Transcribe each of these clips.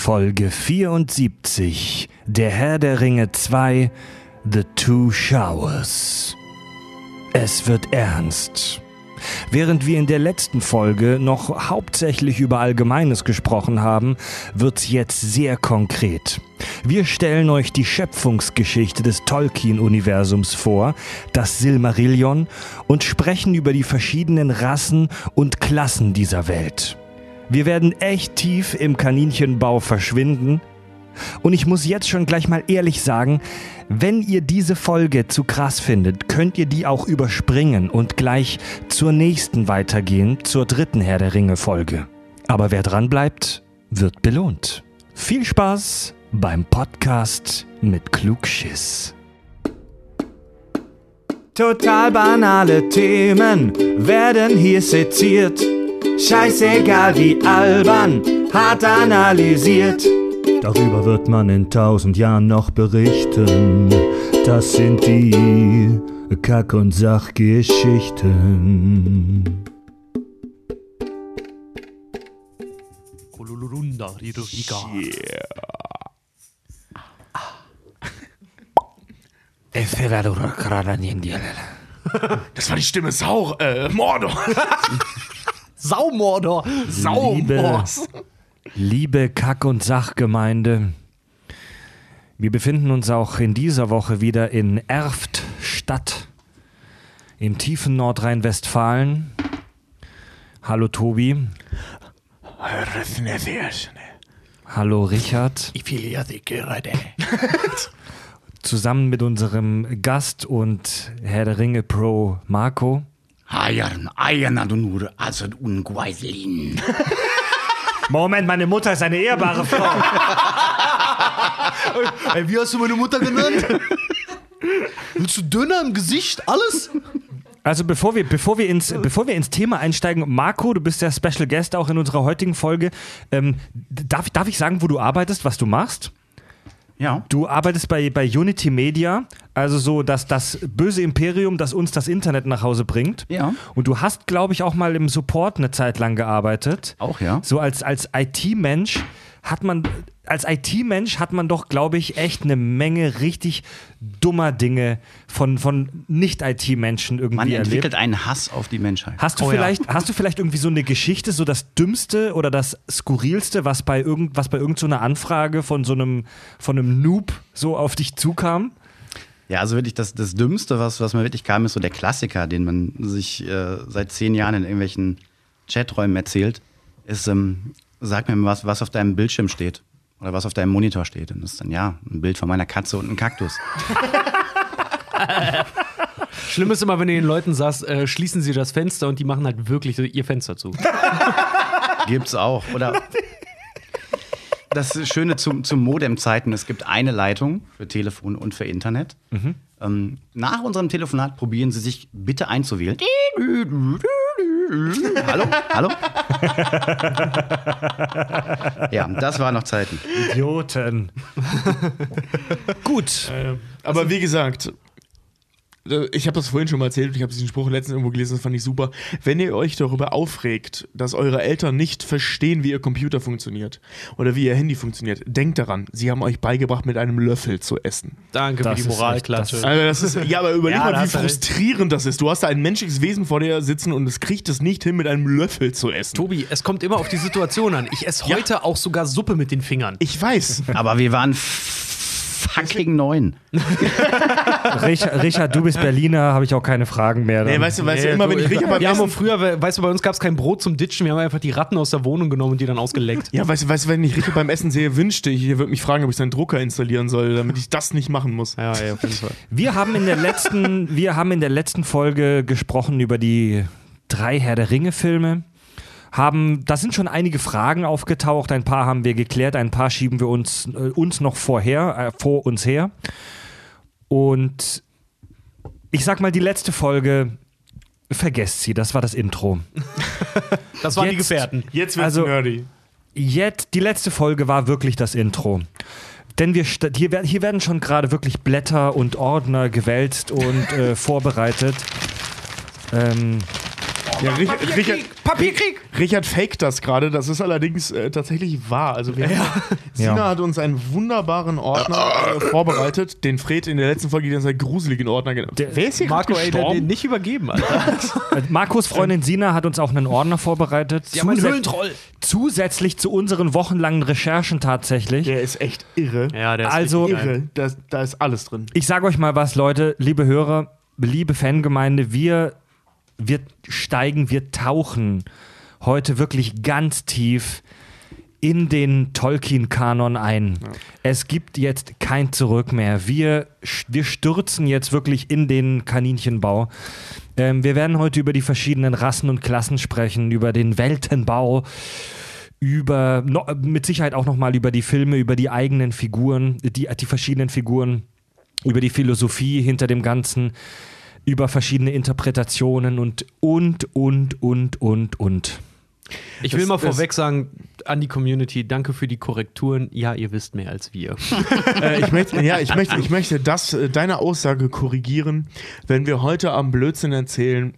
Folge 74 Der Herr der Ringe 2 The Two Showers. Es wird ernst. Während wir in der letzten Folge noch hauptsächlich über Allgemeines gesprochen haben, wird's jetzt sehr konkret. Wir stellen euch die Schöpfungsgeschichte des Tolkien-Universums vor, das Silmarillion, und sprechen über die verschiedenen Rassen und Klassen dieser Welt. Wir werden echt tief im Kaninchenbau verschwinden. Und ich muss jetzt schon gleich mal ehrlich sagen, wenn ihr diese Folge zu krass findet, könnt ihr die auch überspringen und gleich zur nächsten weitergehen, zur dritten Herr der Ringe Folge. Aber wer dran bleibt, wird belohnt. Viel Spaß beim Podcast mit Klugschiss. Total banale Themen werden hier seziert. Scheißegal wie albern, hart analysiert. Darüber wird man in tausend Jahren noch berichten. Das sind die Kack- und Sachgeschichten. Das war die Stimme Sau, äh, Mordor. Saumordor. Saumors. Liebe Kack- und Sachgemeinde, wir befinden uns auch in dieser Woche wieder in Erftstadt im tiefen Nordrhein-Westfalen. Hallo Tobi. Hallo Richard. Ich will ja die gerade. Zusammen mit unserem Gast und Herr der Ringe Pro Marco. Eiern, Eiern nur, also ungweislin. Moment, meine Mutter ist eine ehrbare Frau. Ey, wie hast du meine Mutter genannt? Willst du dünner im Gesicht? Alles? Also bevor wir, bevor wir, ins, bevor wir ins Thema einsteigen, Marco, du bist der Special Guest auch in unserer heutigen Folge. Ähm, darf, darf ich sagen, wo du arbeitest, was du machst? Ja. Du arbeitest bei, bei Unity Media, also so das, das böse Imperium, das uns das Internet nach Hause bringt. Ja. Und du hast, glaube ich, auch mal im Support eine Zeit lang gearbeitet. Auch, ja. So als, als IT-Mensch hat man, als IT-Mensch hat man doch, glaube ich, echt eine Menge richtig dummer Dinge von, von Nicht-IT-Menschen irgendwie Man erlebt. entwickelt einen Hass auf die Menschheit. Hast du, Oh ja. vielleicht, hast du vielleicht irgendwie so eine Geschichte, so das Dümmste oder das Skurrilste, was bei, irgend, was bei irgendeiner so Anfrage von so einem, von einem Noob so auf dich zukam? Ja, also wirklich das, das Dümmste, was, was mir wirklich kam, ist so der Klassiker, den man sich äh, seit zehn Jahren in irgendwelchen Chaträumen erzählt, ist, ähm, sag mir mal, was, was auf deinem Bildschirm steht. Oder was auf deinem Monitor steht. Und das ist dann, ja, ein Bild von meiner Katze und ein Kaktus. Schlimm ist immer, wenn du den Leuten sagst, äh, schließen sie das Fenster und die machen halt wirklich so ihr Fenster zu. Gibt's auch. Oder das Schöne zu, zu Modem-Zeiten, es gibt eine Leitung für Telefon und für Internet. Ähm, nach unserem Telefonat probieren Sie sich bitte einzuwählen. Hallo? Hallo? ja, das waren noch Zeiten. Idioten. Gut. Aber wie gesagt, ich habe das vorhin schon mal erzählt und ich habe diesen Spruch letztens irgendwo gelesen, das fand ich super. Wenn ihr euch darüber aufregt, dass eure Eltern nicht verstehen, wie ihr Computer funktioniert oder wie ihr Handy funktioniert, denkt daran, sie haben euch beigebracht, mit einem Löffel zu essen. Danke Das für die Moralklatsche. echt- Also das ist, ja, aber überleg Ja, mal, wie du recht. frustrierend das ist. Du hast da ein menschliches Wesen vor dir sitzen und es kriegt es nicht hin, mit einem Löffel zu essen. Tobi, es kommt immer auf die Situation an. Ich esse Ja. heute auch sogar Suppe mit den Fingern. Ich weiß. Aber wir waren fucking neun. Richard, Richard, du bist Berliner, habe ich auch keine Fragen mehr. Nee, dann. weißt du, weißt du, Nee, immer du, wenn ich Richard beim wir haben Essen, früher, weißt du, bei uns gab es kein Brot zum Ditchen, wir haben einfach die Ratten aus der Wohnung genommen und die dann ausgeleckt. ja, weißt du, weißt du, wenn ich Richard beim Essen sehe, wünschte ich, er würde mich fragen, ob ich seinen Drucker installieren soll, damit ich das nicht machen muss. Ja, ja, auf jeden Fall. Wir haben in der letzten, wir haben in der letzten Folge gesprochen über die drei Herr der Ringe-Filme. Haben, da sind schon einige Fragen aufgetaucht, ein paar haben wir geklärt, ein paar schieben wir uns, äh, uns noch vorher, äh, vor uns her. Und ich sag mal, die letzte Folge, vergesst sie, das war das Intro. Das waren die Jetzt- Gefährten. Jetzt wird's Also- nerdy. Jetzt, die letzte Folge war wirklich das Intro. Denn wir, hier, hier werden schon gerade wirklich Blätter und Ordner gewälzt und äh, vorbereitet. Ähm, Ja, Rich- Richard, Papierkrieg! Richard faked das gerade, das ist allerdings äh, tatsächlich wahr. Also wir haben, Sina Ja. hat uns einen wunderbaren Ordner äh, vorbereitet, den Fred in der letzten Folge ganze Zeit gruseligen Ordner genannt. Der- Wer ist hier Marco, gerade ey, der gestorben? den nicht übergeben, Alter. Markus Freundin Sina hat uns auch einen Ordner vorbereitet. haben einen. Zusätzlich zu unseren wochenlangen Recherchen tatsächlich. Der ist echt irre. Ja, der ist Also- irre. Da, da ist alles drin. Ich sage euch mal was, Leute, liebe Hörer, liebe Fangemeinde, wir, wir steigen, wir tauchen heute wirklich ganz tief in den Tolkien-Kanon ein. Es gibt jetzt kein Zurück mehr. Wir, wir stürzen jetzt wirklich in den Kaninchenbau. Ähm, wir werden heute über die verschiedenen Rassen und Klassen sprechen, über den Weltenbau, über no, mit Sicherheit auch nochmal über die Filme, über die eigenen Figuren, die, die verschiedenen Figuren, über die Philosophie hinter dem Ganzen, über verschiedene Interpretationen und und und und und und. Ich will Das- mal vorweg sagen, an die Community, danke für die Korrekturen. Ja, ihr wisst mehr als wir. äh, ich möchte, ja, ich möchte, ich möchte das, äh, deine Aussage korrigieren. Wenn wir heute am Blödsinn erzählen,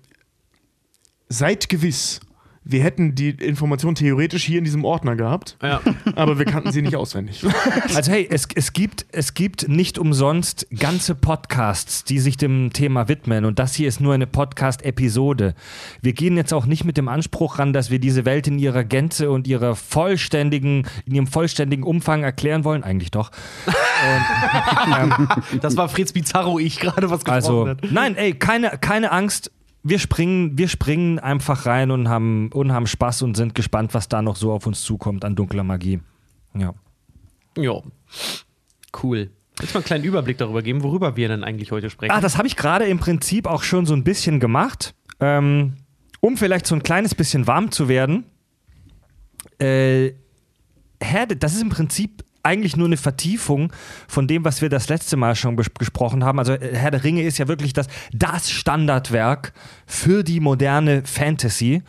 seid gewiss, wir hätten die Information theoretisch hier in diesem Ordner gehabt, Ja. aber wir kannten sie nicht auswendig. Also hey, es, es, gibt, es gibt nicht umsonst ganze Podcasts, die sich dem Thema widmen und das hier ist nur eine Podcast-Episode. Wir gehen jetzt auch nicht mit dem Anspruch ran, dass wir diese Welt in ihrer Gänze und ihrer vollständigen, in ihrem vollständigen Umfang erklären wollen. Eigentlich doch. Das war Fritz Bizarro, ich gerade was gesprochen Also, hat. nein, ey, keine, keine Angst. Wir springen, wir springen einfach rein und haben, und haben Spaß und sind gespannt, was da noch so auf uns zukommt an dunkler Magie. Ja. Ja. Cool. Jetzt mal einen kleinen Überblick darüber geben, worüber wir denn eigentlich heute sprechen. Ah, das habe ich gerade im Prinzip auch schon so ein bisschen gemacht, ähm, um vielleicht so ein kleines bisschen warm zu werden. Äh, das ist im Prinzip eigentlich nur eine Vertiefung von dem, was wir das letzte Mal schon bes- gesprochen haben. Also äh, Herr der Ringe ist ja wirklich das, das Standardwerk für die moderne Fantasy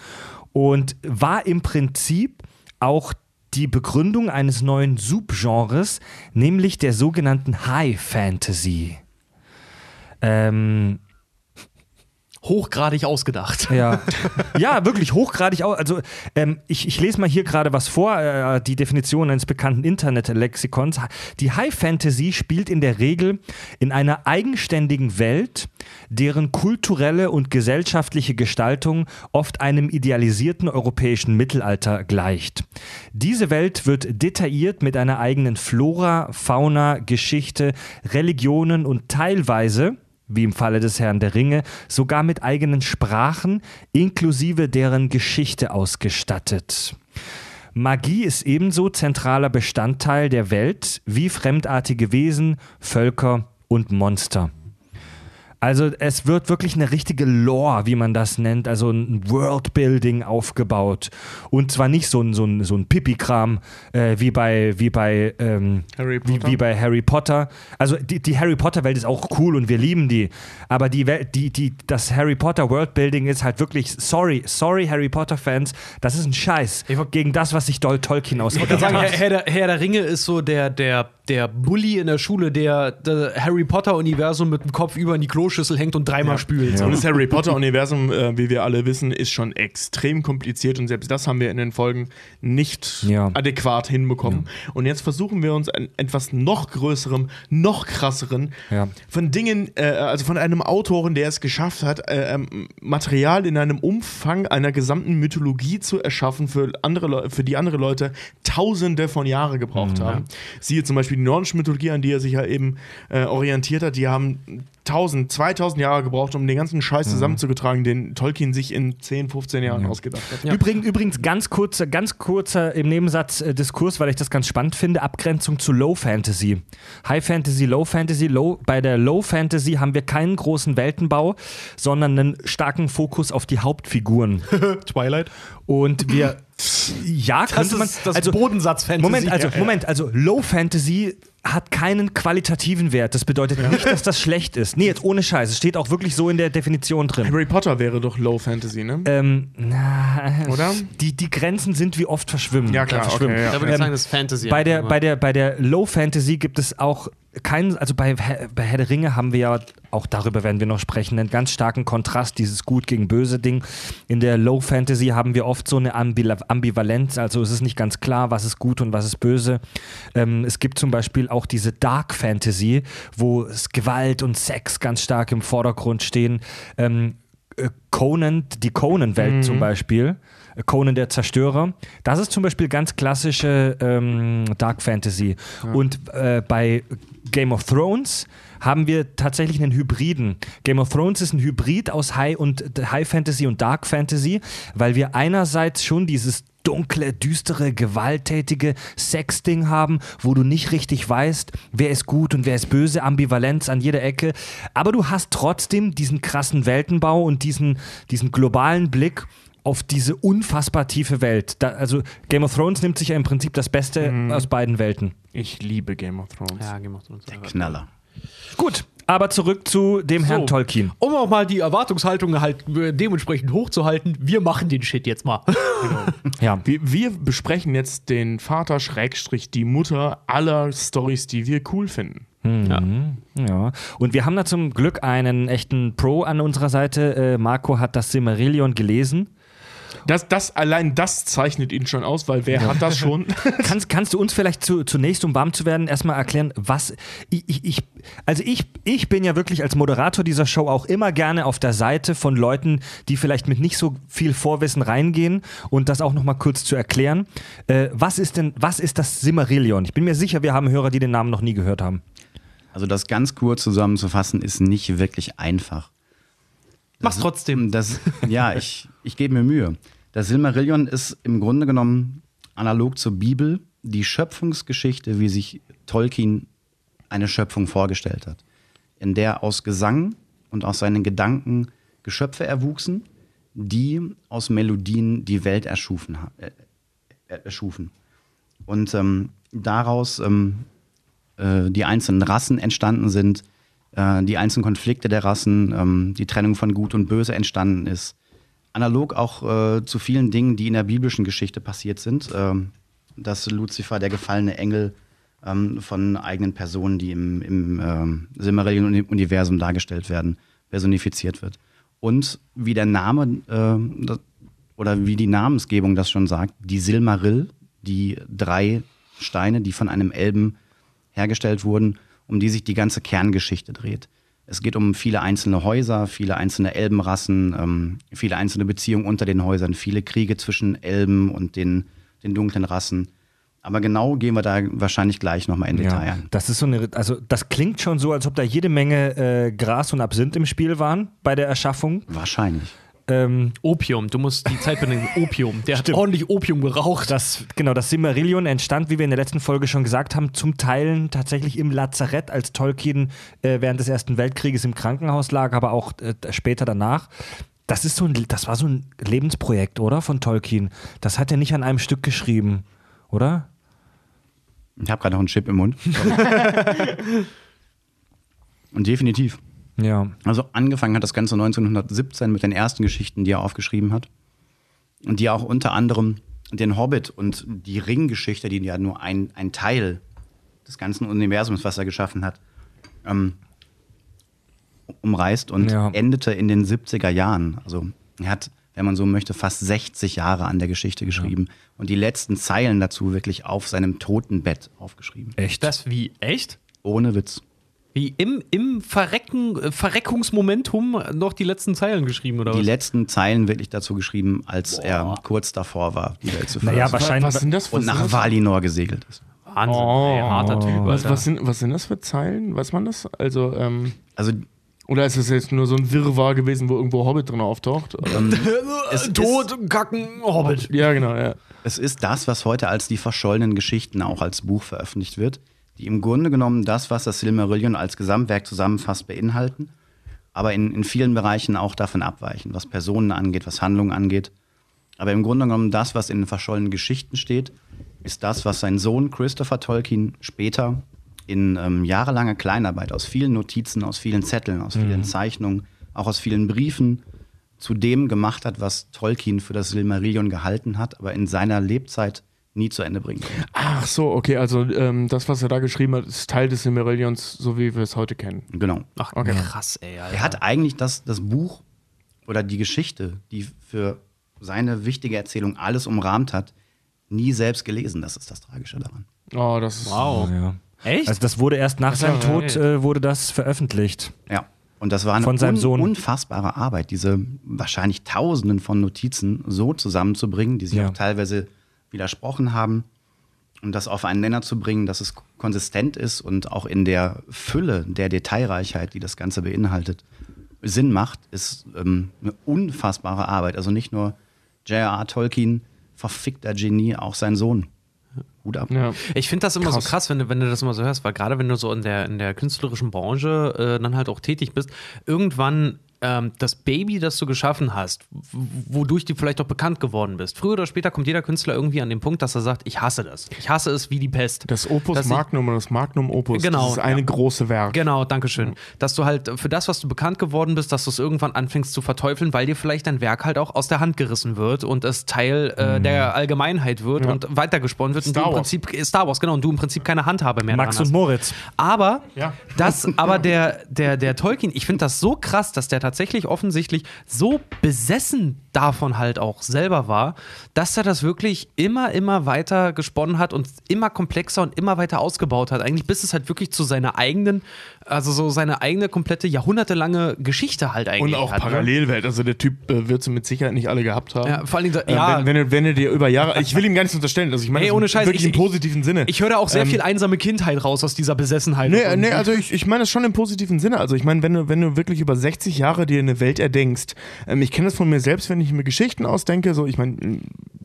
und war im Prinzip auch die Begründung eines neuen Subgenres, nämlich der sogenannten High Fantasy. Ähm, Hochgradig ausgedacht. ja. ja, wirklich hochgradig. Also, ähm, ich, ich lese mal hier gerade was vor, äh, die Definition eines bekannten Internetlexikons. Die High Fantasy spielt in der Regel in einer eigenständigen Welt, deren kulturelle und gesellschaftliche Gestaltung oft einem idealisierten europäischen Mittelalter gleicht. Diese Welt wird detailliert mit einer eigenen Flora, Fauna, Geschichte, Religionen und teilweise wie im Falle des Herrn der Ringe, sogar mit eigenen Sprachen inklusive deren Geschichte ausgestattet. Magie ist ebenso zentraler Bestandteil der Welt wie fremdartige Wesen, Völker und Monster. Also es wird wirklich eine richtige Lore, wie man das nennt, also ein Worldbuilding aufgebaut. Und zwar nicht so ein, so ein, so ein Pipi-Kram äh, wie bei, wie, bei, ähm, Harry wie, Potter? wie bei Harry Potter. Also die, die Harry Potter-Welt ist auch cool und wir lieben die. Aber die Welt, die, die, das Harry Potter Worldbuilding ist halt wirklich, sorry, sorry Harry Potter-Fans, das ist ein Scheiß gegen das, was sich Dol Tolkien ausgedacht sagen, hat. Herr, Herr, der, Herr der Ringe ist so der, der, der Bully in der Schule, der, der Harry Potter-Universum mit dem Kopf über in die Kloschüssel hängt und dreimal spült. Und das Harry Potter-Universum, äh, wie wir alle wissen, ist schon extrem kompliziert und selbst das haben wir in den Folgen nicht Ja. adäquat hinbekommen. Und jetzt versuchen wir uns an etwas noch größerem, noch krasseren, Ja. von Dingen, äh, also von einem Autoren, der es geschafft hat, äh, ähm, Material in einem Umfang einer gesamten Mythologie zu erschaffen, für, andere Leu- für die andere Leute tausende von Jahren gebraucht haben. Siehe zum Beispiel die nordische Mythologie, an die er sich ja eben äh, orientiert hat, die haben 1000, 2000 Jahre gebraucht, um den ganzen Scheiß zusammenzugetragen, den Tolkien sich in 10, 15 Jahren ausgedacht hat. Übrigens, übrigens ganz kurzer, ganz kurzer im Nebensatz äh, Diskurs, weil ich das ganz spannend finde, Abgrenzung zu Low Fantasy. High Fantasy, Low Fantasy, Low, bei der Low Fantasy haben wir keinen großen Weltenbau, sondern einen starken Fokus auf die Hauptfiguren. Twilight. Und wir Ja, könnte man. das also, Bodensatz-Fantasy. Moment, also. Moment, also Low Fantasy hat keinen qualitativen Wert. Das bedeutet nicht, dass das schlecht ist. Nee, jetzt ohne Scheiß. Es steht auch wirklich so in der Definition drin. Harry Potter wäre doch Low Fantasy, ne? Ähm, na, Oder? Die, die Grenzen sind wie oft verschwimmen. Ja, klar, Äh, verschwimmen. okay, ja. Da würde ich Ähm, sagen, das ist Fantasy. Bei der, bei, der, bei der Low Fantasy gibt es auch keinen, also bei, Herr- bei Herr der Ringe haben wir ja, auch darüber werden wir noch sprechen, einen ganz starken Kontrast, dieses Gut gegen Böse Ding. In der Low Fantasy haben wir oft so eine Ambivalenz, also es ist nicht ganz klar, was ist gut und was ist böse. Ähm, es gibt zum Beispiel auch diese Dark Fantasy, wo Gewalt und Sex ganz stark im Vordergrund stehen. Ähm, äh, Conan, die Conan-Welt zum Beispiel, äh, Conan der Zerstörer, das ist zum Beispiel ganz klassische ähm, Dark Fantasy. Und äh, bei Game of Thrones haben wir tatsächlich einen Hybriden. Game of Thrones ist ein Hybrid aus High und High Fantasy und Dark Fantasy, weil wir einerseits schon dieses dunkle, düstere, gewalttätige Sexding haben, wo du nicht richtig weißt, wer ist gut und wer ist böse, Ambivalenz an jeder Ecke. Aber du hast trotzdem diesen krassen Weltenbau und diesen, diesen globalen Blick auf diese unfassbar tiefe Welt. Da, also Game of Thrones nimmt sich ja im Prinzip das Beste aus beiden Welten. Ich liebe Game of Thrones. Ja, Game of Thrones. Knaller. Gut, aber zurück zu dem Herrn Tolkien. Um auch mal die Erwartungshaltung halt äh, dementsprechend hochzuhalten, wir machen den Shit jetzt mal. Ja. Wir, wir besprechen jetzt den Vater Schrägstrich die Mutter aller Stories, die wir cool finden. Ja, und wir haben da zum Glück einen echten Pro an unserer Seite. Äh, Marco hat das Silmarillion gelesen. Das, das allein das zeichnet ihn schon aus, weil wer hat das schon? Kannst, kannst du uns vielleicht zu, zunächst, um warm zu werden, erstmal erklären, was ich, ich, ich also ich, ich bin ja wirklich als Moderator dieser Show auch immer gerne auf der Seite von Leuten, die vielleicht mit nicht so viel Vorwissen reingehen und das auch nochmal kurz zu erklären. Äh, was ist denn, was ist das Silmarillion? Ich bin mir sicher, wir haben Hörer, die den Namen noch nie gehört haben. Also das ganz kurz zusammenzufassen, ist nicht wirklich einfach. Mach's trotzdem. Das, ja, ich, ich gebe mir Mühe. Das Silmarillion ist im Grunde genommen analog zur Bibel die Schöpfungsgeschichte, wie sich Tolkien eine Schöpfung vorgestellt hat. In der aus Gesang und aus seinen Gedanken Geschöpfe erwuchsen, die aus Melodien die Welt erschufen. Äh, äh, erschufen. Und ähm, daraus ähm, äh, die einzelnen Rassen entstanden sind, äh, die einzelnen Konflikte der Rassen, ähm, die Trennung von Gut und Böse entstanden ist. Analog auch äh, zu vielen Dingen, die in der biblischen Geschichte passiert sind, ähm, dass Luzifer, der gefallene Engel, ähm, von eigenen Personen, die im, im ähm, Silmarillion-Universum dargestellt werden, personifiziert wird. Und wie der Name äh, oder wie die Namensgebung das schon sagt, die Silmarill, die drei Steine, die von einem Elben hergestellt wurden, um die sich die ganze Kerngeschichte dreht. Es geht um viele einzelne Häuser, viele einzelne Elbenrassen, ähm, viele einzelne Beziehungen unter den Häusern, viele Kriege zwischen Elben und den, den dunklen Rassen. Aber genau gehen wir da wahrscheinlich gleich nochmal in Detail Ja, ein. das ist so eine, also das klingt schon so, als ob da jede Menge äh, Gras und Absinth im Spiel waren bei der Erschaffung. Wahrscheinlich. Ähm, Opium, du musst die Zeit benennen. Opium. Der hat ordentlich Opium geraucht. das, genau, das Silmarillion entstand, wie wir in der letzten Folge schon gesagt haben, zum Teil tatsächlich im Lazarett, als Tolkien äh, während des Ersten Weltkrieges im Krankenhaus lag, aber auch äh, später danach. Das ist so ein, das war so ein Lebensprojekt, oder? Von Tolkien. Das hat er nicht an einem Stück geschrieben, oder? Ich habe gerade noch einen Chip im Mund. und definitiv. Ja. Also angefangen hat das Ganze 1917 mit den ersten Geschichten, die er aufgeschrieben hat. Und die auch unter anderem den Hobbit und die Ringgeschichte, die ja nur ein, ein Teil des ganzen Universums, was er geschaffen hat, ähm, umreißt und Ja. endete in den 70er Jahren. Also er hat, wenn man so möchte, fast 60 Jahre an der Geschichte geschrieben und die letzten Zeilen dazu wirklich auf seinem Totenbett aufgeschrieben. Echt? Das wie? Echt? Ohne Witz. Wie im, im Verrecken, äh, Verreckungsmomentum noch die letzten Zeilen geschrieben, oder Die was? letzten Zeilen wirklich dazu geschrieben, als er kurz davor war, die Welt zu Naja, verlassen. wahrscheinlich. Was sind das für und nach Valinor gesegelt ist. Wahnsinn. Oh. ey, harter Typ. Was, Alter. was, sind, was sind das für Zeilen? Weiß man das? Also, ähm, Also oder ist das jetzt nur so ein Wirrwarr gewesen, wo irgendwo Hobbit drin auftaucht? Es, ist, Tod, Kacken, Hobbit. ja, genau, ja. es ist das, was heute als die verschollenen Geschichten auch als Buch veröffentlicht wird, die im Grunde genommen das, was das Silmarillion als Gesamtwerk zusammenfasst, beinhalten, aber in, in vielen Bereichen auch davon abweichen, was Personen angeht, was Handlungen angeht. Aber im Grunde genommen, das, was in den verschollenen Geschichten steht, ist das, was sein Sohn Christopher Tolkien später in ähm, jahrelanger Kleinarbeit aus vielen Notizen, aus vielen Zetteln, aus vielen Zeichnungen, auch aus vielen Briefen zu dem gemacht hat, was Tolkien für das Silmarillion gehalten hat, aber in seiner Lebzeit nie zu Ende bringen. Ach so, okay, also ähm, das, was er da geschrieben hat, ist Teil des Silmarillions, so wie wir es heute kennen. Genau. Ach, Okay. krass, ey. Alter. Er hat eigentlich das, das Buch oder die Geschichte, die für seine wichtige Erzählung alles umrahmt hat, nie selbst gelesen. Das ist das Tragische daran. Oh, das ist. Wow. Ja. Echt? Also das wurde erst nach seinem Tod äh, wurde das veröffentlicht. Ja. Und das war eine Von seinem un Sohn. unfassbare Arbeit, diese wahrscheinlich Tausenden von Notizen so zusammenzubringen, die sich Ja. auch teilweise widersprochen haben, um das auf einen Nenner zu bringen, dass es konsistent ist und auch in der Fülle der Detailreichheit, die das Ganze beinhaltet, Sinn macht, ist ähm, eine unfassbare Arbeit. Also nicht nur J.R.R. Tolkien, verfickter Genie, auch sein Sohn. Hut ab. Ja. Ich finde das immer Krass. so krass, wenn du, wenn du das immer so hörst, weil gerade wenn du so in der, in der künstlerischen Branche äh, dann halt auch tätig bist, irgendwann ähm, das Baby, das du geschaffen hast, wodurch du vielleicht auch bekannt geworden bist. Früher oder später kommt jeder Künstler irgendwie an den Punkt, dass er sagt, ich hasse das. Ich hasse es wie die Pest. Das Opus Dass Magnum und das Magnum Opus. Genau, Das ist eine ja. große Werk. Genau, danke schön. Dass du halt für das, was du bekannt geworden bist, dass du es irgendwann anfängst zu verteufeln, weil dir vielleicht dein Werk halt auch aus der Hand gerissen wird und es Teil äh, der Allgemeinheit wird und weitergesponnen wird. Mhm. Star und du im Wars. Prinzip, Star Wars, genau, und du im Prinzip keine Handhabe mehr Max daran und hast. Moritz. Aber Ja. das, aber der, der, der Tolkien, ich finde das so krass, dass der tatsächlich offensichtlich so besessen davon halt auch selber war, dass er das wirklich immer, immer weiter gesponnen hat und immer komplexer und immer weiter ausgebaut hat. Eigentlich bis es halt wirklich zu seiner eigenen, also so seine eigene komplette jahrhundertelange Geschichte halt Und eigentlich auch hat. Ne? Parallelwelt. Also der Typ äh, wird sie mit Sicherheit nicht alle gehabt haben. Ja, vor allen Dingen, Äh, ja. wenn, wenn, wenn er dir über Jahre. Ich will ihm gar nichts unterstellen. Also ich meine, Ey, das ohne Scheiß, wirklich ich- im positiven Sinne. Ich höre da auch sehr Ähm, viel einsame Kindheit raus aus dieser Besessenheit. Nee, Und- nee, also ich, ich meine das schon im positiven Sinne. Also ich meine, wenn du, wenn du wirklich über 60 Jahre dir eine Welt erdenkst, ähm, ich kenne das von mir selbst, wenn ich mir Geschichten ausdenke, so ich meine,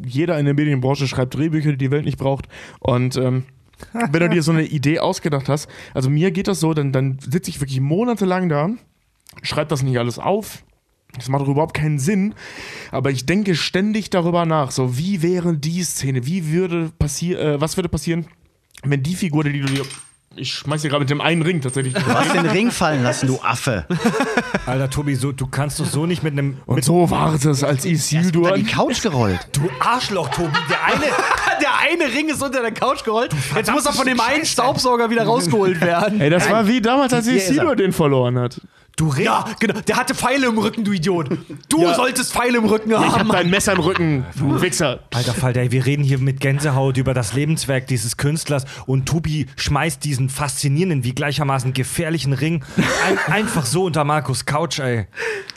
jeder in der Medienbranche schreibt Drehbücher, die die Welt nicht braucht. Und ähm, wenn du dir so eine Idee ausgedacht hast, also mir geht das so, dann, dann sitze ich wirklich monatelang da, schreibe das nicht alles auf. Das macht doch überhaupt keinen Sinn, aber ich denke ständig darüber nach, so wie wäre die Szene, wie würde passieren, äh, was würde passieren, wenn die Figur, die du dir ich schmeiß dir gerade mit dem einen Ring tatsächlich. Du hast den Ring fallen lassen, du Affe. Alter Tobi, so, du kannst doch so nicht mit einem. Und so war es, als Isildur. Unter die Couch gerollt. Du Arschloch, Tobi. Der eine. der eine Ring ist unter der Couch gerollt. Jetzt muss er von dem einen Staubsauger wieder rausgeholt werden. Ey, das war wie damals, als. Isildur den verloren hat. Du Ring. Ja, genau. Der hatte Pfeile im Rücken, du Idiot. Du Ja. solltest Pfeile im Rücken Ich haben. hab dein Messer im Rücken, du Wichser. Alter Falter, wir reden hier mit Gänsehaut über das Lebenswerk dieses Künstlers und Tobi schmeißt diesen faszinierenden wie gleichermaßen gefährlichen Ring ein, einfach so unter Markus Couch, ey.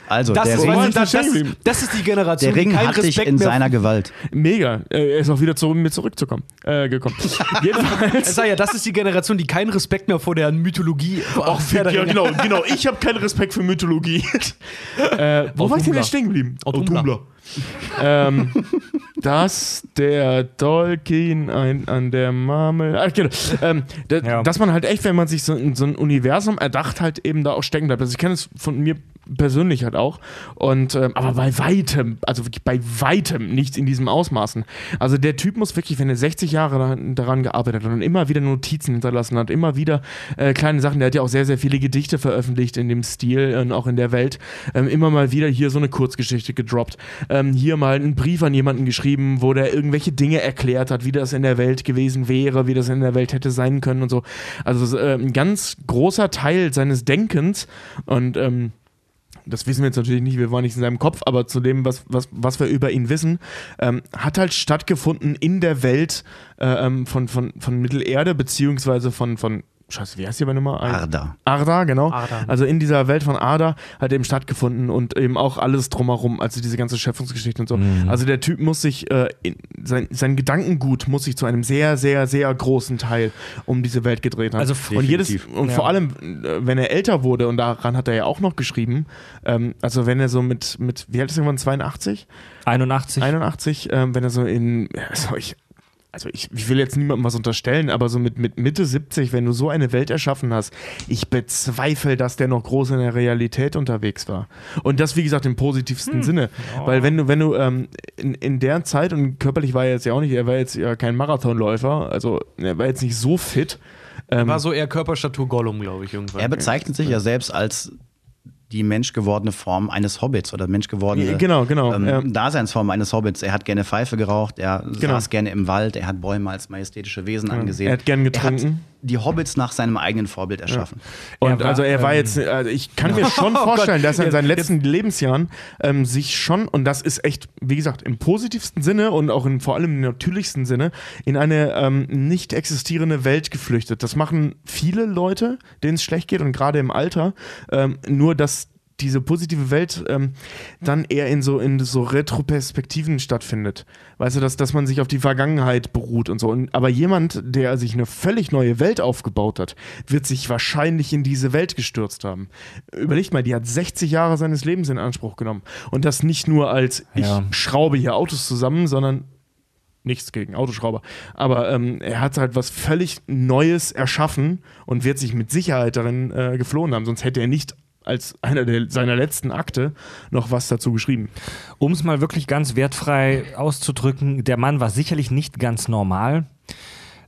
Also, Das der ist, Ring, war- das, das, das, ist die Generation, der Ring die keinen hat dich Respekt in mehr seiner Gewalt. Mega. Er ist auch wieder zu mir zurückzukommen. Äh, gekommen. Jedenfalls. Sag ja, das ist die Generation, die keinen Respekt mehr vor der Mythologie. Ach, ja, genau, genau. Ich habe keinen Respekt für Mythologie. äh, wo war ich denn jetzt stehen geblieben? Autumnbla. ähm, dass der Tolkien ein, an der Marmel. Ach, genau. ähm, da, Ja. Dass man halt echt, wenn man sich so, so ein Universum erdacht, halt eben da auch stecken bleibt. Also ich kenne es von mir persönlich halt auch. Und ähm, aber bei weitem, also wirklich bei weitem nicht in diesem Ausmaßen. Also der Typ muss wirklich, wenn er 60 Jahre daran, daran gearbeitet hat und immer wieder Notizen hinterlassen hat, immer wieder äh, kleine Sachen, der hat ja auch sehr, sehr viele Gedichte veröffentlicht in dem Stil und auch in der Welt. Ähm, immer mal wieder hier so eine Kurzgeschichte gedroppt. Ähm, hier mal einen Brief an jemanden geschrieben, wo der irgendwelche Dinge erklärt hat, wie das in der Welt gewesen wäre, wie das in der Welt hätte sein können und so. Also äh, ein ganz großer Teil seines Denkens und ähm, das wissen wir jetzt natürlich nicht, wir waren nicht in seinem Kopf, aber zu dem, was, was, was wir über ihn wissen, ähm, hat halt stattgefunden in der Welt äh, ähm, von, von, von Mittelerde, beziehungsweise von, von Scheiße, wie heißt die aber nochmal? Arda. Arda, genau. Arda. Also in dieser Welt von Arda hat eben stattgefunden und eben auch alles drumherum, also diese ganze Schöpfungsgeschichte und so. Also der Typ muss sich, äh, in, sein, sein Gedankengut muss sich zu einem sehr, sehr, sehr großen Teil um diese Welt gedreht haben. Also und jedes, definitiv. und Ja. vor allem, äh, wenn er älter wurde, und daran hat er ja auch noch geschrieben, ähm, also wenn er so mit, mit wie alt ist er irgendwann, 82? 81. 81, ähm, wenn er so in, also ich, also ich, ich will jetzt niemandem was unterstellen, aber so mit, mit Mitte 70, wenn du so eine Welt erschaffen hast, ich bezweifle, dass der noch groß in der Realität unterwegs war. Und das, wie gesagt, im positivsten Sinne. Weil wenn du, wenn du ähm, in, in der Zeit, und körperlich war er jetzt ja auch nicht, er war jetzt ja kein Marathonläufer, also er war jetzt nicht so fit. Ähm, War so eher Körperstatur Gollum, glaube ich, irgendwann. Er bezeichnet sich ja selbst als die menschgewordene Form eines Hobbits oder menschgewordene Genau, genau, Ähm, ja. Daseinsform eines Hobbits. Er hat gerne Pfeife geraucht, er Genau. saß gerne im Wald, er hat Bäume als majestätische Wesen angesehen. Er hat gern Er hat getrunken. Die Hobbits nach seinem eigenen Vorbild erschaffen. Und Er war, also er war ähm, jetzt, also ich kann mir schon Oh vorstellen, Gott, dass er in jetzt- seinen letzten Lebensjahren ähm, sich schon, und das ist echt, wie gesagt, im positivsten Sinne und auch in vor allem im natürlichsten Sinne, in eine ähm, nicht existierende Welt geflüchtet. Das machen viele Leute, denen es schlecht geht und gerade im Alter. Ähm, nur, dass diese positive Welt ähm, dann eher in so, in so Retroperspektiven stattfindet. Weißt du, dass, dass man sich auf die Vergangenheit beruht und so. Und, aber jemand, der sich eine völlig neue Welt aufgebaut hat, wird sich wahrscheinlich in diese Welt gestürzt haben. Überlegt mal, die hat 60 Jahre seines Lebens in Anspruch genommen. Und das nicht nur als Ja. ich schraube hier Autos zusammen, sondern nichts gegen Autoschrauber. Aber ähm, er hat halt was völlig Neues erschaffen und wird sich mit Sicherheit darin äh, geflohen haben. Sonst hätte er nicht als einer der, seiner letzten Akte noch was dazu geschrieben. Um es mal wirklich ganz wertfrei auszudrücken, der Mann war sicherlich nicht ganz normal.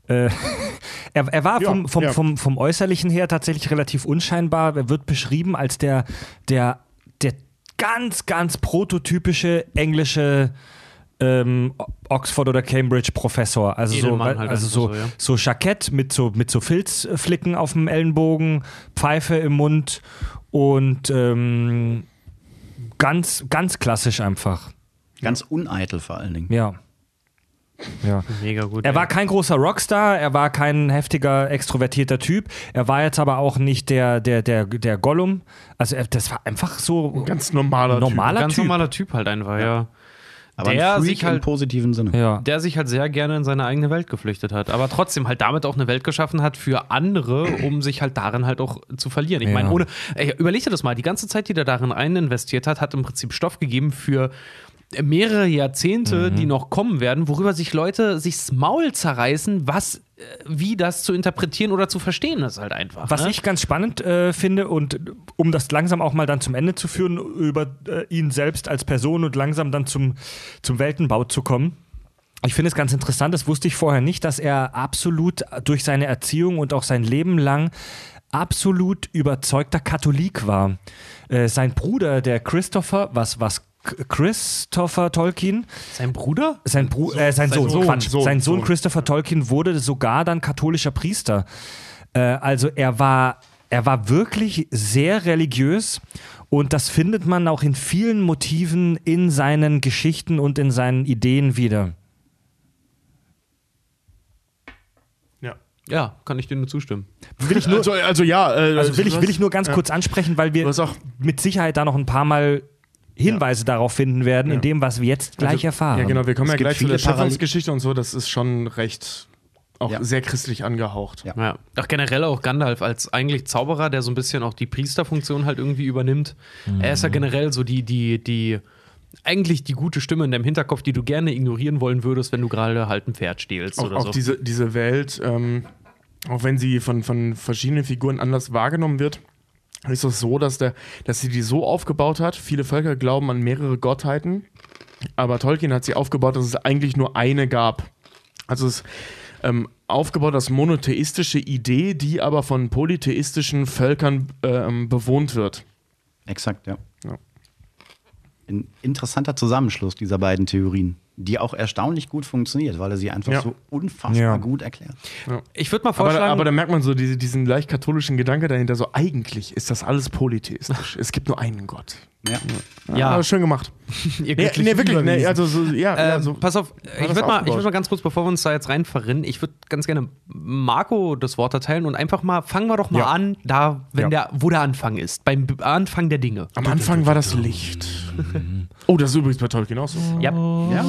Äh, er, er war Ja, vom, vom, ja. vom, vom Äußerlichen her tatsächlich relativ unscheinbar. Er wird beschrieben als der, der, der ganz, ganz prototypische englische ähm, Oxford oder Cambridge Professor. Also so, Edelmann halt also so, so, ja. so Jackett mit so, mit so Filzflicken auf dem Ellenbogen, Pfeife im Mund und ähm, ganz, ganz klassisch einfach. Ganz uneitel vor allen Dingen. Ja. Ja. Mega gut. Er war ey. kein großer Rockstar, er war kein heftiger, extrovertierter Typ. Er war jetzt aber auch nicht der, der, der, der Gollum. Also er, das war einfach so Ganz normaler normaler ganz Typ. normaler Typ halt einfach, ja. Aber Der sich halt- im positiven Sinne. Ja. Der sich halt sehr gerne in seine eigene Welt geflüchtet hat, aber trotzdem halt damit auch eine Welt geschaffen hat für andere, um sich halt darin halt auch zu verlieren. Ich Ja. meine, ohne, ey, überleg dir das mal, die ganze Zeit, die der darin rein investiert hat, hat im Prinzip Stoff gegeben für mehrere Jahrzehnte, Mhm. die noch kommen werden, worüber sich Leute sich's Maul zerreißen, was, wie das zu interpretieren oder zu verstehen ist halt einfach. Was ne? ich ganz spannend äh, finde und um das langsam auch mal dann zum Ende zu führen, über äh, ihn selbst als Person und langsam dann zum, zum Weltenbau zu kommen. Ich finde es ganz interessant, das wusste ich vorher nicht, dass er absolut durch seine Erziehung und auch sein Leben lang absolut überzeugter Katholik war. Äh, sein Bruder, der Christopher, was, was Christopher Tolkien, Sein Bruder? sein, Bru äh, sein, Sohn, Sohn, Quatsch. Sohn, sein Sohn Sohn. Christopher Tolkien wurde sogar dann katholischer Priester. Äh, also er war, er war wirklich sehr religiös und das findet man auch in vielen Motiven in seinen Geschichten und in seinen Ideen wieder. Ja. Ja, kann ich dir nur zustimmen. Will ich nur, also, also ja, äh, also will ich, will ich nur ganz kurz ansprechen, weil wir mit Sicherheit da noch ein paar Mal Hinweise darauf finden werden, in Ja. dem, was wir jetzt gleich Also, erfahren. Ja, genau, wir kommen Es ja gleich zu der Schöpfungsgeschichte und so, das ist schon recht, auch Ja. sehr christlich angehaucht. Ja. Ja. Auch generell auch Gandalf als eigentlich Zauberer, der so ein bisschen auch die Priesterfunktion halt irgendwie übernimmt. Er ist ja generell so die, die, die, eigentlich die gute Stimme in deinem Hinterkopf, die du gerne ignorieren wollen würdest, wenn du gerade halt ein Pferd stehlst Auch, oder auch so. diese, diese Welt, ähm, auch wenn sie von, von verschiedenen Figuren anders wahrgenommen wird, ist es so, dass, der, dass sie die so aufgebaut hat. Viele Völker glauben an mehrere Gottheiten, aber Tolkien hat sie aufgebaut, dass es eigentlich nur eine gab. Also es ist ähm, aufgebaut als monotheistische Idee, die aber von polytheistischen Völkern ähm, bewohnt wird. Exakt, ja. Ja. Ein interessanter Zusammenschluss dieser beiden Theorien, die auch erstaunlich gut funktioniert, weil er sie einfach Ja. so unfassbar Ja. gut erklärt. ich würde mal Aber, vorschlagen, aber da merkt man so diese, diesen leicht katholischen Gedanke dahinter, so eigentlich ist das alles polytheistisch. es gibt nur einen Gott. Ja. Ja. aber schön gemacht. ihr Nee, nee wirklich, nee, also so, ja, ja, Ähm, so. pass auf, ich würde mal, ich würd mal ganz kurz, bevor wir uns da jetzt rein verrinnen, ich würde ganz gerne Marco das Wort erteilen und einfach mal, fangen wir doch mal Ja. an, da, wenn Ja. der, wo der Anfang ist, beim Anfang der Dinge. Am Anfang war das Licht. Oh, das ist übrigens bei Tolkien auch so. Ja. ja.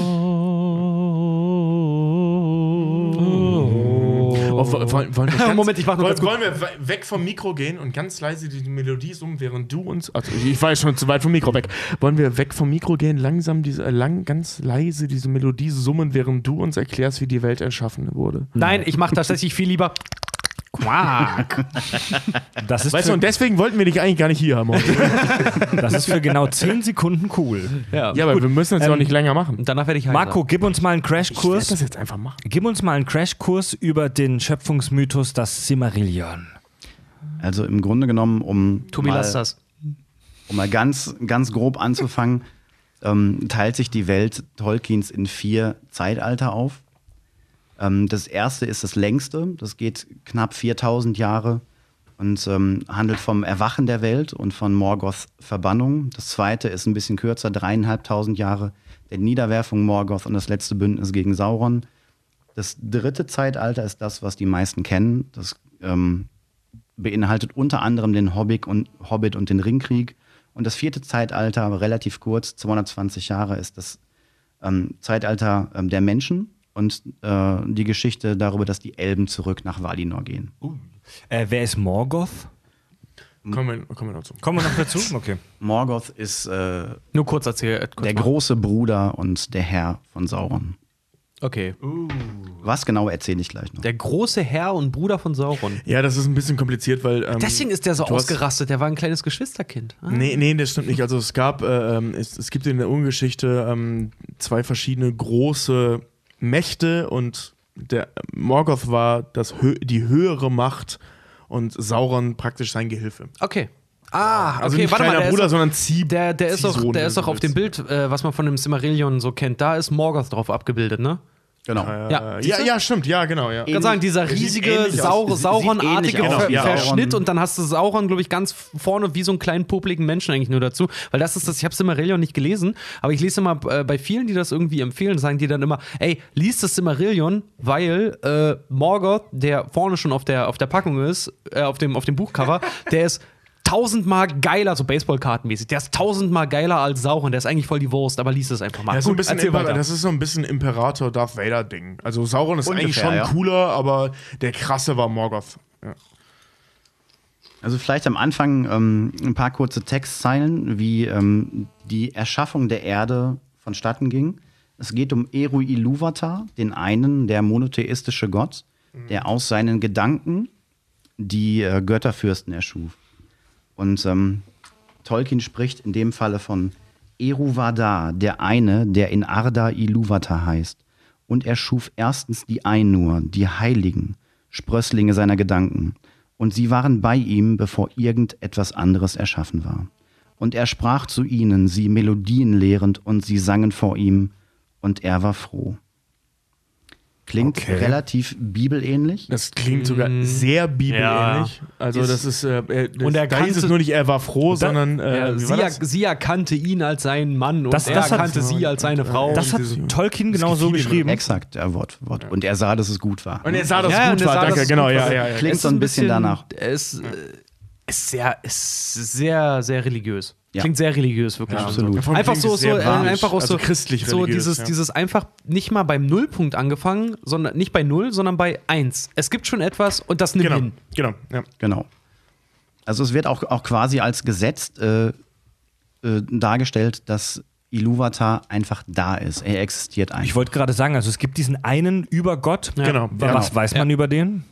Oh, wollen, wollen wir ganz, Moment, ich mach nur wollen, wollen wir we- weg vom Mikro gehen und ganz leise die Melodie summen, während du uns. Also ich war jetzt schon zu weit vom Mikro weg. Wollen wir weg vom Mikro gehen, langsam diese, äh, lang, ganz leise diese Melodie summen, während du uns erklärst, wie die Welt erschaffen wurde? Nein, ich mache tatsächlich viel lieber Quack. Das ist, Weißt du, für, und deswegen wollten wir dich eigentlich gar nicht hier haben. heute. das ist für genau 10 Sekunden cool. Ja, ja, aber wir müssen das ja auch nicht länger machen. Und danach werde ich heiser. Marco, gib uns mal einen Ich werde Crashkurs. das jetzt einfach machen. Gib uns mal einen Crashkurs über den Schöpfungsmythos das Silmarillion. Also im Grunde genommen, um Tobi, mal, lass das. um mal ganz, ganz grob anzufangen, ähm, teilt sich die Welt Tolkiens in vier Zeitalter auf. Ähm, das erste ist das längste, das geht knapp 4000 Jahre und ähm, handelt vom Erwachen der Welt und von Morgoths Verbannung. Das zweite ist ein bisschen kürzer, dreieinhalbtausend Jahre der Niederwerfung Morgoth und das letzte Bündnis gegen Sauron. Das dritte Zeitalter ist das, was die meisten kennen. Das ähm, beinhaltet unter anderem den Hobbit und, Hobbit und den Ringkrieg. Und das vierte Zeitalter, relativ kurz, 220 Jahre, ist das ähm, Zeitalter ähm, der Menschen und äh, die Geschichte darüber, dass die Elben zurück nach Valinor gehen. Äh, wer ist Morgoth? Kommen wir, kommen wir noch zu. Kommen wir noch dazu? Okay. Morgoth ist äh, Nur kurz erzählen. Äh, kurz der machen. große Bruder und der Herr von Sauron. Okay. Was genau erzähle ich gleich noch. Der große Herr und Bruder von Sauron. Ja, das ist ein bisschen kompliziert, weil. Ähm, Deswegen ist der so ausgerastet. Der war ein kleines Geschwisterkind. Ah. Nee, nee, das stimmt nicht. Also es gab, äh, ähm, es, es gibt in der Urgeschichte ähm, zwei verschiedene große Mächte und der Morgoth war das die höhere Macht und Sauron praktisch sein Gehilfe. Okay. Ah, Also okay, nicht warte mal. kleiner Der Bruder, ist doch, sondern Zieh. der, der ist doch, der ist doch auf dem. Bild, äh, was man von dem Silmarillion so kennt. Da ist Morgoth drauf abgebildet, ne? Genau. Äh, Ja, ja, ja, stimmt, ja, genau, ja. Ich kann sagen, dieser riesige ähnlich aus. Sau Sieht Sauron-artige Ver wie Sauron. Verschnitt und dann hast du Sauron, glaube ich, ganz vorne wie so einen kleinen popligen Menschen eigentlich nur dazu. Weil das ist das, ich habe Silmarillion nicht gelesen, aber ich lese immer äh, bei vielen, die das irgendwie empfehlen, sagen die dann immer, ey, lies das Silmarillion, weil äh, Morgoth, der vorne schon auf der, auf der Packung ist, äh, auf, dem, auf dem Buchcover, der ist tausendmal geiler, so Baseballkartenmäßig. Der ist tausendmal geiler als Sauron. Der ist eigentlich voll die Wurst, aber lies es einfach mal. Ja, so ein Gut, bisschen erzähl Imper weiter. das ist so ein bisschen Imperator Darth Vader Ding. Also Sauron ist eigentlich Ungefähr, schon ja. cooler, aber der krasse war Morgoth. Ja. Also vielleicht am Anfang ähm, ein paar kurze Textzeilen, wie ähm, die Erschaffung der Erde vonstatten ging. Es geht um Eru Ilúvatar, den einen, der monotheistische Gott, der aus seinen Gedanken die äh, Götterfürsten erschuf. Und ähm, Tolkien spricht in dem Falle von Eru Vadar, der eine, der in Arda Ilúvatar heißt. Und er schuf erstens die Ainur, die Heiligen, Sprösslinge seiner Gedanken. Und sie waren bei ihm, bevor irgendetwas anderes erschaffen war. Und er sprach zu ihnen, sie Melodien lehrend, und sie sangen vor ihm, und er war froh. Klingt Okay. relativ bibelähnlich. Das klingt sogar sehr bibelähnlich. Also Ist- das ist, äh, äh, das, Und er da hieß es kannte- nur nicht, er war froh, sondern äh, Ja, sie, er, sie erkannte ihn als seinen Mann und Das- er das hat- erkannte sie als seine Frau. Das hat diese- Tolkien genau so geschrieben. Exakt, der Wort, Wort. Und er sah, dass es gut war. Und er sah, dass Ja, es gut war, danke, es genau, gut ja, war. ja, ja. Klingt Es so ist ein bisschen danach. Es äh, ist sehr, ist sehr, sehr religiös. Ja. Klingt sehr religiös, wirklich. Ja, absolut. Vor allem Einfach so, so, äh, einfach auch also so, christlich so religiös, dieses, ja. dieses einfach nicht mal beim Nullpunkt angefangen, sondern nicht bei Null, sondern bei Eins. Es gibt schon etwas und das nimmt Genau, hin. genau, ja. Genau. Also es wird auch, auch quasi als Gesetz äh, äh, dargestellt, dass Ilúvatar einfach da ist. Er existiert Ich einfach. wollte gerade sagen, also es gibt diesen einen Übergott. Genau, Was genau. weiß man über den?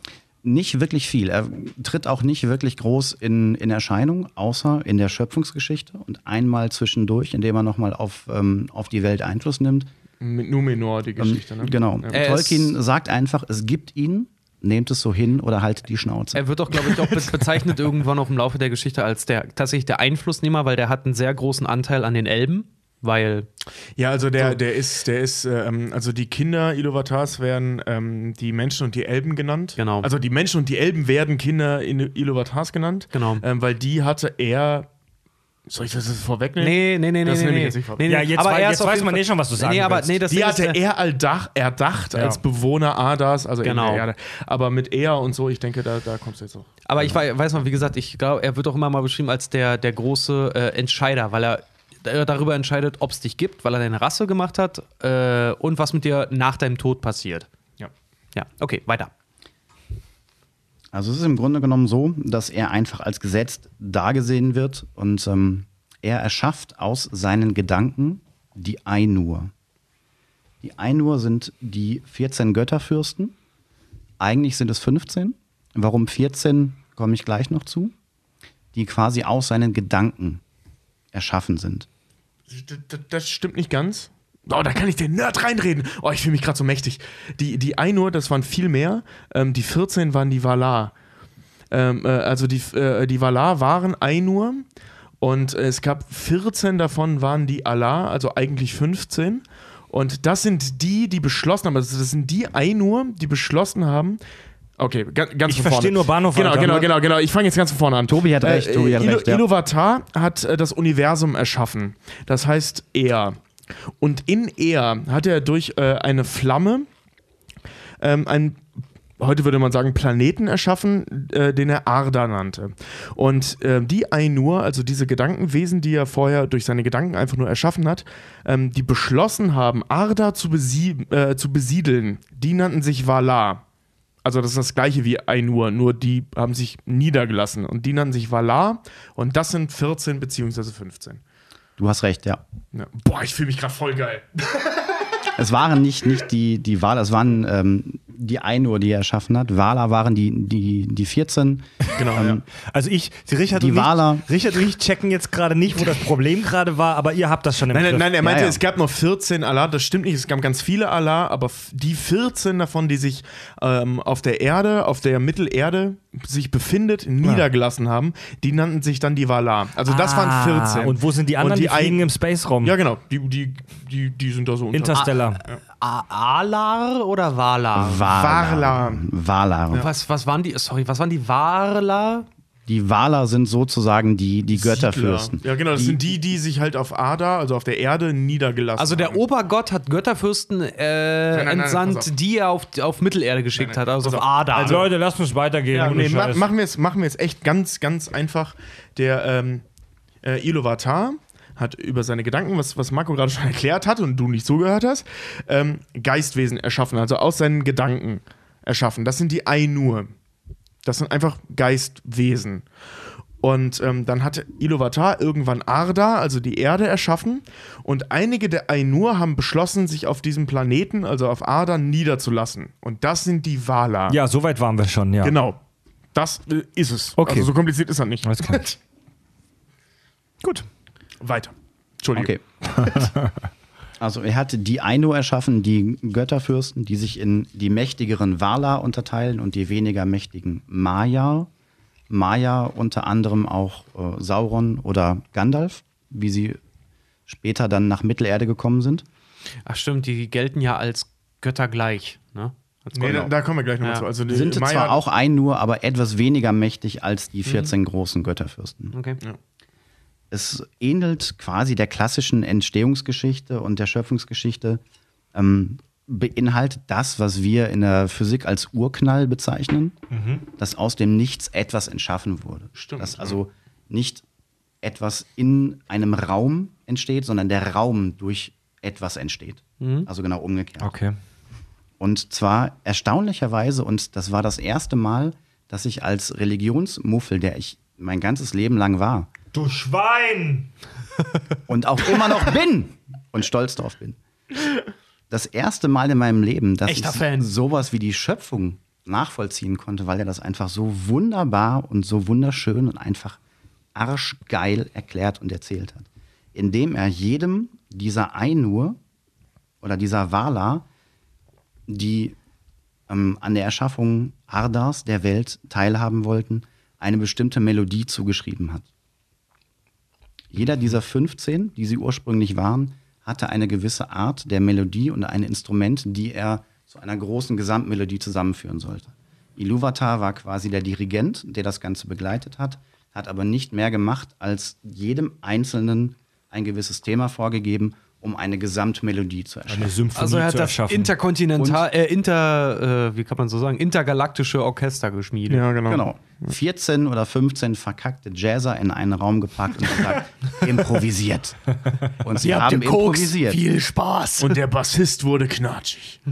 Nicht wirklich viel. Er tritt auch nicht wirklich groß in, in Erscheinung, außer in der Schöpfungsgeschichte und einmal zwischendurch, indem er nochmal auf, ähm, auf die Welt Einfluss nimmt. Mit Numenor die Ähm, Geschichte, ne? Genau. Ja. Tolkien sagt einfach, es gibt ihn, nehmt es so hin oder haltet die Schnauze. Er wird auch, glaube ich, auch be bezeichnet irgendwann auch im Laufe der Geschichte als der tatsächlich der Einflussnehmer, weil der hat einen sehr großen Anteil an den Elben, weil Ja, also der, der ist, der ist, ähm, also die Kinder Iluvatars werden ähm, die Menschen und die Elben genannt. Genau. Also die Menschen und die Elben werden Kinder in Iluvatars genannt. Genau. Ähm, weil die hatte er. Soll ich das jetzt vorwegnehmen? Nee, nee, nee, nee, Das nee. nehme ich nee. jetzt nicht vor. nee, nee. Ja, jetzt aber er jetzt weiß man eh schon, was du sagen Nee, aber willst. nee, das Die hatte ist, er alldach, erdacht als Bewohner Adas, also Genau. in der Erde. Aber mit er und so, ich denke, da, da kommst du jetzt auch. Aber ich wei- weiß mal, wie gesagt, ich glaube, er wird auch immer mal beschrieben als der, der große äh, Entscheider, weil er darüber entscheidet, ob es dich gibt, weil er deine Rasse gemacht hat äh, und was mit dir nach deinem Tod passiert. Ja. Ja, okay, weiter. Also es ist im Grunde genommen so, dass er einfach als Gesetz dargesehen wird und ähm, er erschafft aus seinen Gedanken die Ainur. Die Ainur sind die 14 Götterfürsten. Eigentlich sind es 15. Warum 14, komme ich gleich noch zu. Die quasi aus seinen Gedanken erschaffen sind. Das stimmt nicht ganz. Oh, da kann ich den Nerd reinreden. Oh, ich fühle mich gerade so mächtig. Die, die Ainur, das waren viel mehr. Ähm, die 14 waren die Valar. Ähm, äh, also die, äh, die Valar waren Ainur und es gab 14 davon waren die Alar, also eigentlich 15. Und das sind die, die beschlossen haben, also das sind die Ainur, die beschlossen haben, Okay, ga- ganz Ich von vorne. verstehe nur Bahnhof, Genau, genau, genau, genau. Ich fange jetzt ganz von vorne an. Tobi hat recht, Tobi hat recht, ja. Iluvatar hat äh, das Universum erschaffen. Das heißt er. Und in er hat er durch äh, eine Flamme ähm, einen, heute würde man sagen, Planeten erschaffen, äh, den er Arda nannte. Und äh, die Ainur, also diese Gedankenwesen, die er vorher durch seine Gedanken einfach nur erschaffen hat, ähm, die beschlossen haben, Arda zu, besie äh, zu besiedeln, die nannten sich Valar. Also das ist das gleiche wie Ainur, nur die haben sich niedergelassen und die nannten sich Valar und das sind 14 beziehungsweise 15. Du hast recht, ja. Ja. Boah, ich fühle mich gerade voll geil. Es waren nicht, nicht die, die Wala, es waren ähm, die Ainur, die er erschaffen hat. Wala waren die, die, die 14. Genau, ja. Also ich, Richard, Die und ich, Wahler. Richard und ich checken jetzt gerade nicht, wo das Problem gerade war, aber ihr habt das schon im Nein, nein, Griff. nein, er meinte, Ja, ja. es gab noch 14 Allah, das stimmt nicht, es gab ganz viele Allah, aber die 14 davon, die sich ähm, auf der Erde, auf der Mittelerde sich befindet, niedergelassen haben, die nannten sich dann die Valar. Also das waren 14. Ah, Und wo sind die anderen? Und die die fliegen ein- im Space-Raum. Ja, genau, die, die, die, die sind da so unter. Interstellar. A Alar oder Valar? Warla. Wala. Was, was waren die? Sorry, was waren die Valar? Die Wala sind sozusagen die, die Götterfürsten. Ja, genau, das Die- sind die, die sich halt auf Ada, also auf der Erde, niedergelassen Also der haben. Obergott hat Götterfürsten äh, nein, nein, entsandt, auf. die er auf, auf Mittelerde geschickt Nein, nein, hat, also auf auf. Ada. Also- Leute, lasst uns weitergehen. Ja, nee, ma machen wir es machen wir es echt ganz, ganz einfach. Der ähm, äh, Iluvatar hat über seine Gedanken, was, was Marco gerade schon erklärt hat und du nicht zugehört hast, ähm, Geistwesen erschaffen, also aus seinen Gedanken erschaffen. Das sind die Ainur. Das sind einfach Geistwesen. Und ähm, dann hat Iluvatar irgendwann Arda, also die Erde, erschaffen. Und einige der Ainur haben beschlossen, sich auf diesem Planeten, also auf Arda, niederzulassen. Und das sind die Valar. Ja, so weit waren wir schon, ja. Genau. Das äh, ist es. Okay. Also so kompliziert ist das nicht. Alles klar. Gut. Weiter. Entschuldigung. Okay. Also er hat die Ainu erschaffen, die Götterfürsten, die sich in die mächtigeren Wala unterteilen und die weniger mächtigen Maya. Maya unter anderem auch äh, Sauron oder Gandalf, wie sie später dann nach Mittelerde gekommen sind. Ach stimmt, die gelten ja als Götter gleich. Ne? Als Nee, da, da kommen wir gleich nochmal Ja. zu. Also die Sind Maya- zwar auch Ainur, aber etwas weniger mächtig als die 14 großen Götterfürsten. Okay. Es ähnelt quasi der klassischen Entstehungsgeschichte und der Schöpfungsgeschichte, ähm, beinhaltet das, was wir in der Physik als Urknall bezeichnen, dass aus dem Nichts etwas entschaffen wurde. Stimmt, Dass also nicht etwas in einem Raum entsteht, sondern der Raum durch etwas entsteht. Also genau umgekehrt. Okay. Und zwar erstaunlicherweise, und das war das erste Mal, dass ich als Religionsmuffel, der ich mein ganzes Leben lang war, Du Schwein! und auch immer noch bin und stolz drauf bin. Das erste Mal in meinem Leben, dass Echter ich Fan. sowas wie die Schöpfung nachvollziehen konnte, weil er das einfach so wunderbar und so wunderschön und einfach arschgeil erklärt und erzählt hat. Indem er jedem dieser Ainur oder dieser Wala, die ähm, an der Erschaffung Ardas, der Welt, teilhaben wollten, eine bestimmte Melodie zugeschrieben hat. Jeder dieser 15, die sie ursprünglich waren, hatte eine gewisse Art der Melodie und ein Instrument, die er zu einer großen Gesamtmelodie zusammenführen sollte. Iluvatar war quasi der Dirigent, der das Ganze begleitet hat, hat aber nicht mehr gemacht, als jedem Einzelnen ein gewisses Thema vorgegeben, um eine Gesamtmelodie zu erschaffen. Eine Symphonie Also er hat zu das erschaffen. interkontinental, äh, inter, äh, wie kann man so sagen, intergalaktische Orchester geschmiedet. Ja, genau. Genau. 14 oder 15 verkackte Jazzer in einen Raum gepackt und gesagt, improvisiert. Und sie haben improvisiert. Viel Spaß. Und der Bassist wurde knatschig.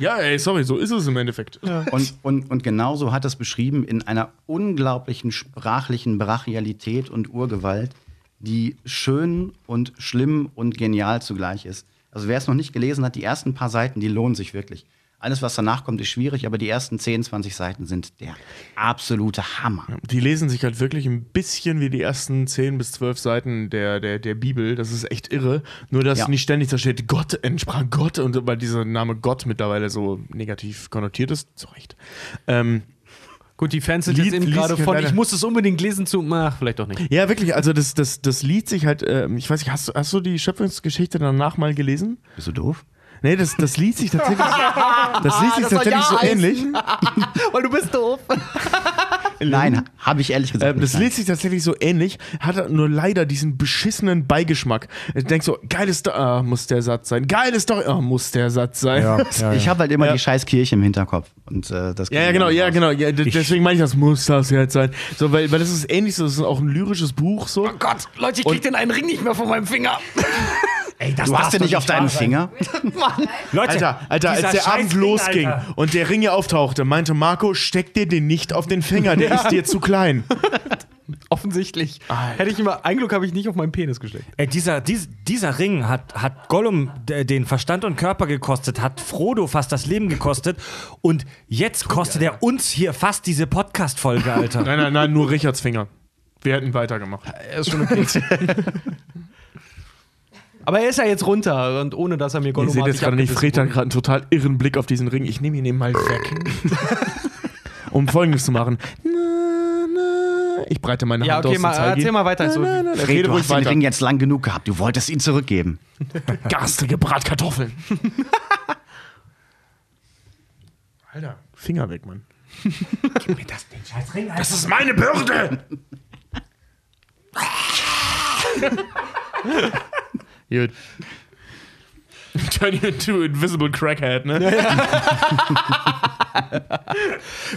Ja, ey, sorry, so ist es im Endeffekt. Und, und, und genauso hat es beschrieben in einer unglaublichen sprachlichen Brachialität und Urgewalt, die schön und schlimm und genial zugleich ist. Also wer es noch nicht gelesen hat, die ersten paar Seiten, die lohnen sich wirklich. Alles, was danach kommt, ist schwierig, aber die ersten 10, 20 Seiten sind der absolute Hammer. Die lesen sich halt wirklich ein bisschen wie die ersten 10 bis 12 Seiten der, der, der Bibel. Das ist echt irre. Nur, dass Ja. nicht ständig da steht, Gott entsprach Gott und weil dieser Name Gott mittlerweile so negativ konnotiert ist. Zu Recht. Ähm, Gut, die Fans sind Lied- jetzt eben gerade von, leider- ich muss es unbedingt lesen zu, ach, vielleicht doch nicht. ja, wirklich. Also, das, das, das Lied sich halt, ähm, ich weiß nicht, hast, du- hast du die Schöpfungsgeschichte danach mal gelesen? Bist du doof? Nee, das, das liest sich tatsächlich, das liest sich das soll tatsächlich ja so heißen. ähnlich. Weil du bist doof. Nein, habe ich ehrlich gesagt Ähm, das liest sich tatsächlich so ähnlich, hat nur leider diesen beschissenen Beigeschmack. Ich denk so, geiles Story, ah, muss der Satz sein. Geile Story, ah, muss der Satz sein. Ja, ja, Ich habe halt immer Ja. die scheiß Kirche im Hinterkopf. Und, äh, das ja, genau, ja, genau. Ja, d- Ich- deswegen meine ich, das muss das jetzt sein. So, weil, weil das ist ähnlich so, das ist auch ein lyrisches Buch so. Gott, Leute, ich krieg den einen Ring nicht mehr von meinem Finger. Ey, das Du hast den nicht auf deinem Finger? Leute, Alter, Alter, als der Abend losging Alter. und der Ring hier auftauchte, meinte Marco, steck dir den nicht auf den Finger, der ist dir zu klein. Offensichtlich. Hätte ich immer, ein Glück habe ich nicht auf meinen Penis gesteckt. Ey, dieser, dies, dieser Ring hat, hat Gollum d- den Verstand und Körper gekostet, hat Frodo fast das Leben gekostet und jetzt kostet er uns hier fast diese Podcast-Folge, Alter. Nein, nein, nein, nur Richards Finger. Wir hätten weitergemacht. Er ist schon okay. Aber er ist ja jetzt runter und ohne dass er mir Ihr Gollum seht hat jetzt gerade nicht, Fred hat gerade einen total irren Blick auf diesen Ring. Ich nehme ihn eben mal weg. um folgendes zu machen. Na, na. Ich breite meine Ja, Hand okay, aus und mal, zeige erzähl mal weiter. So, Na, na, na. Fred, Rede du ruhig hast den. Ring jetzt lang genug gehabt. Du wolltest ihn zurückgeben. Garstige Bratkartoffeln. Alter, Finger weg, Mann. Gib mir das, den scheiß Ring, Alter. Das ist meine Bürde! Gut. Turn you into invisible crackhead, ne?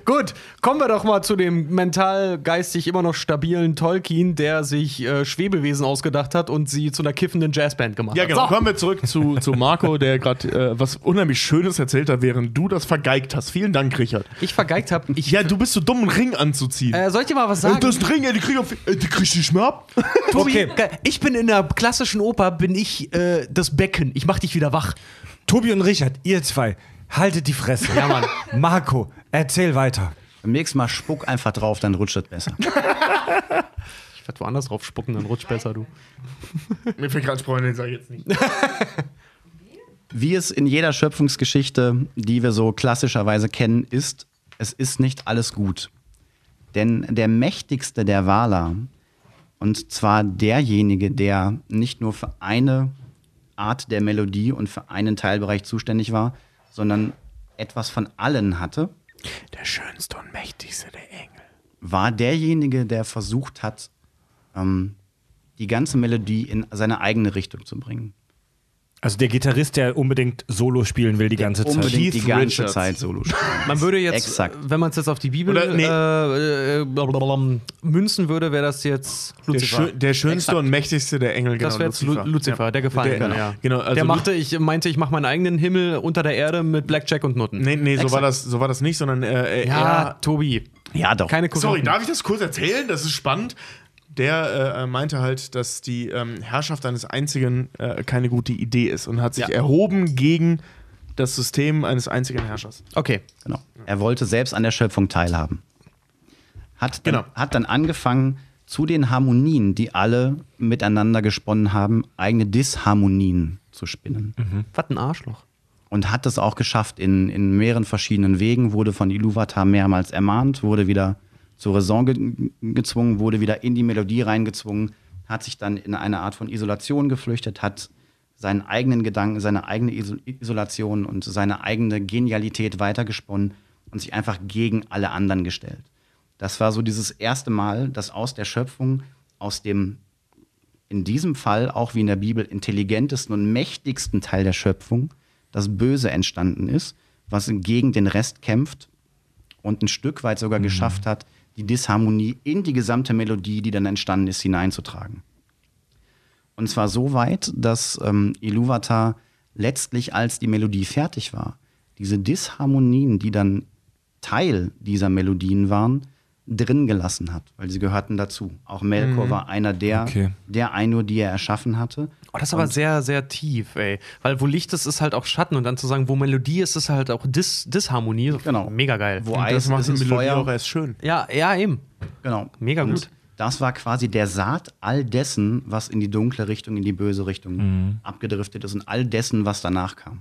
Gut, kommen wir doch mal zu dem mental, geistig immer noch stabilen Tolkien, der sich äh, Schwebewesen ausgedacht hat und sie zu einer kiffenden Jazzband gemacht Ja, hat. genau. So. Kommen wir zurück zu, zu Marco, der gerade äh, was unheimlich Schönes erzählt hat, während du das vergeigt hast. Vielen Dank, Richard. Ich vergeigt habe. Ich, Ja, du bist so dumm, einen Ring anzuziehen. äh, soll ich dir mal was sagen? das ist ein Ring, ey, die krieg ich auf, ey, die krieg ich nicht mehr ab. Tobi, Okay. ich bin in der klassischen Oper, bin ich äh, das Becken. Ich mach dich wieder wach. Tobi und Richard, ihr zwei, haltet die Fresse. Ja, Mann. Marco, erzähl weiter. Beim nächsten Mal spuck einfach drauf, dann rutscht es besser. Ich werde woanders drauf spucken, dann rutscht besser, du. Mir fällt gerade Freundin, sag ich jetzt nicht. Wie es in jeder Schöpfungsgeschichte, die wir so klassischerweise kennen, ist, es ist nicht alles gut. Denn der mächtigste der Wala, und zwar derjenige, der nicht nur für eine Art der Melodie und für einen Teilbereich zuständig war, sondern etwas von allen hatte, Der schönste und mächtigste der Engel. war derjenige, der versucht hat, ähm, die ganze Melodie in seine eigene Richtung zu bringen. Also der Gitarrist, der unbedingt Solo spielen will die ganze Zeit. Unbedingt die ganze Richards. Zeit Solo spielen. Man würde jetzt, Exakt. wenn man es jetzt auf die Bibel Oder, nee. äh, äh, münzen würde, wäre das jetzt Der, Lucifer. schön, der schönste und mächtigste der Engel, genau. das wäre jetzt Lucifer, Lucifer der gefallen. Der, ja. genau, also der machte, ich meinte, ich mache meinen eigenen Himmel unter der Erde mit Blackjack und Nutten. Nee, nee, so Exakt. war, das, so war das nicht, sondern äh, Ja, er. Tobi. Ja, doch. Keine Sorry, darf ich das kurz erzählen? Das ist spannend. Der äh, meinte halt, dass die ähm, Herrschaft eines Einzigen äh, keine gute Idee ist und hat sich Ja. erhoben gegen das System eines einzigen Herrschers. Okay. Genau. Er wollte selbst an der Schöpfung teilhaben. Hat dann, Genau. hat dann angefangen, zu den Harmonien, die alle miteinander gesponnen haben, eigene Disharmonien zu spinnen. Was ein Arschloch. Und hat es auch geschafft in, in mehreren verschiedenen Wegen, wurde von Iluvatar mehrmals ermahnt, wurde wieder zur Raison ge gezwungen, wurde wieder in die Melodie reingezwungen, hat sich dann in eine Art von Isolation geflüchtet, hat seinen eigenen Gedanken, seine eigene Iso Isolation und seine eigene Genialität weitergesponnen und sich einfach gegen alle anderen gestellt. Das war so dieses erste Mal, dass aus der Schöpfung, aus dem in diesem Fall auch wie in der Bibel intelligentesten und mächtigsten Teil der Schöpfung das Böse entstanden ist, was gegen den Rest kämpft und ein Stück weit sogar geschafft hat, die Disharmonie in die gesamte Melodie, die dann entstanden ist, hineinzutragen. Und zwar so weit, dass ähm, Iluvatar letztlich, als die Melodie fertig war, diese Disharmonien, die dann Teil dieser Melodien waren, drin gelassen hat, weil sie gehörten dazu. Auch Melkor war einer der, Okay. der Einur, die er erschaffen hatte. Oh, das ist aber sehr, sehr tief, ey. Weil wo Licht ist, ist halt auch Schatten und dann zu sagen, wo Melodie ist, ist halt auch Dis Disharmonie. Genau. Mega geil. Wo Und Eis das macht ist, die ist Melodie Feuer. auch erst schön. Ja, ja, eben. Genau. Mega Und gut. Das war quasi der Saat all dessen, was in die dunkle Richtung, in die böse Richtung Mhm. abgedriftet ist und all dessen, was danach kam.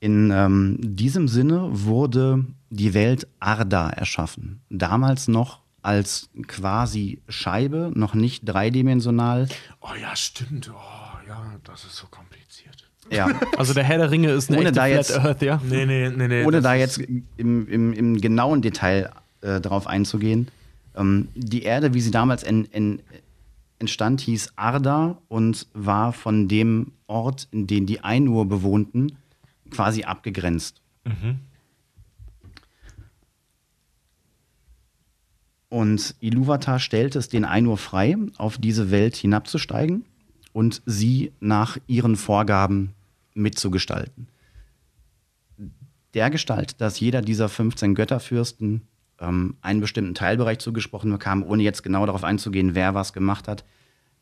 In ähm, diesem Sinne wurde die Welt Arda erschaffen. Damals noch als quasi Scheibe, noch nicht dreidimensional. Oh ja, stimmt. Oh ja, das ist so kompliziert. Ja, Also der Herr der Ringe ist eine Ohne echte da Flat jetzt- Earth, ja. Nee, nee, nee, nee. ohne da jetzt im, im, im genauen Detail äh, drauf einzugehen. Ähm, die Erde, wie sie damals en, en, entstand, hieß Arda und war von dem Ort, in den die Ainur bewohnten, quasi abgegrenzt. Und Iluvatar stellte es den Ainur frei, auf diese Welt hinabzusteigen und sie nach ihren Vorgaben mitzugestalten der Gestalt, dass jeder dieser 15 Götterfürsten ähm, einen bestimmten Teilbereich zugesprochen bekam, ohne jetzt genau darauf einzugehen, wer was gemacht hat.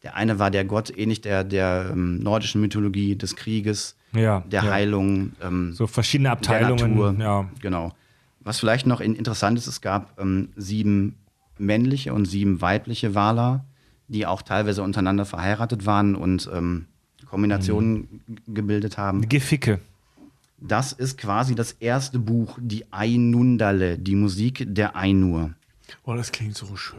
Der eine war der Gott, ähnlich der, der ähm, nordischen Mythologie des Krieges, Ja, der ja. Heilung, ähm, So verschiedene der Abteilungen. Natur. Ja. Genau. Was vielleicht noch in, interessant ist, es gab ähm, sieben männliche und sieben weibliche Wala, die auch teilweise untereinander verheiratet waren und ähm, Kombinationen g- gebildet haben. Geficke. Das ist quasi das erste Buch, die Ainundale, die Musik der Ainur. Oh, das klingt so schön.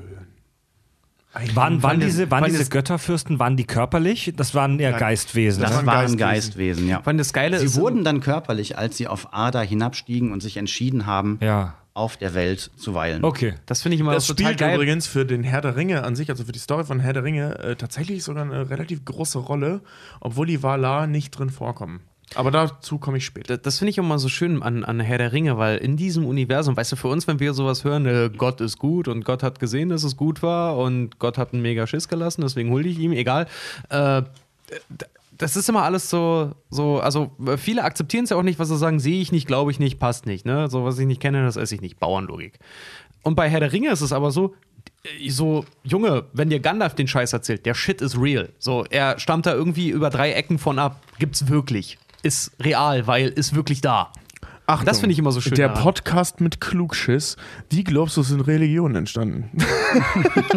Waren, waren, diese, waren diese Götterfürsten, waren die körperlich? Das waren eher Geistwesen. Das, Das waren waren Geistwesen. Geistwesen, ja. Das Geile Sie ist. wurden dann körperlich, als sie auf Ada hinabstiegen und sich entschieden haben, Ja. Auf der Welt zu weilen. Okay. das finde ich immer Das total spielt geil. übrigens für den Herr der Ringe an sich, also für die Story von Herr der Ringe, äh, tatsächlich sogar eine relativ große Rolle, obwohl die Valar nicht drin vorkommen. Aber dazu komme ich später. Das, das finde ich immer so schön an, an Herr der Ringe, weil in diesem Universum, weißt du, für uns, wenn wir sowas hören, äh, Gott ist gut und Gott hat gesehen, dass es gut war und Gott hat einen mega Schiss gelassen, deswegen hulde ich ihm, egal. Äh, das ist immer alles so, so also äh, viele akzeptieren es ja auch nicht, was sie sagen, sehe ich nicht, glaube ich nicht, passt nicht. Ne? So, was ich nicht kenne, das esse ich nicht. Bauernlogik. Und bei Herr der Ringe ist es aber so, äh, so, Junge, wenn dir Gandalf den Scheiß erzählt, der Shit ist real. So, er stammt da irgendwie über drei Ecken von ab. Gibt's wirklich. Ist real, weil ist wirklich da. Achtung, Das finde ich immer so schön Der daran. Podcast mit Klugschiss. Wie glaubst du, sind Religionen entstanden?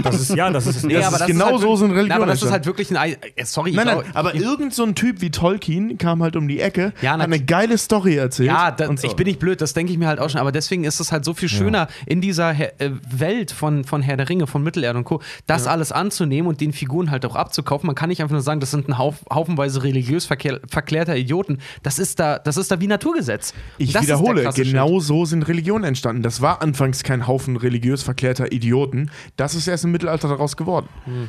Das ist, ja, das ist, Nee, das aber ist das genau halt so sind Religionen Na, aber das ist entstanden. halt wirklich ein. Ei- äh, Sorry, ich Nein, nein, glaub- aber irgend so ein Typ wie Tolkien kam halt um die Ecke, Ja, hat eine geile Story erzählt. Ja, da, und so. ich bin nicht blöd, das denke ich mir halt auch schon. Aber deswegen ist es halt so viel schöner, in dieser Her äh, Welt von, von Herr der Ringe, von Mittelerde und Co., das alles anzunehmen und den Figuren halt auch abzukaufen. Man kann nicht einfach nur sagen, das sind ein Hauf, haufenweise religiös verklärter Idioten. Das ist da, das ist da wie Naturgesetz. Ich das wiederhole, genau so sind Religionen entstanden. Das war anfangs kein Haufen religiös verklärter Idioten. Das ist erst im Mittelalter daraus geworden. Shit.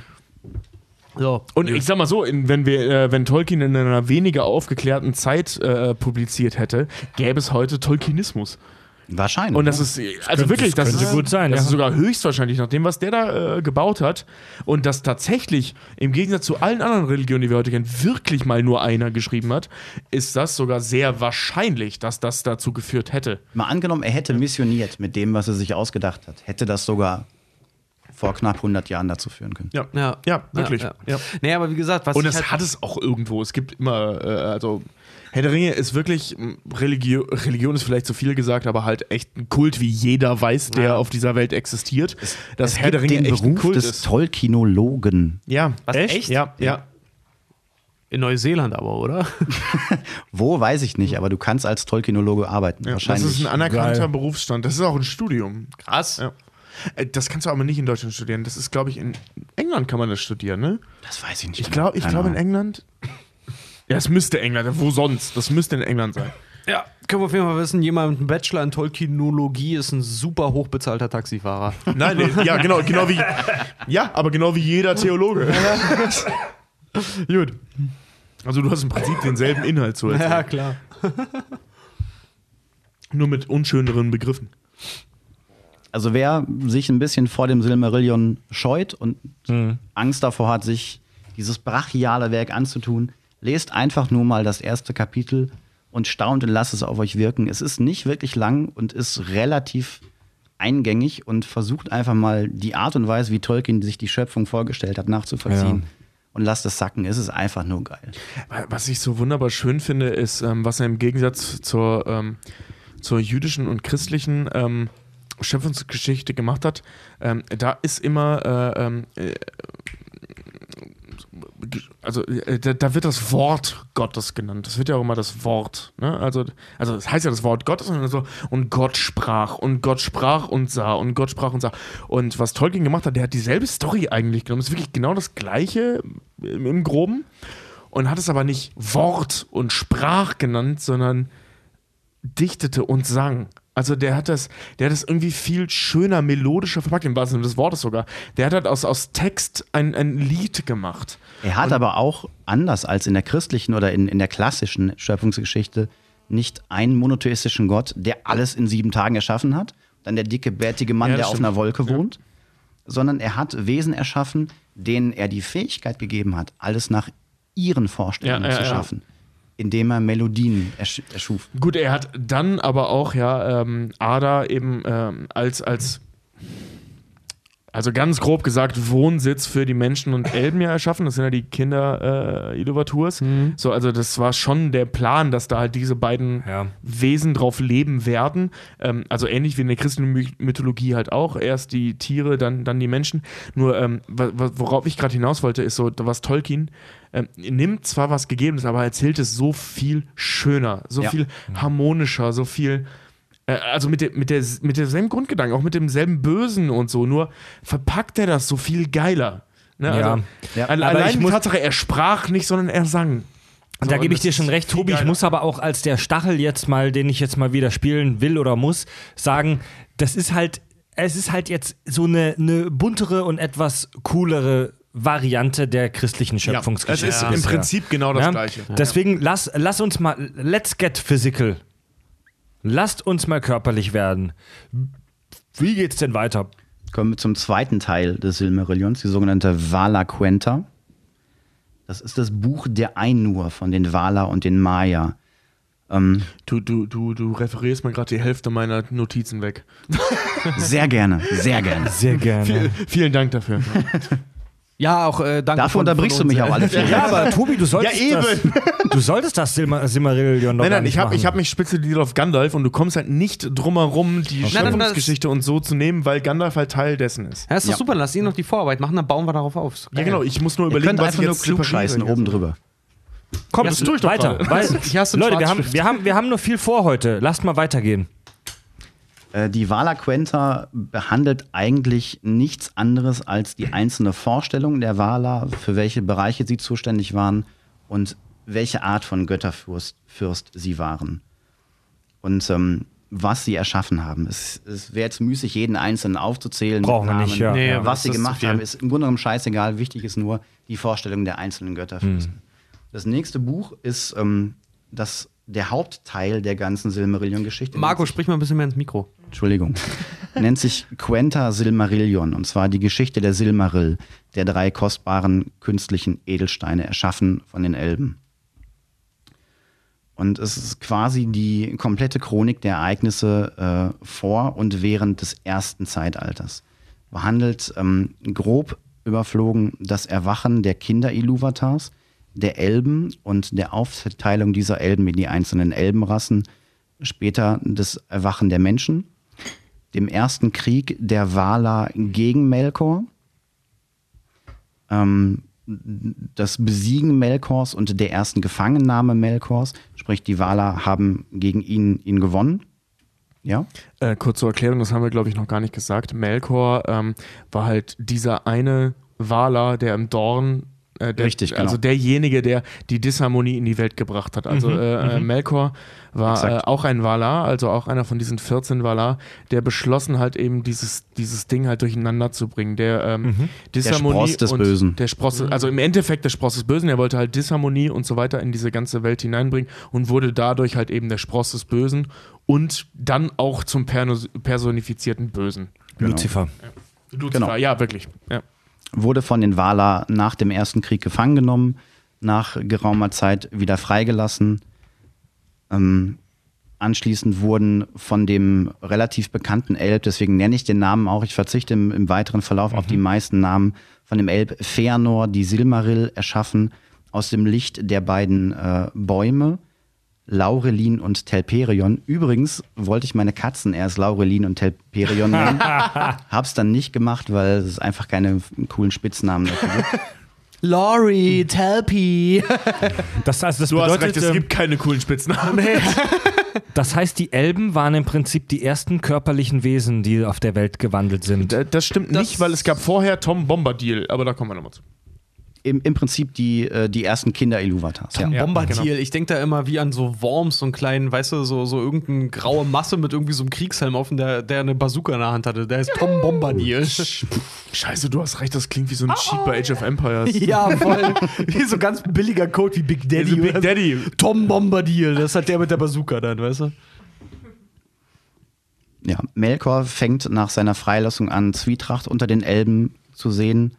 So. Und ich sag mal so, in, wenn, wir, äh, wenn Tolkien in einer weniger aufgeklärten Zeit äh, publiziert hätte, gäbe es heute Tolkienismus. Wahrscheinlich. Und das ist, also könnte- wirklich, das das, könnte ist, gut sein, Das ja. ist sogar höchstwahrscheinlich nach dem, was der da äh, gebaut hat. Und das tatsächlich, im Gegensatz zu allen anderen Religionen, die wir heute kennen, wirklich mal nur einer geschrieben hat, ist das sogar sehr wahrscheinlich, dass das dazu geführt hätte. Mal angenommen, er hätte missioniert mit dem, was er sich ausgedacht hat. Hätte das sogar vor knapp 100 Jahren dazu führen können. Ja, Ja, ja wirklich. Ja, Ja. ja. Nee, aber wie gesagt, was Und es halt hat es auch irgendwo. Es gibt immer, äh, also Herr der Ringe ist wirklich, Religio Religion ist vielleicht zu viel gesagt, aber halt echt ein Kult, wie jeder weiß, der Ja. auf dieser Welt existiert. dass Es Herr der Ringe den echt ein Beruf Kult des ist. Tolkienologen. Ja. Was, echt? Ja, ja. in Neuseeland aber, oder? Wo, weiß ich nicht, aber du kannst als Tolkienologe arbeiten. ja. Das Wahrscheinlich. ist ein anerkannter Geil. Berufsstand. Das ist auch ein Studium. Krass. Ja. Äh, Das kannst du aber nicht in Deutschland studieren. Das ist, glaube ich, in England kann man das studieren, ne? das weiß ich nicht. Ich glaube, ich glaube in. England. Ja, es müsste England. Wo sonst? Das müsste in England sein. Ja, können wir auf jeden Fall wissen, jemand mit einem Bachelor in Tolkienologie ist ein super hochbezahlter Taxifahrer. Nein, nee, ja, genau, genau wie. Ja, aber genau wie jeder Theologe. Gut. Also du hast im Prinzip denselben Inhalt zu erzählen. Ja, klar. Nur mit unschöneren Begriffen. Also wer sich ein bisschen vor dem Silmarillion scheut und Angst davor hat, sich dieses brachiale Werk anzutun, lest einfach nur mal das erste Kapitel und staunt und lasst es auf euch wirken. Es ist nicht wirklich lang und ist relativ eingängig und versucht einfach mal die Art und Weise, wie Tolkien sich die Schöpfung vorgestellt hat, nachzuvollziehen. Ja. Und lasst es sacken. Es ist einfach nur geil. Was ich so wunderbar schön finde, ist, ähm, was er im Gegensatz zur, ähm, zur jüdischen und christlichen ähm, Schöpfungsgeschichte gemacht hat. Ähm, da ist immer, äh, ähm, äh, also äh, da, da, wird das Wort Gottes genannt. Das wird ja auch immer das Wort. Ne? Also, also das heißt ja das Wort Gottes und, so, und Gott sprach und Gott sprach und sah und Gott sprach und sah. Und was Tolkien gemacht hat, der hat dieselbe Story eigentlich genommen. Es ist wirklich genau das gleiche im, im Groben und hat es aber nicht Wort und Sprach genannt, sondern dichtete und sang. Also der hat das, der hat das irgendwie viel schöner, melodischer verpackt, im wahrsten des Wortes sogar. Der hat halt aus, aus Text ein, ein Lied gemacht. Er hat Und aber auch, anders als in der christlichen oder in, in der klassischen Schöpfungsgeschichte, nicht einen monotheistischen Gott, der alles in sieben Tagen erschaffen hat, dann der dicke, bärtige Mann, Ja, der das auf stimmt. einer Wolke Ja. wohnt, sondern er hat Wesen erschaffen, denen er die Fähigkeit gegeben hat, alles nach ihren Vorstellungen Ja, ja, zu ja. schaffen, indem er Melodien ersch erschuf. Gut, er hat dann aber auch ja ähm, Ada eben ähm, als, als also ganz grob gesagt, Wohnsitz für die Menschen und Elben ja erschaffen. Das sind ja die Kinder äh, Iluvaturs. So, also das war schon der Plan, dass da halt diese beiden Ja. Wesen drauf leben werden. Ähm, also ähnlich wie in der christlichen My Mythologie halt auch. Erst die Tiere, dann, dann die Menschen. Nur, ähm, worauf ich gerade hinaus wollte, ist so, was Tolkien ähm, nimmt zwar was Gegebenes, aber erzählt es so viel schöner, so Ja. viel harmonischer, so viel. Äh, Also mit, der, mit, der, mit demselben Grundgedanken, auch mit demselben Bösen und so, nur verpackt er das so viel geiler. Ne? Ja. Also, Ja. Allein ich die Tatsache, er sprach nicht, sondern er sang. Und So, da gebe ich dir schon recht, Tobi. Ich muss aber auch als der Stachel jetzt mal, den ich jetzt mal wieder spielen will oder muss, sagen, das ist halt, es ist halt jetzt so eine, eine buntere und etwas coolere Variante der christlichen es Schöpfungsgeschichte. ist im. Prinzip genau das Ja? Gleiche. Deswegen lass, lass uns mal, let's get physical. Lasst uns mal körperlich werden. Wie geht's denn weiter? Kommen wir zum zweiten Teil des Silmarillions, die sogenannte Vala Quenta. Das ist das Buch der Ainur von den Vala und den Maya. Ähm, Du, du, du, du referierst mir gerade die Hälfte meiner Notizen weg. sehr gerne, sehr gerne. Sehr gerne. Vielen, vielen Dank dafür. Ja, auch äh, danke. Dafür von- unterbrichst du mich auch alle vier. Ja, aber Tobi, du solltest Ja, eben. das, du solltest das Silma Silmarillion doch Nein, gar nein, nicht ich habe machen. ich hab mich spezialisiert auf Gandalf und du kommst halt nicht drumherum, die das- Schöpfungsgeschichte und so zu nehmen, weil Gandalf halt Teil dessen ist. Ja, ist doch Ja. super, lass ihn noch die Vorarbeit machen, dann bauen wir darauf auf. Ja, genau, ich muss nur überlegen, was ich jetzt klug scheißen oben drüber. Komm, das tue ich doch weiter. Weil, Leute, wir haben, wir, haben, wir haben nur viel vor heute. Lasst mal weitergehen. Äh, Die Vala Quenta behandelt eigentlich nichts anderes als die einzelne Vorstellung der Vala, für welche Bereiche sie zuständig waren und welche Art von Götterfürst Fürst sie waren. Und ähm, was sie erschaffen haben. Es, es wäre jetzt müßig, jeden Einzelnen aufzuzählen. Brauchen wir nicht, ja. Nee, ja. Was sie gemacht haben, ist im Grunde genommen scheißegal. Wichtig ist nur die Vorstellung der einzelnen Götterfürsten. Hm. Das nächste Buch ist ähm, das, der Hauptteil der ganzen Silmarillion-Geschichte. Marco, sprich mal ein bisschen mehr ins Mikro. Entschuldigung. Nennt sich Quenta Silmarillion. Und zwar die Geschichte der Silmarill, der drei kostbaren künstlichen Edelsteine, erschaffen von den Elben. Und es ist quasi die komplette Chronik der Ereignisse äh, vor und während des ersten Zeitalters. Behandelt ähm, grob überflogen das Erwachen der Kinder Iluvatars, der Elben und der Aufteilung dieser Elben in die einzelnen Elbenrassen, später das Erwachen der Menschen, dem ersten Krieg der Valar gegen Melkor, ähm, das Besiegen Melkors und der ersten Gefangennahme Melkors, sprich die Valar haben gegen ihn, ihn gewonnen. Ja, Äh, kurz zur Erklärung, das haben wir, glaube ich, noch gar nicht gesagt. Melkor ähm, war halt dieser eine Valar, der im Dorn. Äh, der, Richtig, genau. Also derjenige, der die Disharmonie in die Welt gebracht hat. Also äh, äh, Melkor war äh, auch ein Valar, also auch einer von diesen 14 Valar, der beschlossen halt eben dieses, dieses Ding halt durcheinander zu bringen. Der ähm, Disharmonie Spross des und Bösen. Der Spross, also im Endeffekt der Spross des Bösen. Er wollte halt Disharmonie und so weiter in diese ganze Welt hineinbringen und wurde dadurch halt eben der Spross des Bösen und dann auch zum personifizierten Bösen. Lucifer. Lucifer, Genau. ja, wirklich. Ja. Wurde von den Valar nach dem ersten Krieg gefangen genommen, nach geraumer Zeit wieder freigelassen Ähm, anschließend wurden von dem relativ bekannten Elb, deswegen nenne ich den Namen auch, ich verzichte im, im weiteren Verlauf auf die meisten Namen, von dem Elb Feanor die Silmaril erschaffen aus dem Licht der beiden äh, Bäume. Laurelin und Telperion. Übrigens wollte ich meine Katzen erst Laurelin und Telperion nennen. Hab's dann nicht gemacht, weil es einfach keine coolen Spitznamen dafür gibt. Laurie, Telpy. Das, also das Du hast bedeutet, recht, es ähm, gibt keine coolen Spitznamen. das heißt, die Elben waren im Prinzip die ersten körperlichen Wesen, die auf der Welt gewandelt sind. Das stimmt Das- nicht, weil es gab vorher Tom Bombadil, aber da kommen wir nochmal zu. Im, Im Prinzip die, äh, die ersten Kinder Iluvatars. Ja. Ja, Bombadil. genau. Ich denke da immer wie an so Worms, so einen kleinen, weißt du, so, so irgendeine graue Masse mit irgendwie so einem Kriegshelm auf, und der, der eine Bazooka in der Hand hatte. Der ist Tom Bombadil. Scheiße, du hast recht, das klingt wie so ein Cheat bei Age of Empires. ja, voll. Wie so ganz billiger Code wie Big Daddy. Big oder so. Daddy. Tom Bombadil, das hat der mit der Bazooka dann, weißt du? Ja, Melkor fängt nach seiner Freilassung an, Zwietracht unter den Elben zu sehen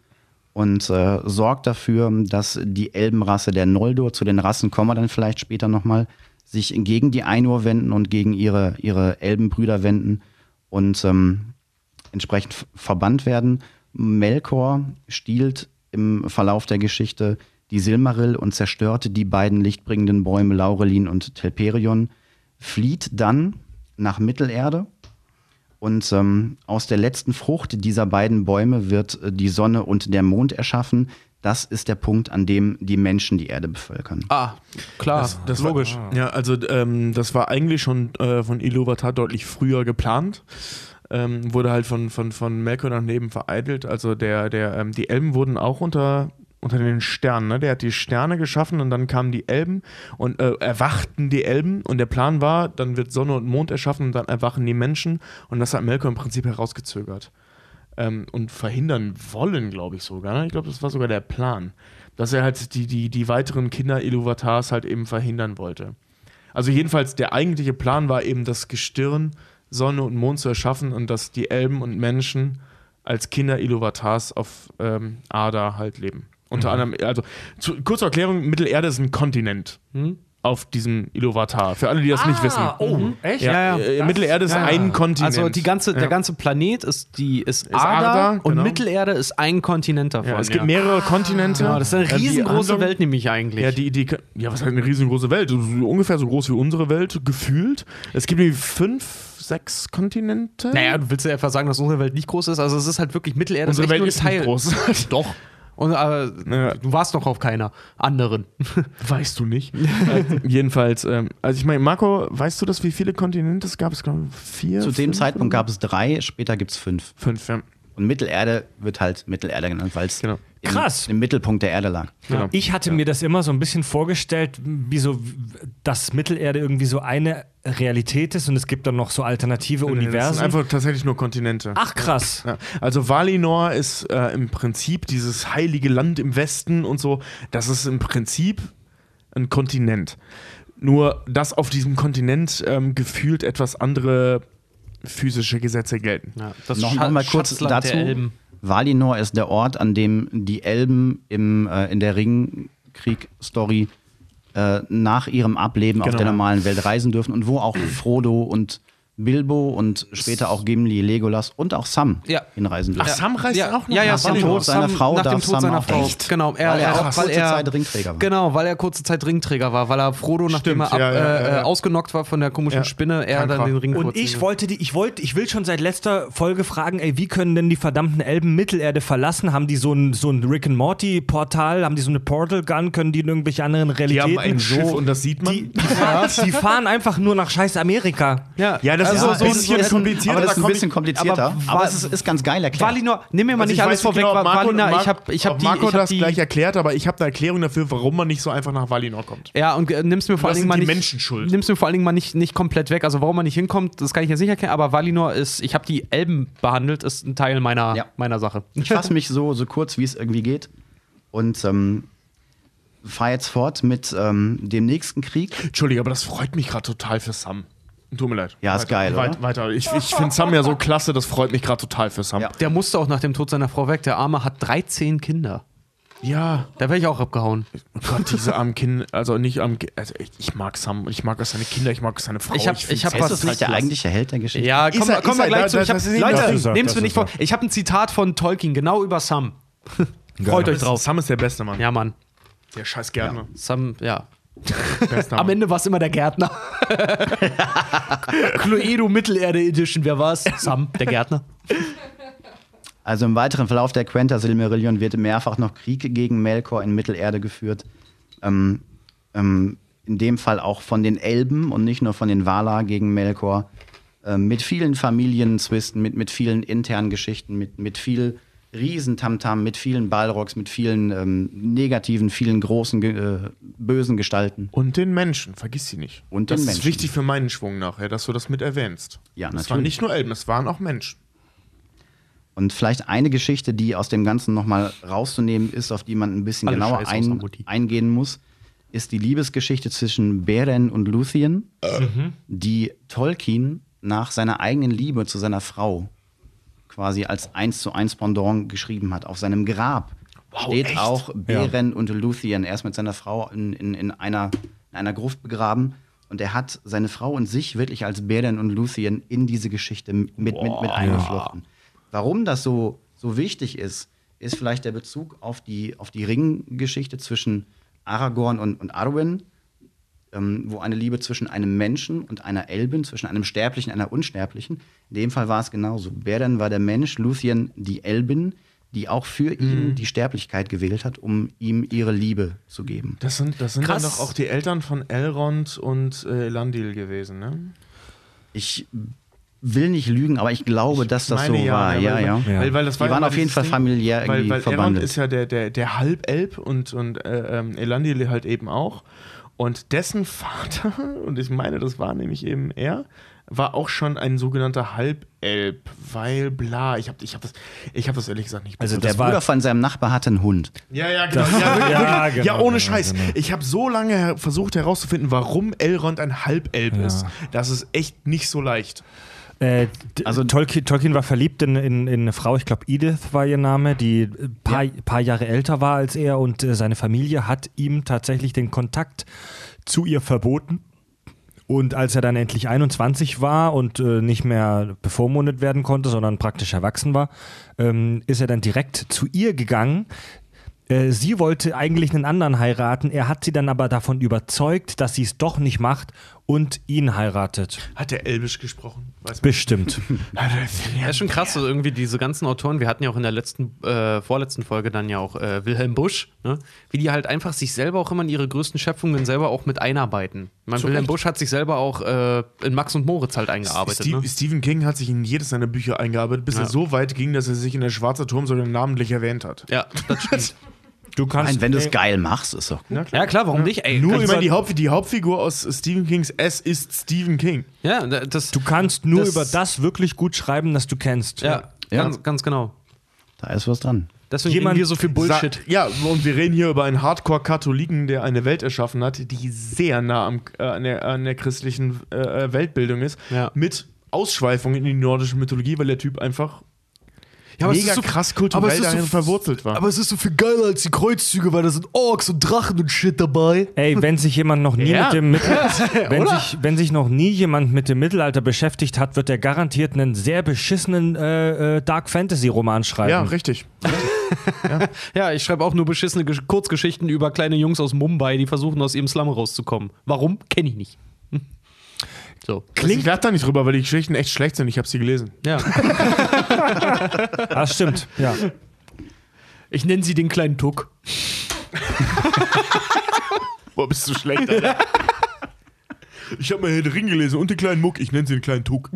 und äh, sorgt dafür, dass die Elbenrasse der Noldor, zu den Rassen kommen wir dann vielleicht später nochmal, sich gegen die Ainur wenden und gegen ihre, ihre Elbenbrüder wenden und ähm, entsprechend verbannt werden. Melkor stiehlt im Verlauf der Geschichte die Silmaril und zerstört die beiden lichtbringenden Bäume Laurelin und Telperion, flieht dann nach Mittelerde und ähm, aus der letzten Frucht dieser beiden Bäume wird äh, die Sonne und der Mond erschaffen. Das ist der Punkt, an dem die Menschen die Erde bevölkern. Ah, klar, Das, das logisch. War, ja, also ähm, das war eigentlich schon äh, von Iluvatar deutlich früher geplant. Ähm, wurde halt von, von, von Melkor daneben vereitelt. Also der, der, ähm, die Elben wurden auch unter, unter den Sternen. Ne? Der hat die Sterne geschaffen und dann kamen die Elben und äh, erwachten die Elben. Und der Plan war, dann wird Sonne und Mond erschaffen und dann erwachen die Menschen. Und das hat Melkor im Prinzip herausgezögert. Ähm, und verhindern wollen, glaube ich sogar. Ne? Ich glaube, das war sogar der Plan. Dass er halt die, die, die weiteren Kinder Iluvatars halt eben verhindern wollte. Also jedenfalls der eigentliche Plan war eben das Gestirn, Sonne und Mond zu erschaffen und dass die Elben und Menschen als Kinder Iluvatars auf ähm, Ada halt leben. Unter anderem, also zu, kurze Erklärung, Mittelerde ist ein Kontinent auf diesem Iluvatar. Für alle, die das nicht wissen. Oh, echt? Ja, Ja, ja. äh, Mittelerde ist ein Kontinent. Also die ganze, der Ja. ganze Planet ist, die, ist, Ist Ada, Ada, und genau. Mittelerde ist ein Kontinent davon. Ja, es gibt mehrere Kontinente. Genau, das ist eine Äh, riesengroße Handlung- Welt nämlich eigentlich. Ja, die, die, ja, was heißt eine riesengroße Welt? Ungefähr so groß wie unsere Welt, gefühlt. Es gibt irgendwie fünf, sechs Kontinente. naja, du willst ja einfach sagen, dass unsere Welt nicht groß ist. Also es ist halt wirklich Mittelerde. unsere Welt ist nicht groß. Doch. Und, aber Ja. du warst noch auf keiner anderen. Weißt du nicht. äh, jedenfalls, ähm, also ich meine, Marco, weißt du das, wie viele Kontinente es gab? Es glaube vier. Zu dem fünf Zeitpunkt gab es drei, später gibt es fünf. fünf. Ja. Und Mittelerde wird halt Mittelerde genannt, weil es Genau. Im, Krass. im Mittelpunkt der Erde lag. Genau. Ich hatte mir das immer so ein bisschen vorgestellt, wie so, dass Mittelerde irgendwie so eine Realität ist und es gibt dann noch so alternative Das sind Universen. einfach tatsächlich nur Kontinente. Ach krass. Ja, also Valinor ist äh, im Prinzip dieses heilige Land im Westen und so. Das ist im Prinzip ein Kontinent. Nur, dass auf diesem Kontinent ähm, gefühlt etwas andere physische Gesetze gelten. Ja, das noch, noch mal kurz Schatzland dazu. Valinor ist der Ort, an dem die Elben im, äh, in der Ringkrieg-Story äh, nach ihrem Ableben auf Genau. der normalen Welt reisen dürfen und wo auch Frodo und Bilbo und später auch Gimli, Legolas und auch Sam Ja. hinreisen dürfen. Ach, Sam reist ja, auch noch ja, ja, nach Sam dem. Tod seiner Frau nach dem Tod Sam seiner Frau. echt. Genau, er, Weil er auch weil kurze er, Zeit Ringträger war. Genau, weil er kurze Zeit Ringträger war, weil er Frodo, nachdem er ab, ja, äh, ja. ausgenockt war von der komischen Ja. Spinne, er Krank dann war. den Ring Und ich wollte die, ich wollte, ich will schon seit letzter Folge fragen, ey, wie können denn die verdammten Elben Mittelerde verlassen? Haben die so ein, so ein Rick and Morty Portal? Haben die so eine Portal Gun? Können die in irgendwelche anderen Die Realitäten? haben ein Schiff und das sieht man. die, die, fahren, die fahren einfach nur nach scheiß Amerika. Ja, Ja, das also ist so ein so, bisschen so, kompliziert. aber das da ist ein bisschen komplizierter. aber Aber, es ist, ist ganz geil erklärt. Valinor, nimm mir mal Also nicht ich alles vorweg, genau, Marco, Valinor, Marco, ich habe ich hab die, Marco ich hab das die, gleich erklärt, aber ich habe eine Erklärung dafür, warum man nicht so einfach nach Valinor kommt. Ja, und äh, nimm's mir vor allen Dingen mal die nicht. Menschen schuld. Nimm's mir vor allen Dingen mal nicht, nicht komplett weg. Also warum man nicht hinkommt, das kann ich jetzt nicht erklären, aber Valinor ist, ich habe die Elben behandelt, ist ein Teil meiner, Ja. meiner Sache. Ich fasse mich so, so kurz, wie es irgendwie geht. Und ähm, fahre jetzt fort mit ähm, dem nächsten Krieg. Entschuldige, aber das freut mich gerade total für Sam. Tut mir leid. Ja, ist weiter, geil, Weit? Weiter. Ich, ich finde Sam ja so klasse, das freut mich gerade total für Sam. Ja. Der musste auch nach dem Tod seiner Frau weg. Der Arme hat 13 Kinder. Ja. Da wäre ich auch abgehauen. Oh Gott, diese armen Kinder, also nicht armen Ki- also ich, ich mag Sam, ich mag seine Kinder, ich mag seine Frau. Ich hab- find's ich hab Ist was- das nicht der eigentliche Held der Geschichte? Ja, Ist komm, er- komm ist mal er- gleich da- zu. Ich hab, das ist Leute, ist das mir ist nicht vor. Ich habe ein Zitat von Tolkien, genau über Sam. Freut euch drauf. Sam ist der beste Mann. Ja, Mann. Der scheiß Gärtner. Sam, ja. Bester Am. Ende war es immer der Gärtner. Cluedo Mittelerde Edition, wer war's? Sam, der Gärtner. Also im weiteren Verlauf der Quenta Silmarillion wird mehrfach noch Krieg gegen Melkor in Mittelerde geführt. Ähm, ähm, in dem Fall auch von den Elben und nicht nur von den Valar gegen Melkor. Ähm, mit vielen Familienzwisten, mit, mit vielen internen Geschichten, mit, mit viel Riesentamtam, mit vielen Balrogs, mit vielen ähm, negativen, vielen großen, äh, bösen Gestalten. Und den Menschen, vergiss sie nicht. Und das den ist Menschen. wichtig für meinen Schwung nachher, dass du das mit erwähnst. Ja, Es natürlich. waren nicht nur Elben, es waren auch Menschen. Und vielleicht eine Geschichte, die aus dem Ganzen nochmal rauszunehmen ist, auf die man ein bisschen Alle genauer ein, eingehen muss, ist die Liebesgeschichte zwischen Beren und Luthien, die Tolkien nach seiner eigenen Liebe zu seiner Frau quasi als eins zu eins Pendant geschrieben hat. Auf seinem Grab Wow, steht echt? auch Beren und Luthien. Er ist mit seiner Frau in, in, in, einer, in einer Gruft begraben. Und er hat seine Frau und sich wirklich als Beren und Luthien in diese Geschichte mit, mit, mit eingeflochten. Warum das so, so wichtig ist, ist vielleicht der Bezug auf die, auf die Ringgeschichte zwischen Aragorn und, und Arwen, ähm, wo eine Liebe zwischen einem Menschen und einer Elbin, zwischen einem Sterblichen und einer Unsterblichen. In dem Fall war es genauso. Beren war der Mensch, Luthien die Elbin, die auch für ihn die Sterblichkeit gewählt hat, um ihm ihre Liebe zu geben. Das sind, das sind dann Krass. doch auch die Eltern von Elrond und äh, Elandil gewesen, ne? Ich will nicht lügen, aber ich glaube, dass das so Meine war. Ja, weil, ja. Weil, weil das Die war waren auf jeden Fall familiär weil, irgendwie weil Elrond verbandelt. ist ja der, der, der Halbelb und, und äh, ähm, Elandil halt eben auch. Und dessen Vater, und ich meine, das war nämlich eben er, war auch schon ein sogenannter Halbelb, weil bla, ich habe ich hab das, ich hab das ehrlich gesagt nicht Also Der Bruder von seinem Nachbar hatte einen Hund. Ja, ja, genau. Ja, wirklich, Ja, wirklich. genau, ja, ohne genau, Scheiß. genau. Ich habe so lange versucht herauszufinden, warum Elrond ein Halbelb Ja. ist. Das ist echt nicht so leicht. Äh, Also- Tolkien, Tolkien war verliebt in, in, in eine Frau, ich glaube Edith war ihr Name, die ein paar, paar Jahre älter war als er und äh, seine Familie hat ihm tatsächlich den Kontakt zu ihr verboten. Und als er dann endlich 21 war und äh, nicht mehr bevormundet werden konnte, sondern praktisch erwachsen war, ähm, ist er dann direkt zu ihr gegangen. Äh, sie wollte eigentlich einen anderen heiraten, er hat sie dann aber davon überzeugt, dass sie es doch nicht macht und ihn heiratet. Hat er Elbisch gesprochen? Bestimmt. Ja, ist schon krass, so irgendwie diese ganzen Autoren, wir hatten ja auch in der letzten, äh, vorletzten Folge dann ja auch äh, Wilhelm Busch, ne? wie die halt einfach sich selber auch immer in ihre größten Schöpfungen selber auch mit einarbeiten. Ich meine, Wilhelm. Busch hat sich selber auch äh, in Max und Moritz halt eingearbeitet. Steve, Ne? Stephen King hat sich in jedes seiner Bücher eingearbeitet, bis Ja. er so weit ging, dass er sich in der Schwarze Turm sogar namentlich erwähnt hat. Ja, das stimmt. Du kannst. Nein, wenn du es geil machst, ist doch gut. ja, klar, warum nicht? Ey, Nur, meine, die, Haupt, die Hauptfigur aus Stephen Kings S ist Stephen King. ja, das, Du kannst nur Das- über das wirklich gut schreiben, das du kennst. ja, Ja. Ganz, ganz genau. Da ist was dran. Deswegen Jemand wir so viel Bullshit. Ja, und wir reden hier über einen Hardcore-Katholiken, der eine Welt erschaffen hat, die sehr nah am, äh, an, der, an der christlichen äh, Weltbildung ist. Ja. Mit Ausschweifungen in die nordische Mythologie, weil der Typ einfach Ja, mega krass kulturell darin verwurzelt war. Aber es ist so viel geiler als die Kreuzzüge, weil da sind Orks und Drachen und Shit dabei. Ey, wenn sich jemand noch nie Ja. mit dem Mittel wenn, sich, wenn sich noch nie jemand mit dem Mittelalter beschäftigt hat, wird er garantiert einen sehr beschissenen äh, äh, Dark Fantasy Roman schreiben. ja, richtig. Ja, ich schreibe auch nur beschissene Gesch Kurzgeschichten über kleine Jungs aus Mumbai, die versuchen, aus ihrem Slum rauszukommen. Warum? Kenne ich nicht. So. Klingt. Ich lach da nicht drüber, weil die Geschichten echt schlecht sind. Ich habe sie gelesen. Ja. Ah, stimmt. Ja. Ich nenne sie den kleinen Tuck. Boah, bist du schlecht, Alter. Ich habe mal Herr der Ring gelesen und den kleinen Muck. Ich nenne sie den kleinen Tuck.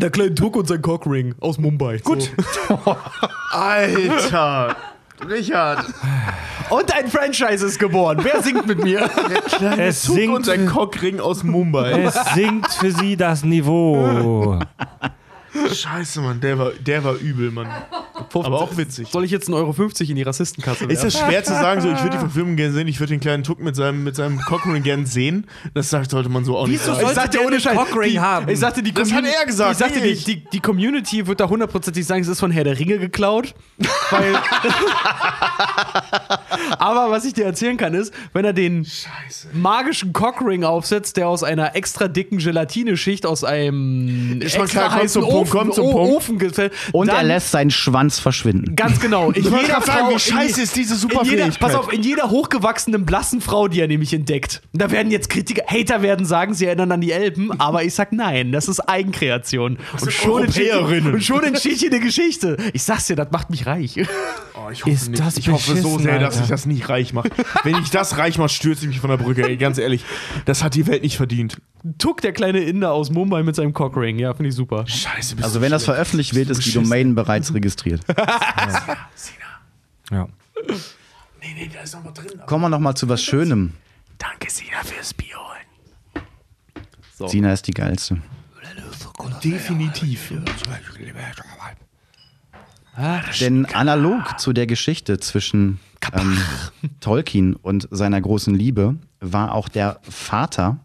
Der kleine Tuck und sein Cockring aus Mumbai. Gut. Alter! Richard! Und ein Franchise ist geboren. Wer singt mit mir? Es Tuck und sinkt, sein Cockring aus Mumbai. es sinkt für sie das Niveau. Scheiße, Mann, der war, der war übel, Mann. Aber auch witzig. Soll ich jetzt 1,50 Euro in die Rassistenkasse Ist das schwer zu sagen, so ich würde die Verfilmung gerne sehen, ich würde den kleinen Tuck mit seinem, mit seinem Cockring gerne sehen? Das sollte man so auch nicht Wieso sagen. Ich sagte ohne Scheiß. Cockring haben? Ich sagte, die Das hat Community- er gesagt, Ich sagte, die, die, die Community wird da hundertprozentig sagen, es ist von Herr der Ringe geklaut. weil. Aber was ich dir erzählen kann, ist, wenn er den magischen Cockring aufsetzt, der aus einer extra dicken Gelatineschicht aus einem schon extra heißen Punkt, komm zum Punkt. Ofen gefällt. Und er lässt seinen Schwanz verschwinden. Ganz genau. In jeder grad sagen, Frau, wie scheiße ist diese Superfähigkeit. Pass auf, in jeder hochgewachsenen, blassen Frau, die er nämlich entdeckt. Da werden jetzt Kritiker, Hater werden sagen, sie erinnern an die Elben, aber ich sag nein, das ist Eigenkreation. Und schon, und schon entsteht hier eine Geschichte. Ich sag's dir, das macht mich reich. Oh, ich hoffe Ist nicht. das ich hoffe so sehr, dass Alter. ich das nicht reich mache. Wenn ich das reich mache, stürze ich mich von der Brücke. Ey, ganz ehrlich, das hat die Welt nicht verdient. Tuck, der kleine Inder aus Mumbai mit seinem Cockring. Ja, finde ich super. Scheiße, Also wenn das veröffentlicht wird, ist die. Domain bereits registriert. Ja. Nee, nee, da ist noch mal drin. Kommen wir noch mal zu was Schönem. Danke, Sina, fürs Bier holen. Sina ist die geilste. Definitiv. Denn analog zu der Geschichte zwischen ähm, Tolkien und seiner großen Liebe war auch der Vater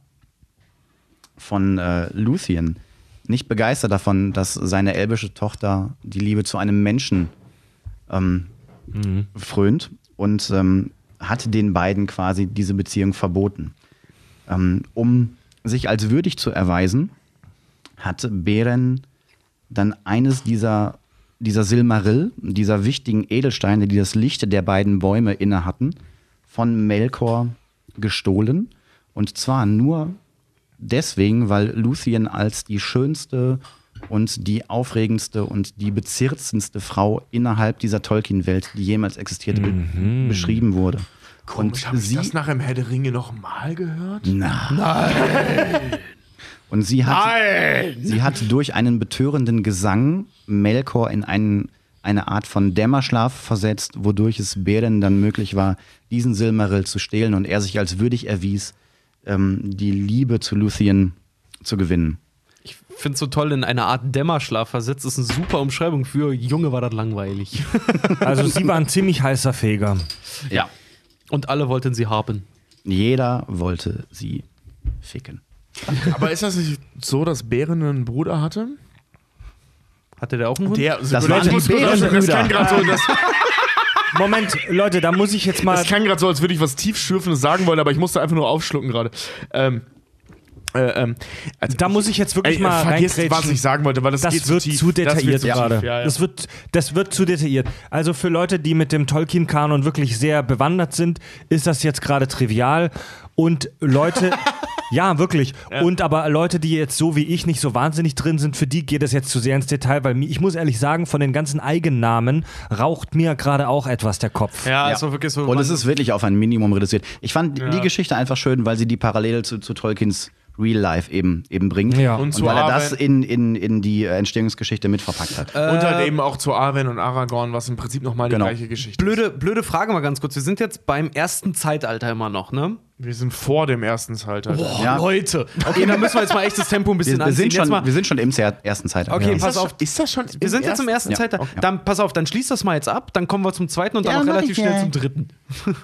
von äh, Luthien nicht begeistert davon, dass seine elbische Tochter die Liebe zu einem Menschen ähm, frönt und ähm, hat den beiden quasi diese Beziehung verboten. Ähm, um sich als würdig zu erweisen, hat Beren dann eines dieser, dieser Silmarill, dieser wichtigen Edelsteine, die das Licht der beiden Bäume inne hatten, von Melkor gestohlen. Und zwar nur deswegen, weil Luthien als die schönste und die aufregendste und die bezirzenste Frau innerhalb dieser Tolkien-Welt, die jemals existierte, be beschrieben wurde. Komisch, und ich sie, das nach dem Herr der Ringe noch mal gehört? Nein. Und sie hat, sie hat durch einen betörenden Gesang Melkor in einen, eine Art von Dämmerschlaf versetzt, wodurch es Beren dann möglich war, diesen Silmaril zu stehlen und er sich als würdig erwies, ähm, die Liebe zu Luthien zu gewinnen. Ich finde es so toll, in eine Art Dämmerschlaf versetzt. Das ist eine super Umschreibung für Junge war das langweilig. Also sie war ein ziemlich heißer Feger. Ja. Und alle wollten sie haben. Jeder wollte sie ficken. Aber ist das nicht so, dass Bären einen Bruder hatte? Hatte der auch einen Hund? Der, Das waren die das, das Bärenbrüder. so, das, Moment, Leute, da muss ich jetzt mal. das klang gerade so, als würde ich was tiefschürfendes sagen wollen, aber ich musste einfach nur aufschlucken gerade. Ähm, äh, ähm, also Da muss ich jetzt wirklich Ey, mal vergiss, reingrätschen. was ich sagen wollte, weil das, Das geht wird zu, tief. zu Das wird detailliert zu tief, gerade. Ja, ja. Das, wird, das wird zu detailliert. Also für Leute, die mit dem Tolkien-Kanon wirklich sehr bewandert sind, ist das jetzt gerade trivial. Und Leute, ja, wirklich. Und aber Leute, die jetzt so wie ich nicht so wahnsinnig drin sind, für die geht es jetzt zu sehr ins Detail, weil ich muss ehrlich sagen, von den ganzen Eigennamen raucht mir gerade auch etwas der Kopf. ja, ist doch wirklich so. Und es ist wirklich auf ein Minimum reduziert. Ich fand die Geschichte einfach schön, weil sie die Parallele zu, zu Tolkiens Real Life eben, eben bringt. Ja. Und Und, zu weil er das in, in, in die äh, Entstehungsgeschichte mitverpackt hat. Und halt eben auch zu Arwen und Aragorn, was im Prinzip nochmal die Genau. gleiche Geschichte Blöde, blöde Frage mal ganz kurz. Wir sind jetzt beim ersten Zeitalter immer noch, ne? Wir sind vor dem ersten Zeitalter. Boah, Ja. Leute. Okay, dann müssen wir jetzt mal echt das Tempo ein bisschen wir, wir, anziehen. sind schon, mal, wir sind schon im ersten Zeitalter. Okay, Ja. pass auf. Ist das schon? wir sind jetzt im ersten Ja. Zeitalter. Dann pass auf, dann schließ das mal jetzt ab. Dann kommen wir zum zweiten und dann Ja, noch relativ schnell ja. zum dritten.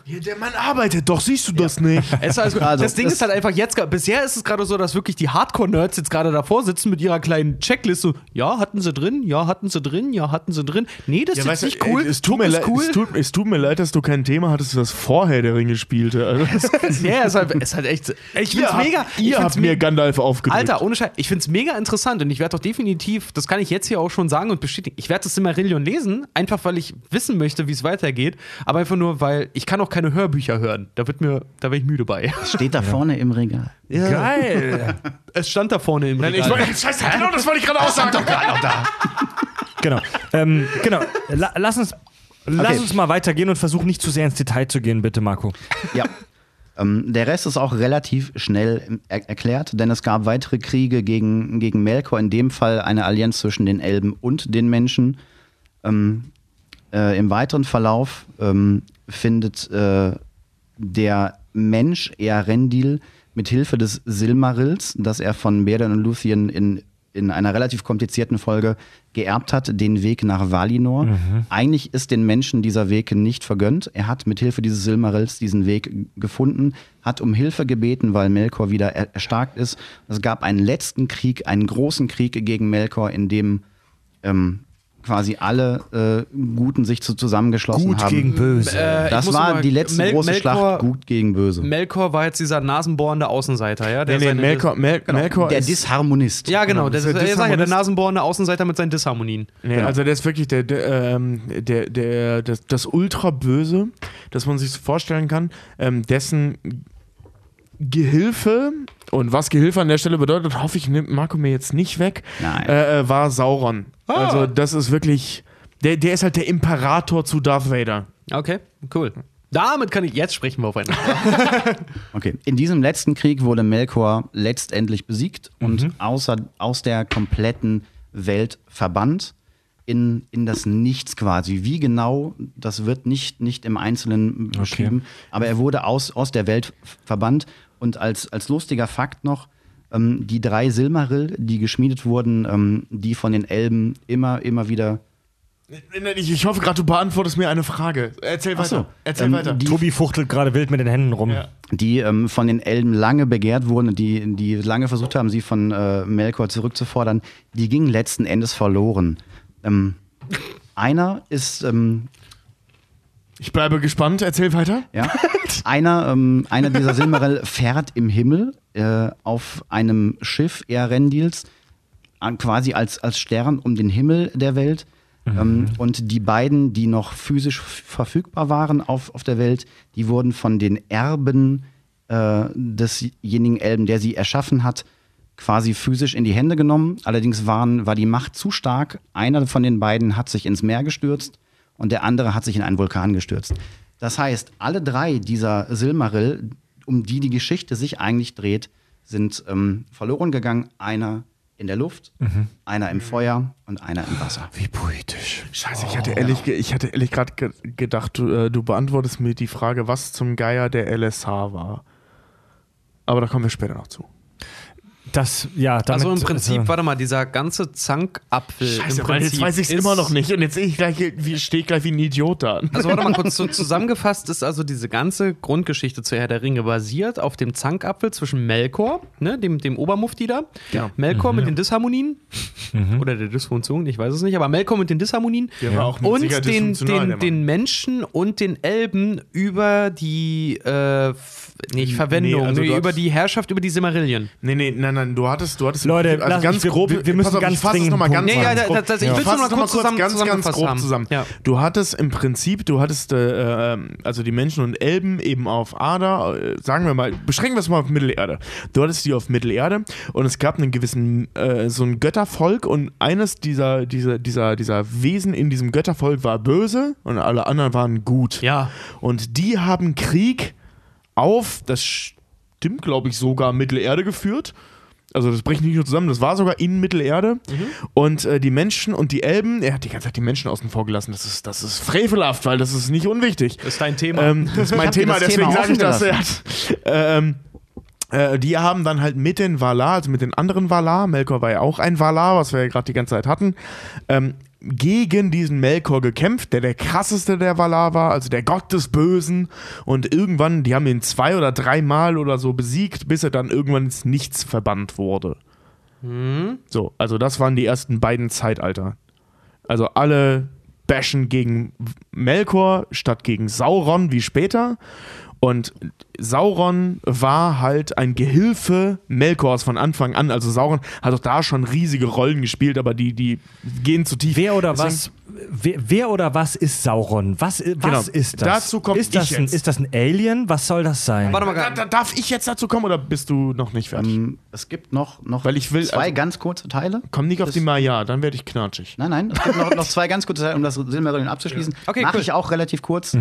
Ja, der Mann arbeitet doch, siehst du das nicht? Es ist alles gut. Also, das Ding das- ist halt einfach jetzt, bisher ist es gerade so, dass wirklich die Hardcore-Nerds jetzt gerade davor sitzen mit ihrer kleinen Checkliste. Ja, hatten sie drin, ja, hatten sie drin, ja, hatten sie drin. Nee, das ist jetzt nicht cool. ey, es, tut mir ist leid, cool. es, tut, es tut mir leid, dass du kein Thema hattest, das vorher der Ringe spielte. Also, ja, ist halt, ist halt echt. Ich find's ihr habt- mega. ich Ihr find's habt mir Gandalf aufgedrückt. Alter, ohne Scheiß, ich find's mega interessant und ich werde doch definitiv, das kann ich jetzt hier auch schon sagen und bestätigen, ich werde das Silmarillion lesen, einfach weil ich wissen möchte, wie es weitergeht, aber einfach nur, weil ich kann auch keine Hörbücher hören. Da wird mir, da wäre ich müde bei. Steht da vorne im Regal. Geil. Es stand da vorne im Nein, ich Regal. scheiße, genau, das wollte ich gerade auch sagen. genau. Ähm, genau. La lass uns. Lass Okay. uns mal weitergehen und versuchen nicht zu sehr ins Detail zu gehen, bitte, Marco. Ja. Ähm, der Rest ist auch relativ schnell er erklärt, denn es gab weitere Kriege gegen, gegen Melkor, in dem Fall eine Allianz zwischen den Elben und den Menschen. Ähm, äh, Im weiteren Verlauf ähm, findet äh, der Mensch Earendil mit Hilfe des Silmarils, das er von Beren und Luthien in, in einer relativ komplizierten Folge geerbt hat, den Weg nach Valinor. Eigentlich ist den Menschen dieser Weg nicht vergönnt. Er hat mit Hilfe dieses Silmarils diesen Weg gefunden, hat um Hilfe gebeten, weil Melkor wieder er erstarkt ist. Es gab einen letzten Krieg, einen großen Krieg gegen Melkor, in dem ähm, quasi alle äh, Guten sich zu zusammengeschlossen Gut haben. gegen böse. Äh, das war mal- die letzte Mel- große Melkor- Schlacht, gut gegen böse. Melkor war jetzt dieser nasenbohrende Außenseiter, ja? Der Nee, nee, Melkor, Mel Melkor der ist, Disharmonist. Ja, genau. Genau, Das dieser ist, er sagt ja, der nasenbohrende Außenseiter mit seinen Disharmonien. Nee, Genau. also der ist wirklich der, der, ähm, der, der das, das Ultra-Böse, das man sich so vorstellen kann, ähm, dessen Gehilfe, und was Gehilfe an der Stelle bedeutet, hoffe ich, nimmt Marco mir jetzt nicht weg, Nein. äh, äh, war Sauron. Also das ist wirklich, der, der ist halt der Imperator zu Darth Vader. Okay, cool. Damit kann ich, jetzt sprechen wir aufeinander. Okay. In diesem letzten Krieg wurde Melkor letztendlich besiegt und außer, aus der kompletten Welt verbannt in, in das Nichts quasi. Wie genau, das wird nicht, nicht im Einzelnen beschrieben, aber er wurde aus, aus der Welt verbannt und als, als lustiger Fakt noch, ähm, die drei Silmaril, die geschmiedet wurden, ähm, die von den Elben immer, immer wieder Ich, ich hoffe gerade, du beantwortest mir eine Frage. Erzähl Ach so. weiter. Erzähl Ähm, weiter. die- Tobi fuchtelt gerade wild mit den Händen rum. Ja. die ähm, von den Elben lange begehrt wurden die, die lange versucht haben, sie von äh, Melkor zurückzufordern, die gingen letzten Endes verloren. Ähm, einer ist, ähm, Ich bleibe gespannt. Erzähl weiter. ja, einer, ähm, einer dieser Silmaril fährt im Himmel äh, auf einem Schiff Erendils, an- quasi als, als Stern um den Himmel der Welt. Ähm, und die beiden, die noch physisch verfügbar waren auf, auf der Welt, die wurden von den Erben äh, desjenigen Elben, der sie erschaffen hat, quasi physisch in die Hände genommen. Allerdings waren, war die Macht zu stark. Einer von den beiden hat sich ins Meer gestürzt und der andere hat sich in einen Vulkan gestürzt. Das heißt, alle drei dieser Silmaril, um die die Geschichte sich eigentlich dreht, sind ähm, verloren gegangen. Einer in der Luft, einer im Feuer und einer im Wasser. Wie poetisch. Scheiße, ich hatte ehrlich, ge- ich hatte ehrlich gerade ge gedacht, du, äh, du beantwortest mir die Frage, was zum Geier der LSH war. Aber da kommen wir später noch zu. Das, ja, damit, also im Prinzip, äh, warte mal, dieser ganze Zankapfel. Scheiße, im Prinzip jetzt weiß ich es immer noch nicht und jetzt sehe ich gleich, wie stehe ich gleich wie ein Idiot da. Also warte mal kurz, so zusammengefasst ist also diese ganze Grundgeschichte zu Herr der Ringe basiert auf dem Zankapfel zwischen Melkor, ne, dem, dem Obermufti da, Ja. Melkor mit den Disharmonien oder der Dysfunktion, ich weiß es nicht, aber Melkor mit den Disharmonien Der war auch mit und den, den, den Menschen und den Elben über die äh, nicht Verwendung, Nee, also nee, über die Herrschaft über die Silmarillion. Nee, nee, nein, nein, du hattest, du hattest Leute, also lass- ganz wir- grob, wir- wir müssen auf, ganz ich fass es dringend noch mal einen ganz, Nee, ja, ganz grob. da- ich will's fass nur es mal kurz zusammen- ganz, ganz grob haben. zusammen. Ja. Du hattest im Prinzip, du hattest äh, ähm, also die Menschen und Elben eben auf Ada, äh, sagen wir mal, beschränken wir es mal auf Mittelerde. Du hattest die auf Mittelerde und es gab einen gewissen, äh, so ein Göttervolk und eines dieser, dieser, dieser, dieser Wesen in diesem Göttervolk war böse und alle anderen waren gut. Ja. Und die haben Krieg auf, das stimmt, glaube ich, sogar Mittelerde geführt. Also das bricht nicht nur zusammen, das war sogar in Mittelerde. Und äh, die Menschen und die Elben, er hat die ganze Zeit die Menschen außen vor gelassen. Das ist, das ist frevelhaft, weil das ist nicht unwichtig. Das ist dein Thema. Ähm, das ist mein Thema, das deswegen Thema sage ich das. ähm, äh, die haben dann halt mit den Valar, also mit den anderen Valar, Melkor war ja auch ein Valar, was wir ja gerade die ganze Zeit hatten, ähm, gegen diesen Melkor gekämpft, der der krasseste der Valar war, also der Gott des Bösen. Und irgendwann, die haben ihn zwei oder dreimal oder so besiegt, bis er dann irgendwann ins Nichts verbannt wurde. So, also das waren die ersten beiden Zeitalter. Also alle bashen gegen Melkor statt gegen Sauron wie später. Und Sauron war halt ein Gehilfe Melkors von Anfang an. Also Sauron hat auch da schon riesige Rollen gespielt, aber die, die gehen zu tief. Wer oder Deswegen- was? Wer, wer oder was ist Sauron? Was, was Genau. ist das? Dazu komm ist das ich ein, jetzt. Ist das ein Alien? Was soll das sein? Warte mal, Da, da, darf ich jetzt dazu kommen oder bist du noch nicht fertig? Ähm, es gibt noch, noch Weil ich will- zwei also- ganz kurze Teile. Komm nicht auf das- die Maya, dann werde ich knatschig. Nein, nein, es gibt noch, noch zwei ganz kurze Teile, um das Silmarillion abzuschließen. Okay, Mache cool. ich auch relativ kurz.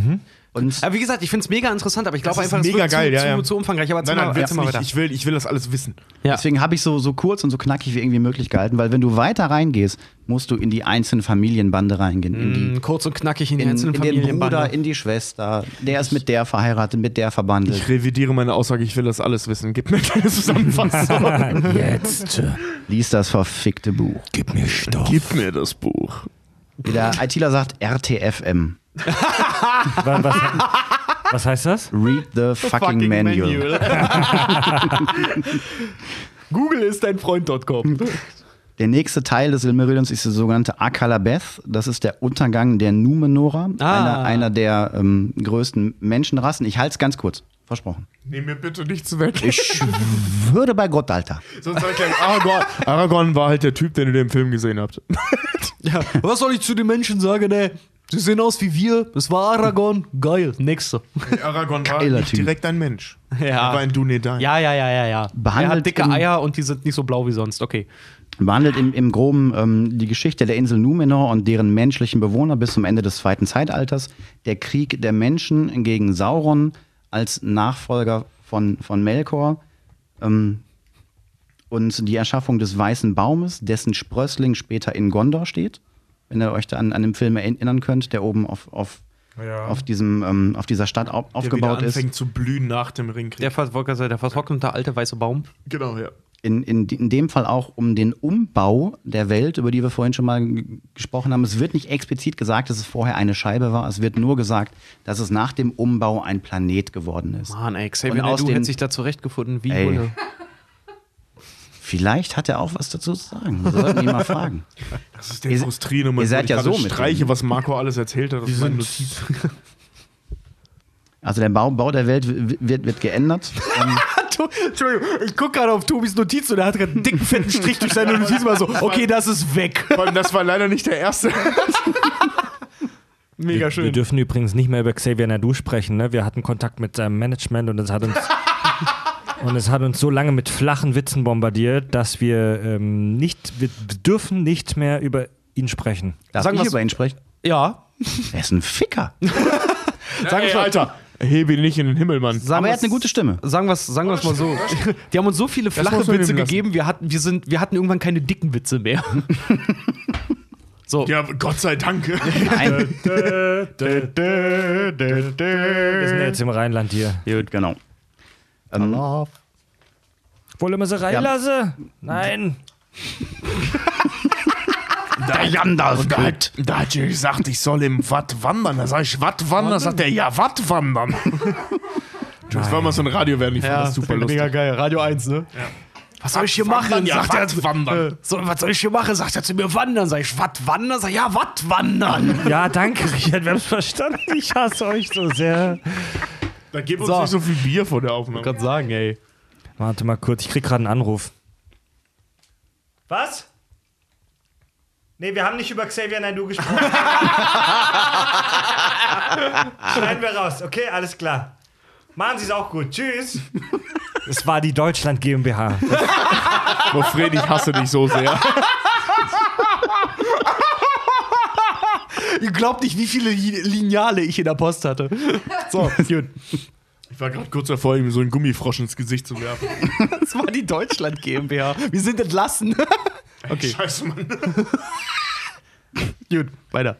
Und Aber wie gesagt, ich finde es mega interessant, aber ich glaube Das ist einfach, mega wird geil, zu, ja, zu, ja. zu umfangreich. Aber Nein, nein, mal, erzähl mal weiter. Ich will, ich will das alles wissen. Ja. Deswegen habe ich so, so kurz und so knackig wie irgendwie möglich gehalten, weil wenn du weiter reingehst, musst du in die einzelnen Familienbande reingehen. In, die, Mm, Kurz und knackig in die in, einzelnen in den Familienbande. Bruder, in die Schwester. Der ist mit der verheiratet, mit der verbandelt. Ich revidiere meine Aussage, ich will das alles wissen. Gib mir keine Zusammenfassung. Jetzt. Lies das verfickte Buch. Gib mir Stoff. Gib mir das Buch. Wie der ITler sagt, RTFM. Was, was, was heißt das? Read the fucking, manual. Google ist dein Freund.com. Der nächste Teil des Silmarillions ist der sogenannte Akalabeth. Das ist der Untergang der Numenora, Ah. einer, einer der ähm, größten Menschenrassen. Ich halte es ganz kurz, versprochen. Nehm mir bitte nichts weg. Ich würde bei Gott, Alter. Sonst sag ich gleich, Aragorn, Aragorn war halt der Typ, den ihr in dem Film gesehen habt. Ja, was soll ich zu den Menschen sagen, ey? Sie sehen aus wie wir. Das war Aragorn. Geil. Nächste. Aragorn war Geiler nicht Typ. direkt ein Mensch. Ja. Er war ein Dunedain. Ja, ja, ja, ja, ja. Behandelt er hat dicke im- Eier und die sind nicht so blau wie sonst. Okay. behandelt im, im Groben ähm, die Geschichte der Insel Numenor und deren menschlichen Bewohner bis zum Ende des zweiten Zeitalters. Der Krieg der Menschen gegen Sauron als Nachfolger von, von Melkor. Ähm, und die Erschaffung des Weißen Baumes, dessen Sprössling später in Gondor steht. Wenn ihr euch da an, an den Film erinnern könnt, der oben auf, auf, Ja. auf, diesem, ähm, auf dieser Stadt au der aufgebaut wieder ist. anfängt zu blühen nach dem Ringkrieg. Der, ver wollte gerade sagen, der vertrocknete alte weiße Baum. genau, ja. in, in, in dem Fall auch um den Umbau der Welt, über die wir vorhin schon mal gesprochen haben. Es wird nicht explizit gesagt, dass es vorher eine Scheibe war. Es wird nur gesagt, dass es nach dem Umbau ein Planet geworden ist. Mann, ey, Und Xavier aus Naidoo den- hätte sich da zurechtgefunden wie Ey. Bulle. Vielleicht hat er auch was dazu zu sagen. Wir sollten ihn mal fragen. Das ist der Ihr- frustrierende ihr seid ja so mit streiche, was Marco alles erzählt hat. Das ist meine Notiz. Also der Bau, Bau der Welt wird, wird geändert. ähm, Entschuldigung, ich gucke gerade auf Tobis Notiz und er hat gerade einen dicken, fetten Strich durch seine Notiz mal so, okay, das ist weg. Vor allem, das war leider nicht der erste. Mega Wir schön. dürfen übrigens nicht mehr über Xavier Nadu sprechen. Ne? Wir hatten Kontakt mit seinem Management und es hat uns und es hat uns so lange mit flachen Witzen bombardiert, dass wir ähm, nicht, wir dürfen nicht mehr über ihn sprechen. darf Sagen ich über ihn sprechen? Ja. Er ist ein Ficker. Sag Ey, mal, Alter, hebe ihn nicht in den Himmel, Mann. Sagen Aber er hat eine gute Stimme. Sagen wir es sagen wir's mal so. Die haben uns so viele flache Witze gegeben, wir hatten, wir, sind, wir hatten irgendwann keine dicken Witze mehr. So. Ja, Gott sei Dank. Nein. Wir sind ja jetzt im Rheinland hier. Gut, genau. Ähm, Wollen wir sie reinlassen? Nein. Da, und da, hat, da hat er gesagt, ich soll im Watt wandern. Da sag ich, Watt wandern? Sagt er, ja, Watt wandern. Das war mal so ein Radio werden, ich fand das super lustig. geil. Radio 1, ne? Was soll ich hier Wandern, machen? ja, sagt er, Watt wandern. äh, so, was soll ich hier machen? Sagt er zu mir, wandern. Sag ich, was wandern? Sag ich, ja, was wandern? Ja, danke, Richard. Wir haben es verstanden. Ich hasse euch so sehr. Da gibt uns So. nicht so viel Bier vor der Aufnahme. Kann sagen, ey. Warte mal kurz, ich krieg gerade einen Anruf. Was? Nee, wir haben nicht über Xavier Naidoo gesprochen. Schneiden wir raus. Okay, alles klar. Machen Sie es auch gut. Tschüss. Es war die Deutschland GmbH. Oh, Fred, ich hasse dich so sehr. Ihr glaubt nicht, wie viele Li- Lineale ich in der Post hatte. So, gut. Ich war gerade kurz davor, ihm so einen Gummifrosch ins Gesicht zu werfen. Das war die Deutschland GmbH. Wir sind entlassen. Okay. Scheiße, Mann. gut, weiter.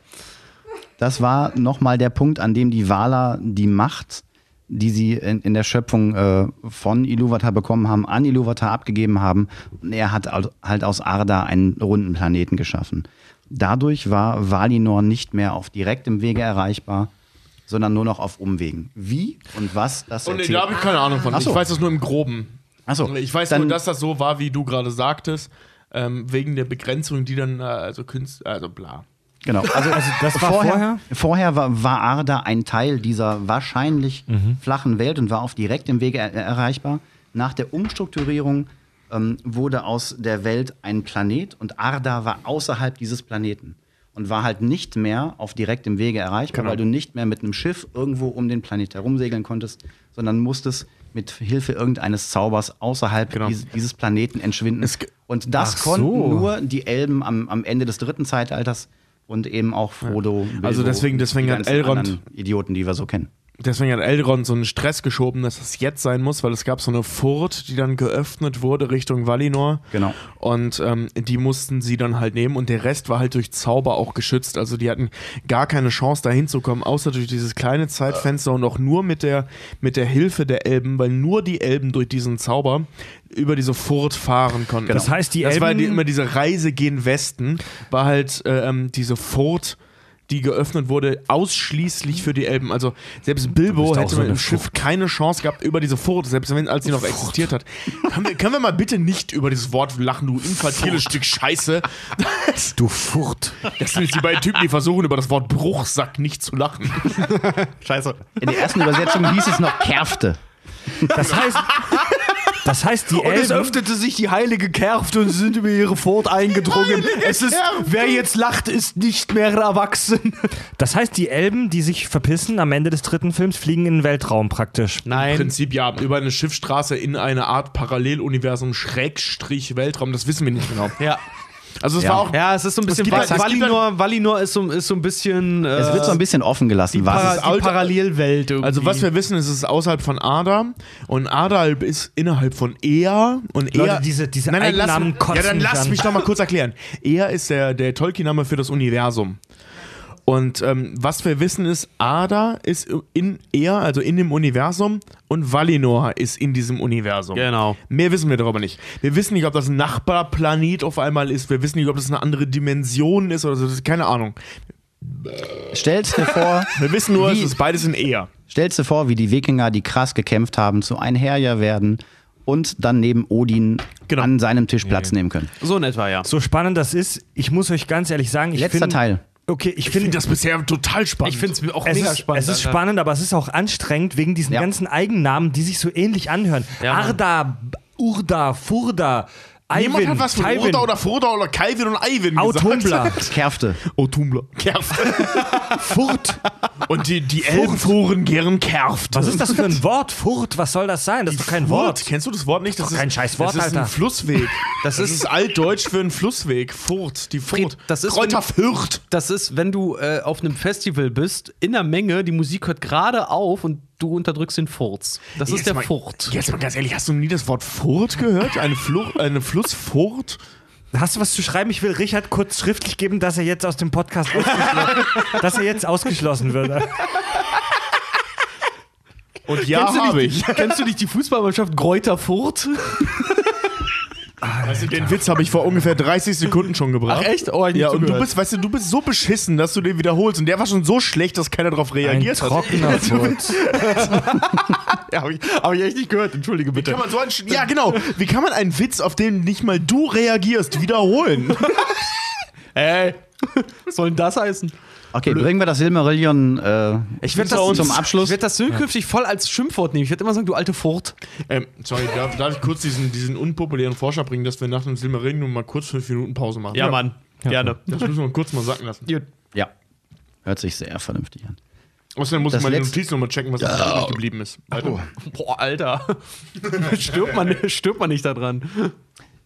Das war nochmal der Punkt, an dem die Wala die Macht, die sie in, in der Schöpfung äh, von Iluvatar bekommen haben, an Iluvatar abgegeben haben. Und er hat al- halt aus Arda einen runden Planeten geschaffen. Dadurch war Valinor nicht mehr auf direktem Wege erreichbar, sondern nur noch auf Umwegen. Wie und was das Und erzählt. da habe ich keine Ahnung von. Ach so. Ich weiß das nur im Groben. Achso, Ich weiß nur, dass das so war, wie du gerade sagtest, ähm, wegen der Begrenzung, die dann, äh, also Künstler, also bla. Genau. Also, das war vorher? Vorher war, war Arda ein Teil dieser wahrscheinlich flachen Welt und war auf direktem Wege er erreichbar. Nach der Umstrukturierung ähm, wurde aus der Welt ein Planet und Arda war außerhalb dieses Planeten und war halt nicht mehr auf direktem Wege erreichbar, weil du nicht mehr mit einem Schiff irgendwo um den Planet herumsegeln konntest, sondern musstest mit Hilfe irgendeines Zaubers außerhalb Genau. dieses, dieses Planeten entschwinden. Es Und das Ach konnten so. nur die Elben am, am Ende des dritten Zeitalters und eben auch Frodo. Bilbo, Also deswegen- deswegen die hat Elrond- Idioten, die wir so kennen. Deswegen hat Elrond so einen Stress geschoben, dass es jetzt sein muss, weil es gab so eine Furt, die dann geöffnet wurde Richtung Valinor. Genau. Und ähm, die mussten sie dann halt nehmen und der Rest war halt durch Zauber auch geschützt. Also die hatten gar keine Chance, da hinzukommen, außer durch dieses kleine Zeitfenster und auch nur mit der, mit der Hilfe der Elben, weil nur die Elben durch diesen Zauber über diese Furt fahren konnten. Das heißt, die das war die, Elben- immer diese Reise gen Westen, war halt äh, ähm, diese Furt die geöffnet wurde, ausschließlich für die Elben. Also selbst Bilbo hätte so mit dem Schiff keine Chance gehabt über diese Furt, selbst wenn als sie noch existiert hat. Können wir, können wir mal bitte nicht über dieses Wort lachen, du infantiles Stück Scheiße. Das, Du Furt. das sind jetzt die beiden Typen, die versuchen, über das Wort Bruchsack nicht zu lachen. Scheiße. In der ersten Übersetzung hieß es noch Kerfte. Das heißt, das heißt die Elben, öffnete sich die heilige Kerft und sie sind über ihre Furt eingedrungen. Es ist, wer jetzt lacht, ist nicht mehr erwachsen. das heißt die Elben, die sich verpissen am Ende des dritten Films, fliegen in den Weltraum praktisch. Im Nein. Prinzip ja, über eine Schiffsstraße in eine Art Paralleluniversum, Schrägstrich Weltraum, das wissen wir nicht genau. Ja. Also es Ja. war auch Ja, es ist so ein bisschen. halt- Valinor, Valinor ist so, ist so ein bisschen. Äh, Es wird so ein bisschen offen gelassen, was Para es ist die Parallelwelt irgendwie. Also was wir wissen, ist es ist außerhalb von Ada und Ada ist innerhalb von Ea und Leute, Ea diese- diese nein, nein, lass, Ja, dann lass mich doch mal kurz erklären. Ea ist der der Tolkien-Name für das Universum. Und ähm, was wir wissen ist, Ada ist in Ea, also in dem Universum, und Valinor ist in diesem Universum. Genau. Mehr wissen wir darüber nicht. Wir wissen nicht, ob das ein Nachbarplanet auf einmal ist. Wir wissen nicht, ob das eine andere Dimension ist oder so. Das ist keine Ahnung. stellst dir vor, Wir wissen nur, Wie- es ist beides in Ea. stellst dir vor, wie die Wikinger, die krass gekämpft haben, zu Einherjer werden und dann neben Odin Genau. an seinem Tisch Platz nehmen können. so in etwa, ja. So spannend das ist, ich muss euch ganz ehrlich sagen, ich Letzter find, Teil. Okay, ich Ich finde finde das bisher total spannend. Ich finde es auch es mega ist, spannend. es ist Alter. spannend, aber es ist auch anstrengend wegen diesen Ja. ganzen Eigennamen, die sich so ähnlich anhören. Ja. Arda, Urda, Furda, Niemand Ivan, hat was von Tywin, Oda oder Froda oder Calvin und Ivan Autumbla, gesagt. Kerfte. Otumbla. Kerft. Furt. Und die, die Elben fuhren gern Kerft. Was ist das für ein Wort? Furt, was soll das sein? Das ist doch kein Wort. Kennst du das Wort nicht? Das doch kein scheiß Wort, das ist Alter. ein Flussweg. Das Das, ist- ist, altdeutsch für einen Flussweg. Furt, die Furt. Das ist- Kräuter Fürth. Das ist, wenn du äh, auf einem Festival bist, in der Menge, die Musik hört gerade auf und du unterdrückst den Furz. Das ist Jetzt der mal- Furt. Jetzt mal ganz ehrlich, hast du nie das Wort Furt gehört? Eine, Flu eine Flussfurt? Hast du was zu schreiben? Ich will Richard kurz schriftlich geben, dass er jetzt aus dem Podcast ausgeschlossen, dass er jetzt ausgeschlossen wird. Und ja, Kennst du habe nicht- ich. Kennst du nicht die Fußballmannschaft Greuther Furt? Also den Witz habe ich vor ungefähr 30 Sekunden schon gebracht. Ach, echt? Oh, ja, und du bist, weißt du, du bist so beschissen, dass du den wiederholst. Und der war schon so schlecht, dass keiner darauf Ein reagiert hat. trockener Furt. Ja, habe ich, hab ich echt nicht gehört. Entschuldige bitte. Kann man so einen, Sch- ja, genau. Wie kann man einen Witz, auf den nicht mal du reagierst, wiederholen? Ey, was soll denn das heißen? Okay, bringen wir das Silmarillion äh, Ich werde zum das Abschluss. Ich werde das zukünftig voll als Schimpfwort nehmen. Ich werde immer sagen, du alte Furt. ähm, sorry, darf, darf ich kurz diesen, diesen unpopulären Vorschlag bringen, dass wir nach dem Silmarillion mal kurz fünf Minuten Pause machen? Gerne. Das müssen wir kurz mal sacken lassen. Gut. Ja. Hört sich sehr vernünftig an. Außerdem muss Das ich meine letzte- Notiz nochmal checken, was da übrig geblieben ist. Weiter. Boah, Alter. stirbt, man, stirbt man nicht da dran.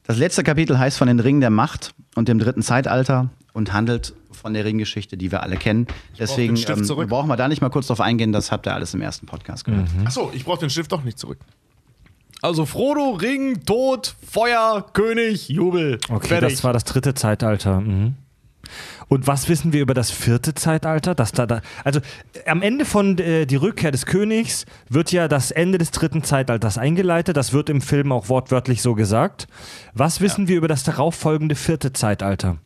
Das letzte Kapitel heißt von den Ringen der Macht und dem dritten Zeitalter und handelt von der Ringgeschichte, die wir alle kennen. Deswegen den Stift ähm, zurück. brauchen wir da nicht mal kurz drauf eingehen, das habt ihr alles im ersten Podcast gehört. Achso, ich brauche den Stift doch nicht zurück. Also Frodo, Ring, Tod, Feuer, König, Jubel. Okay, Fertig. das war das dritte Zeitalter. Mhm. Und was wissen wir über das vierte Zeitalter? Dass da, da also äh, am Ende von äh, die Rückkehr des Königs wird ja das Ende des dritten Zeitalters eingeleitet. Das wird im Film auch wortwörtlich so gesagt. Was wissen wir über das darauffolgende vierte Zeitalter?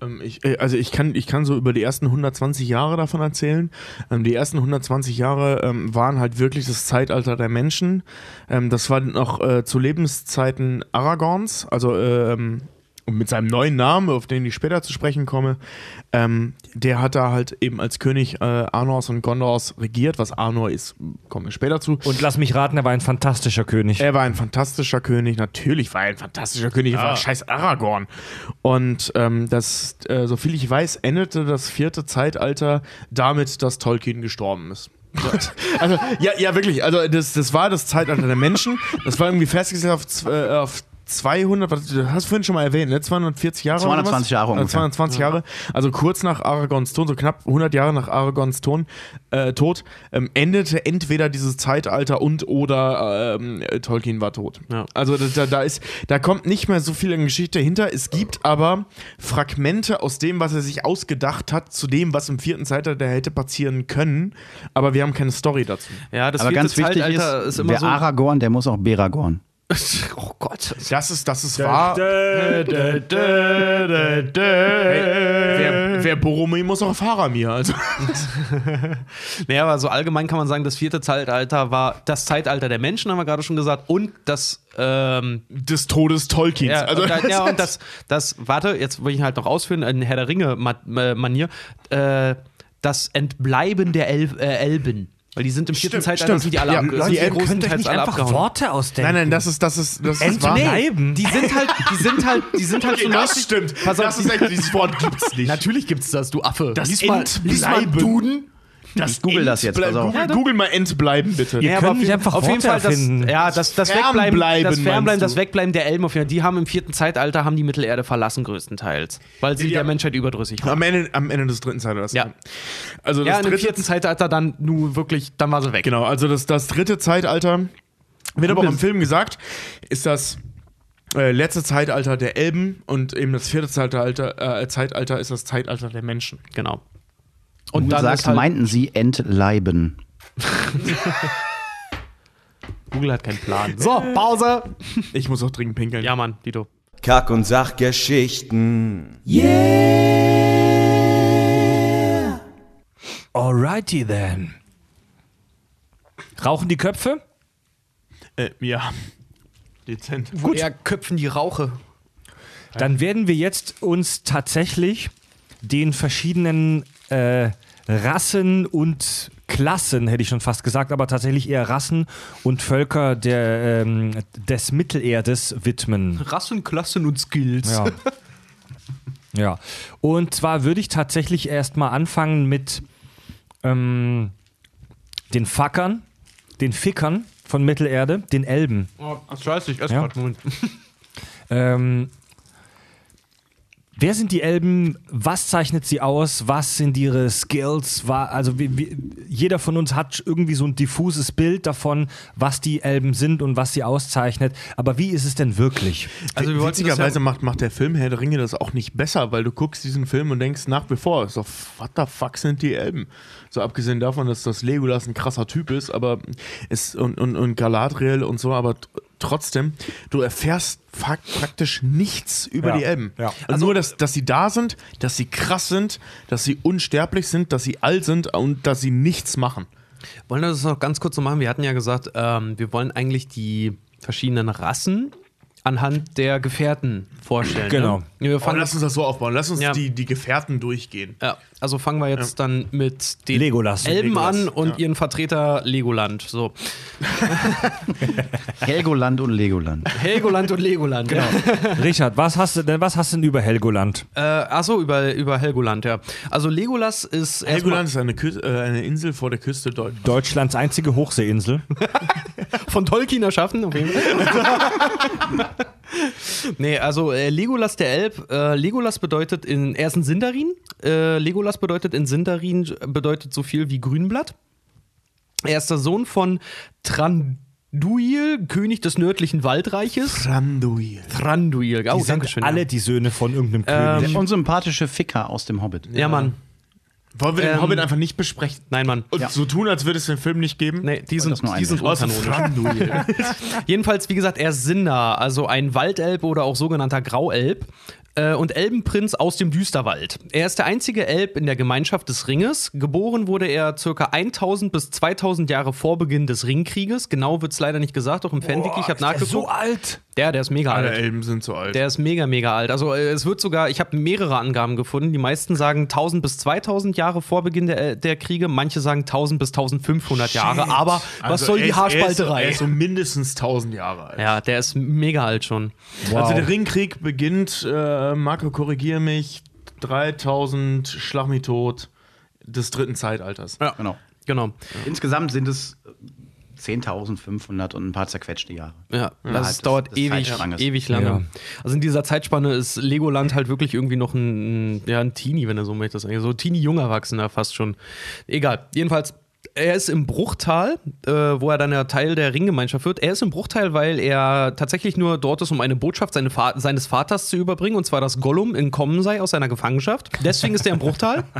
Ähm, ich, äh, also ich kann, ich kann so über die ersten 120 Jahre davon erzählen. Ähm, die ersten 120 Jahre ähm, waren halt wirklich das Zeitalter der Menschen. Das war noch äh, zu Lebenszeiten Aragorns, also ähm, und mit seinem neuen Namen, auf den ich später zu sprechen komme. Ähm, der hat da halt eben als König äh, Arnors und Gondors regiert. Was Arnor ist, kommen wir später zu. Und lass mich raten, er war ein fantastischer König. Er war ein fantastischer König, natürlich war er ein fantastischer König, er war scheiß Aragorn. Und ähm, das, äh, soviel ich weiß, endete das vierte Zeitalter damit, dass Tolkien gestorben ist. also, ja, ja, wirklich. Also, das, das war das Zeitalter der Menschen. Das war irgendwie festgesetzt auf, äh, auf 200, was, du hast vorhin schon mal erwähnt, ne? 240 Jahre. oder 220 was? Jahre Also ungefähr. 220 Jahre. Also kurz nach Aragons Tod, so knapp 100 Jahre nach Aragons Ton, äh, Tod, ähm, endete entweder dieses Zeitalter und oder ähm, äh, Tolkien war tot. Ja. Also da, da, ist, da kommt nicht mehr so viel an Geschichte hinter. Es gibt aber Fragmente aus dem, was er sich ausgedacht hat, zu dem, was im vierten Zeitalter hätte passieren können. Aber wir haben keine Story dazu. Ja, das Aber vierte ganz wichtig Zeitalter ist, ist immer wer so. Aragorn, der muss auch Beragorn. Oh Gott. Das ist, das ist wahr. Wer, wer Boromir muss auch Faramir. Also. Naja, aber so allgemein kann man sagen, das vierte Zeitalter war das Zeitalter der Menschen, haben wir gerade schon gesagt, und das ähm, Des Todes Tolkiens. Ja, also, und, da, ja, und das, das, warte, jetzt will ich halt noch ausführen, in Herr der Ringe-Manier, äh, das Entbleiben der El äh, Elben. Weil die sind im vierten Zeitalter sind die alle Ja, Leute, sind ihr könnt größtenteils nicht alle einfach abgehauen. Worte ausdenken. nein, nein, das ist, das ist, das ist wahr. Entbleiben. Die sind halt, die sind halt, die sind halt Okay, zu das 90 stimmt. Pass auf, das ist echt, dieses Wort gibt's nicht. Natürlich gibt's das, du Affe. Das lies mal, lies mal Entbleiben. Duden. Das google das jetzt, pass auf. Google, Google mal entbleiben, bitte. Ihr Ja, könnt aber auf nicht jeden- einfach auf jeden Fall das, ja, das, das Fernbleiben, Wegbleiben, das Fernbleiben, das Wegbleiben der Elben auf jeden Fall, die haben im vierten Zeitalter haben die Mittelerde verlassen größtenteils, weil sie Ja. der Menschheit überdrüssig waren. Am Ende, am Ende des dritten Zeitalters. Ja. Also das Ja, dritte vierten Zeitalter dann nur wirklich, dann war sie weg. Genau, also das, das dritte Zeitalter, wird aber auch im Film gesagt, ist das äh, letzte Zeitalter der Elben und eben das vierte Zeitalter, äh, Zeitalter ist das Zeitalter der Menschen. Genau. Und du sagst, ist halt, meinten sie entleiben. Google hat keinen Plan. So, Pause. Ich muss auch dringend pinkeln. Ja, Mann, Dito. Kack- und Sachgeschichten. Alrighty then. Rauchen die Köpfe? Äh, ja. Dezent. Gut. Er köpfen die Rauche. Dann werden wir jetzt uns tatsächlich den verschiedenen äh, Rassen und Klassen, hätte ich schon fast gesagt, aber tatsächlich eher Rassen und Völker der, ähm, des Mittelerdes widmen. Rassen, Klassen und Skills. Ja. ja. Und zwar würde ich tatsächlich erstmal anfangen mit ähm, den Fackern, den Fickern von Mittelerde, den Elben. Oh, scheiße, ich esse Ja. grad. Moment. Ähm, wer sind die Elben? Was zeichnet sie aus? Was sind ihre Skills? War, also wie, wie, jeder von uns hat irgendwie so ein diffuses Bild davon, was die Elben sind und was sie auszeichnet. Aber wie ist es denn wirklich? Also wir Witzigerweise ja, macht, macht der Film Herr der Ringe das auch nicht besser, weil du guckst diesen Film und denkst nach wie vor, so, what the fuck sind die Elben? So abgesehen davon, dass das Legolas ein krasser Typ ist, aber es und, und, und Galadriel und so, aber trotzdem, du erfährst praktisch nichts über Ja, die Elben. ja. Also nur, dass, dass sie da sind, dass sie krass sind, dass sie unsterblich sind, dass sie alt sind und dass sie nichts machen. wollen wir das noch ganz kurz so machen? Wir hatten ja gesagt, ähm, wir wollen eigentlich die verschiedenen Rassen anhand der Gefährten vorstellen. Genau. Ne? Wir fangen lass uns das so aufbauen. Lass uns Ja. die, die Gefährten durchgehen. Ja, also fangen wir jetzt dann mit den Legolas. Elben Legolas, an und ja. ihren Vertreter Legoland. So. Helgoland und Legoland. Helgoland und Legoland. Genau. Richard, was hast du denn, was hast du denn über Helgoland? Äh, achso, über, über Helgoland, ja. Also Legolas ist Helgoland ist eine, Kü äh, eine Insel vor der Küste Deutschlands. Deutschlands einzige Hochseeinsel. von Tolkien erschaffen, auf jeden Fall. nee, also äh, Legolas der Elb. Äh, Legolas bedeutet in, er ist ein Sindarin. Äh, Legolas bedeutet in Sindarin bedeutet so viel wie Grünblatt. Er ist der Sohn von Thranduil, König des nördlichen Waldreiches. Thranduil. Thranduil, oh, Die sind danke schön. alle ja. die Söhne von irgendeinem Ähm, König. Der unsympathische Ficker aus dem Hobbit. ja, Mann. Wollen wir den Ähm, Hobbit einfach nicht besprechen? Nein, Mann. Und Ja. so tun, als würde es den Film nicht geben? Nee, die sind, die sind unkanonisch. Jedenfalls, wie gesagt, er ist Sindar, also ein Waldelb oder auch sogenannter Grauelb. Äh, Und Elbenprinz aus dem Düsterwald. Er ist der einzige Elb in der Gemeinschaft des Ringes. Geboren wurde er circa 1000 bis 2000 Jahre vor Beginn des Ringkrieges. Genau wird es leider nicht gesagt, auch im Fanwiki. Ich habe nachgeguckt. so alt. Der, der ist mega Alle alt. Elben sind so alt. Der ist mega, mega alt. Also äh, es wird sogar, ich habe mehrere Angaben gefunden. Die meisten sagen 1000 bis 2000 Jahre vor Beginn der, der Kriege. Manche sagen 1000 bis 1500 Jahre. Aber was Also soll die ist- Er Haarspalterei? ist, er ist so mindestens 1000 Jahre alt. ja, der ist mega alt schon. Also der Ringkrieg beginnt, äh, Marco, korrigiere mich, 3000 Schlag mich tot des dritten Zeitalters. Ja, Genau. genau. Insgesamt sind es 10.500 und ein paar zerquetschte Jahre. Ja, das des- dauert des ewig, ewig lange. Ja. Also in dieser Zeitspanne ist Legoland halt wirklich irgendwie noch ein, ja, ein Teenie, wenn du so möchtest. eigentlich. So Teenie-junger Erwachsener fast schon. Egal. Jedenfalls, er ist im Bruchtal, äh, wo er dann ja Teil der Ringgemeinschaft wird. Er ist im Bruchtal, weil er tatsächlich nur dort ist, um eine Botschaft seine Fa seines Vaters zu überbringen, und zwar, dass Gollum entkommen sei aus seiner Gefangenschaft. Deswegen ist er im Bruchtal.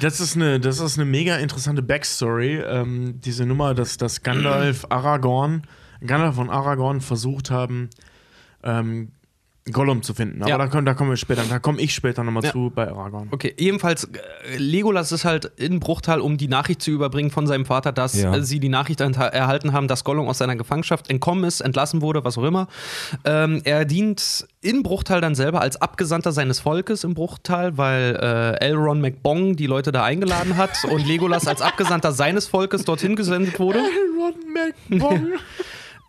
Das ist eine, das ist eine mega interessante Backstory. Ähm, diese Nummer, dass, dass Gandalf Aragorn Gandalf und Aragorn versucht haben, ähm, Gollum zu finden. Aber Ja. da, kommen, da kommen wir später, da komme ich später nochmal Ja. zu bei Aragorn. Okay, ebenfalls, äh, Legolas ist halt in Bruchtal, um die Nachricht zu überbringen von seinem Vater, dass Ja. sie die Nachricht erhalten haben, dass Gollum aus seiner Gefangenschaft entkommen ist, entlassen wurde, was auch immer. Ähm, er dient in Bruchtal dann selber als Abgesandter seines Volkes im Bruchtal, weil äh, Elrond McBong die Leute da eingeladen hat und Legolas als Abgesandter seines Volkes dorthin gesendet wurde.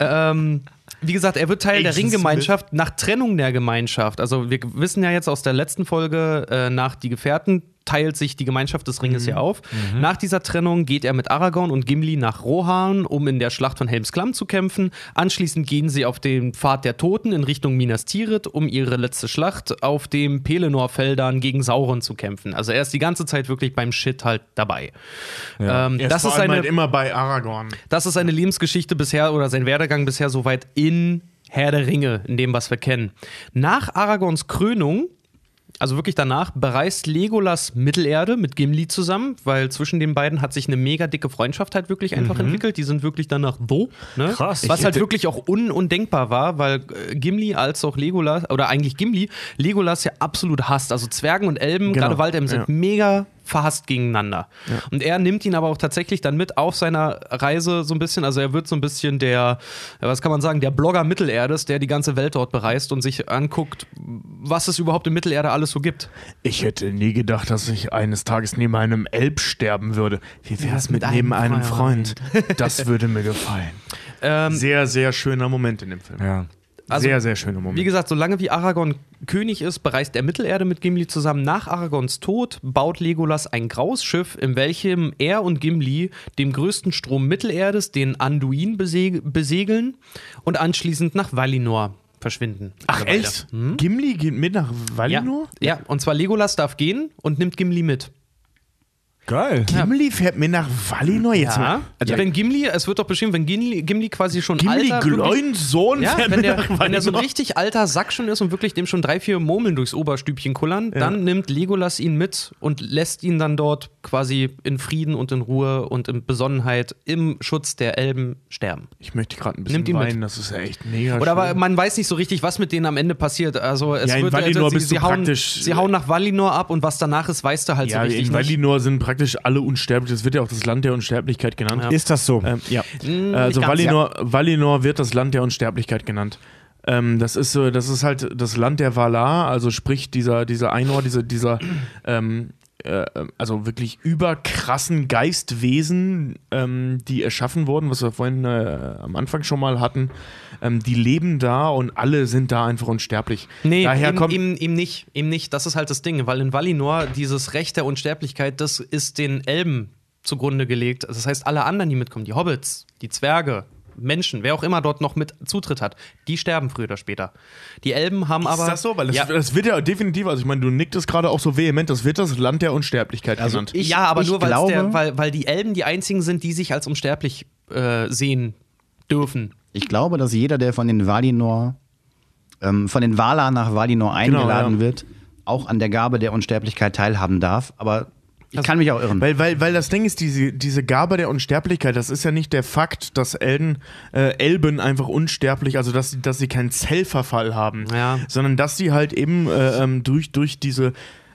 Ähm, wie gesagt, er wird Teil der Agent Ringgemeinschaft nach Trennung der Gemeinschaft. Also wir wissen ja jetzt aus der letzten Folge äh, nach Die Gefährten teilt sich die Gemeinschaft des Ringes ja auf. Nach dieser Trennung geht er mit Aragorn und Gimli nach Rohan, um in der Schlacht von Helms Klamm zu kämpfen. Anschließend gehen sie auf den Pfad der Toten in Richtung Minas Tirith, um ihre letzte Schlacht auf dem Pelennor-Feldern gegen Sauron zu kämpfen. Also er ist die ganze Zeit wirklich beim Shit halt dabei. Ähm, Er ist das ist seine halt immer bei Aragorn. das ist seine Lebensgeschichte bisher oder sein Werdegang bisher soweit in Herr der Ringe, in dem, was wir kennen. Nach Aragorns Krönung, also wirklich danach, bereist Legolas Mittelerde mit Gimli zusammen, weil zwischen den beiden hat sich eine mega dicke Freundschaft halt wirklich einfach entwickelt. Die sind wirklich danach do. Ne? Krass. Was halt wirklich auch un undenkbar war, weil äh, Gimli als auch Legolas, oder eigentlich Gimli, Legolas ja absolut hasst. Also Zwergen und Elben, Genau. gerade Waldelben, sind Ja. mega verhasst gegeneinander. Und er nimmt ihn aber auch tatsächlich dann mit auf seiner Reise so ein bisschen. Also er wird so ein bisschen der, ja, was kann man sagen, der Blogger Mittelerdes, der die ganze Welt dort bereist und sich anguckt, was es überhaupt in Mittelerde alles so gibt. Ich hätte nie gedacht, dass ich eines Tages neben einem Elb sterben würde. Wie wäre es mit, mit neben einem einem Freund? Das würde mir gefallen. Ähm, Sehr, sehr schöner Moment in dem Film. Ja. Also, sehr, sehr schöner Moment. Wie gesagt, solange wie Aragorn König ist, bereist er Mittelerde mit Gimli zusammen. Nach Aragorns Tod baut Legolas ein graues Schiff, in welchem er und Gimli dem größten Strom Mittelerdes, den Anduin, beseg besegeln und anschließend nach Valinor verschwinden. Ach, echt? Gimli geht mit nach Ja, Valinor? ja, und zwar Legolas darf gehen und nimmt Gimli mit. Geil. Gimli fährt mit nach Valinor jetzt Ja, mal. also wenn Gimli, es wird doch beschrieben, wenn Gimli, Gimli quasi schon Gimli alter, wirklich- Gleunssohn Ja, fährt wenn der, nach wenn der so ein Valinor. richtig alter Sack schon ist und wirklich dem schon drei, vier Murmeln durchs Oberstübchen kullern, dann nimmt Legolas ihn mit und lässt ihn dann dort quasi in Frieden und in Ruhe und in Besonnenheit im Schutz der Elben sterben. Ich möchte gerade ein bisschen Nimmt weinen, das ist ja echt mega Oder schön. aber man weiß nicht so richtig, was mit denen am Ende passiert. Also es Ja, in wird Valinor sie, bist du sie, hauen, praktisch- sie hauen nach Valinor ab und was danach ist, weißt du halt ja, so richtig in nicht. Valinor sind praktisch alle unsterblich. Das wird ja auch das Land der Unsterblichkeit genannt. Ja. Ist das so? Ähm, ja. Mm, also nicht ganz, Valinor, Valinor wird das Land der Unsterblichkeit genannt. Ähm, das ist so, das ist halt das Land der Valar, also sprich dieser, dieser Einor, diese, dieser ähm, äh, also wirklich überkrassen Geistwesen, ähm, die erschaffen wurden, was wir vorhin äh, am Anfang schon mal hatten, ähm, die leben da und alle sind da einfach unsterblich. Nee, Daher eben, kommt, eben, eben nicht. Eben nicht. Das ist halt das Ding, weil in Valinor dieses Recht der Unsterblichkeit, das ist den Elben zugrunde gelegt. Das heißt, alle anderen, die mitkommen, die Hobbits, die Zwerge, Menschen, wer auch immer dort noch mit Zutritt hat, die sterben früher oder später. Die Elben haben aber. ist das so? Weil das, ja, das wird ja definitiv, also ich meine, du nicktest gerade auch so vehement, das wird das Land der Unsterblichkeit Also genannt. ich- ja, aber ich nur glaube- der, weil, weil die Elben die einzigen sind, die sich als unsterblich äh, sehen dürfen. Ich glaube, dass jeder, der von den Valinor, ähm, von den Valar nach Valinor eingeladen Genau, ja. wird, auch an der Gabe der Unsterblichkeit teilhaben darf. Aber ich kann mich auch irren. Weil, weil, weil das Ding ist, diese, diese Gabe der Unsterblichkeit, das ist ja nicht der Fakt, dass Elben, äh, Elben einfach unsterblich, also dass, sie- dass sie keinen Zellverfall haben, Ja. sondern dass sie halt eben äh, ähm, durch, durch diese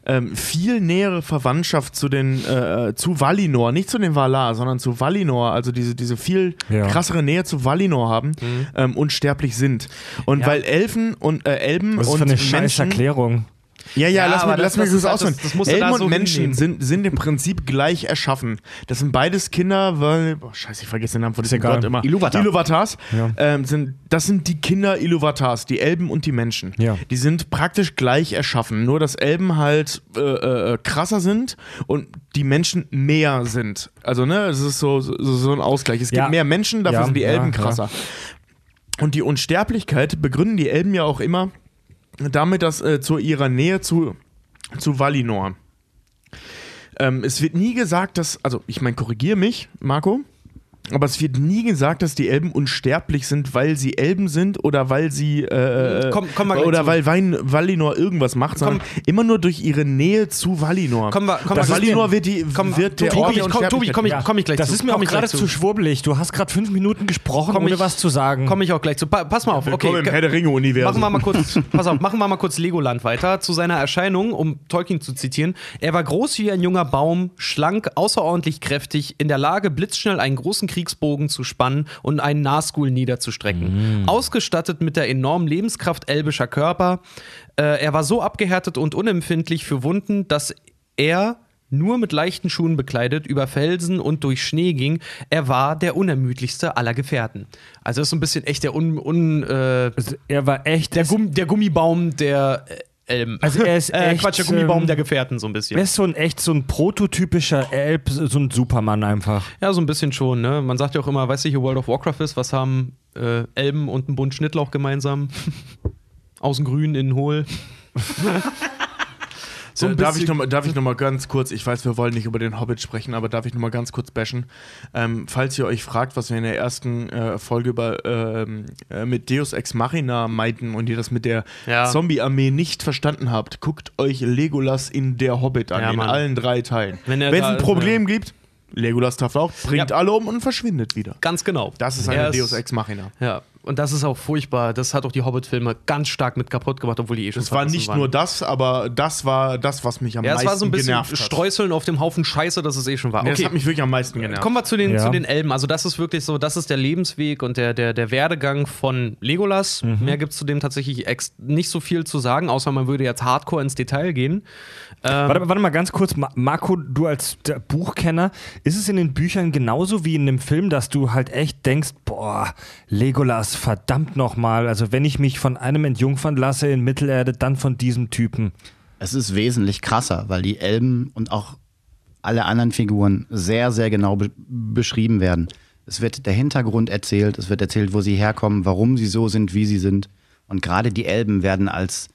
ähm, viel nähere Verwandtschaft zu den äh, zu Valinor, nicht zu den Valar, sondern zu Valinor, also diese, diese viel Ja. krassere Nähe zu Valinor haben, ähm, unsterblich sind. Und Ja. weil Elfen und äh, Elben Was ist und für eine scheiß Menschen Erklärung? Ja, ja, Ja, lass, mich, das- lass mich das das, halt- ausführen. das- Elben da und Menschen hinnehmen. sind, sind im Prinzip gleich erschaffen. Das sind beides Kinder, weil, boah, scheiße, ich vergesse den Namen von diesem. Gott immer. Iluvatar. Iluvatars. Ja. Ähm, sind, das sind die Kinder Iluvatars, die Elben und die Menschen. Ja. Die sind praktisch gleich erschaffen. Nur, dass Elben halt äh, äh, krasser sind und die Menschen mehr sind. Also, ne, es ist so, so, so ein Ausgleich. Es gibt Ja. mehr Menschen, dafür sind die Elben krasser. Und die Unsterblichkeit begründen die Elben ja auch immer damit, dass äh, zu ihrer Nähe zu, zu Valinor. Ähm, es wird nie gesagt, dass, also ich meine, korrigiere mich, Marco. Aber es wird nie gesagt, dass die Elben unsterblich sind, weil sie Elben sind oder weil sie äh, Komm- kommen wir gleich oder zu. weil Wein, Valinor irgendwas macht, sondern immer nur durch ihre Nähe zu Valinor. Kommen wir- kommen das Valinor zu. wird, die, Komm, wird der Tobi, Ort komm, der komm, Tobi, komm ich, komm ich gleich Das zu. ist mir Komm auch gerade zu schwurbelig. Du hast gerade fünf Minuten gesprochen, Komm ohne ich- was zu sagen. Komme ich auch gleich zu. Pa pass mal auf. Okay, Willkommen im Herr der Ringe-Universum. Machen wir mal kurz, pass auf, machen wir mal kurz Legoland weiter. Zu seiner Erscheinung, um Tolkien zu zitieren. Er war groß wie ein junger Baum, schlank, außerordentlich kräftig, in der Lage, blitzschnell einen großen Kriegsbogen zu spannen und einen Nahschool niederzustrecken. Ausgestattet mit der enormen Lebenskraft elbischer Körper. Äh, er war so abgehärtet und unempfindlich für Wunden, dass er nur mit leichten Schuhen bekleidet über Felsen und durch Schnee ging. Er war der unermüdlichste aller Gefährten. Also das ist so ein bisschen echt der un, un äh, er war echt. der, Gumm, der Gummibaum der äh, Elben. Also er ist äh, echt, Quatsch, der Gummibaum ähm, der Gefährten so ein bisschen. er ist so ein echt so ein prototypischer Elb, so ein Superman einfach. Ja, so ein bisschen schon, ne? Man sagt ja auch immer, weißt du, hier World of Warcraft ist, was haben äh, Elben und ein Bund Schnittlauch gemeinsam? Außen grün, innen hohl. so Äh, darf, ich bisschen- noch, mal- darf ich noch mal ganz kurz, ich weiß, wir wollen nicht über den Hobbit sprechen, aber darf ich noch mal ganz kurz bashen? Ähm, falls ihr euch fragt, was wir in der ersten äh, Folge über, ähm, äh, mit Deus Ex Machina meinten und ihr das mit der Ja. Zombie-Armee nicht verstanden habt, guckt euch Legolas in der Hobbit an, Ja, in Mann. allen drei Teilen. Wenn es ein ist, Problem gibt, Legolas taucht auch, bringt Ja. alle um und verschwindet wieder. Ganz genau. Das ist eine Deus Ex Machina. Ja, und das ist auch furchtbar. Das hat auch die Hobbit-Filme ganz stark mit kaputt gemacht, obwohl die eh schon Es war nicht waren. nur das, aber das war das, was mich am Ja, es meisten war so ein bisschen genervt hat. Streuseln auf dem Haufen Scheiße, dass es eh schon war. Okay. Das hat mich wirklich am meisten genervt. Kommen wir zu den, Ja. zu den Elben. Also, das ist wirklich so, das ist der Lebensweg und der, der, der Werdegang von Legolas. Mehr gibt es zu dem tatsächlich ex nicht so viel zu sagen, außer man würde jetzt hardcore ins Detail gehen. Ähm, Warte, warte mal ganz kurz, Ma- Marco, du als der Buchkenner, ist es in den Büchern genauso wie in dem Film, dass du halt echt denkst, boah, Legolas, verdammt nochmal, also wenn ich mich von einem entjungfern lasse in Mittelerde, dann von diesem Typen. Es ist wesentlich krasser, weil die Elben und auch alle anderen Figuren sehr, sehr genau be beschrieben werden. Es wird der Hintergrund erzählt, es wird erzählt, wo sie herkommen, warum sie so sind, wie sie sind. Und gerade die Elben werden als,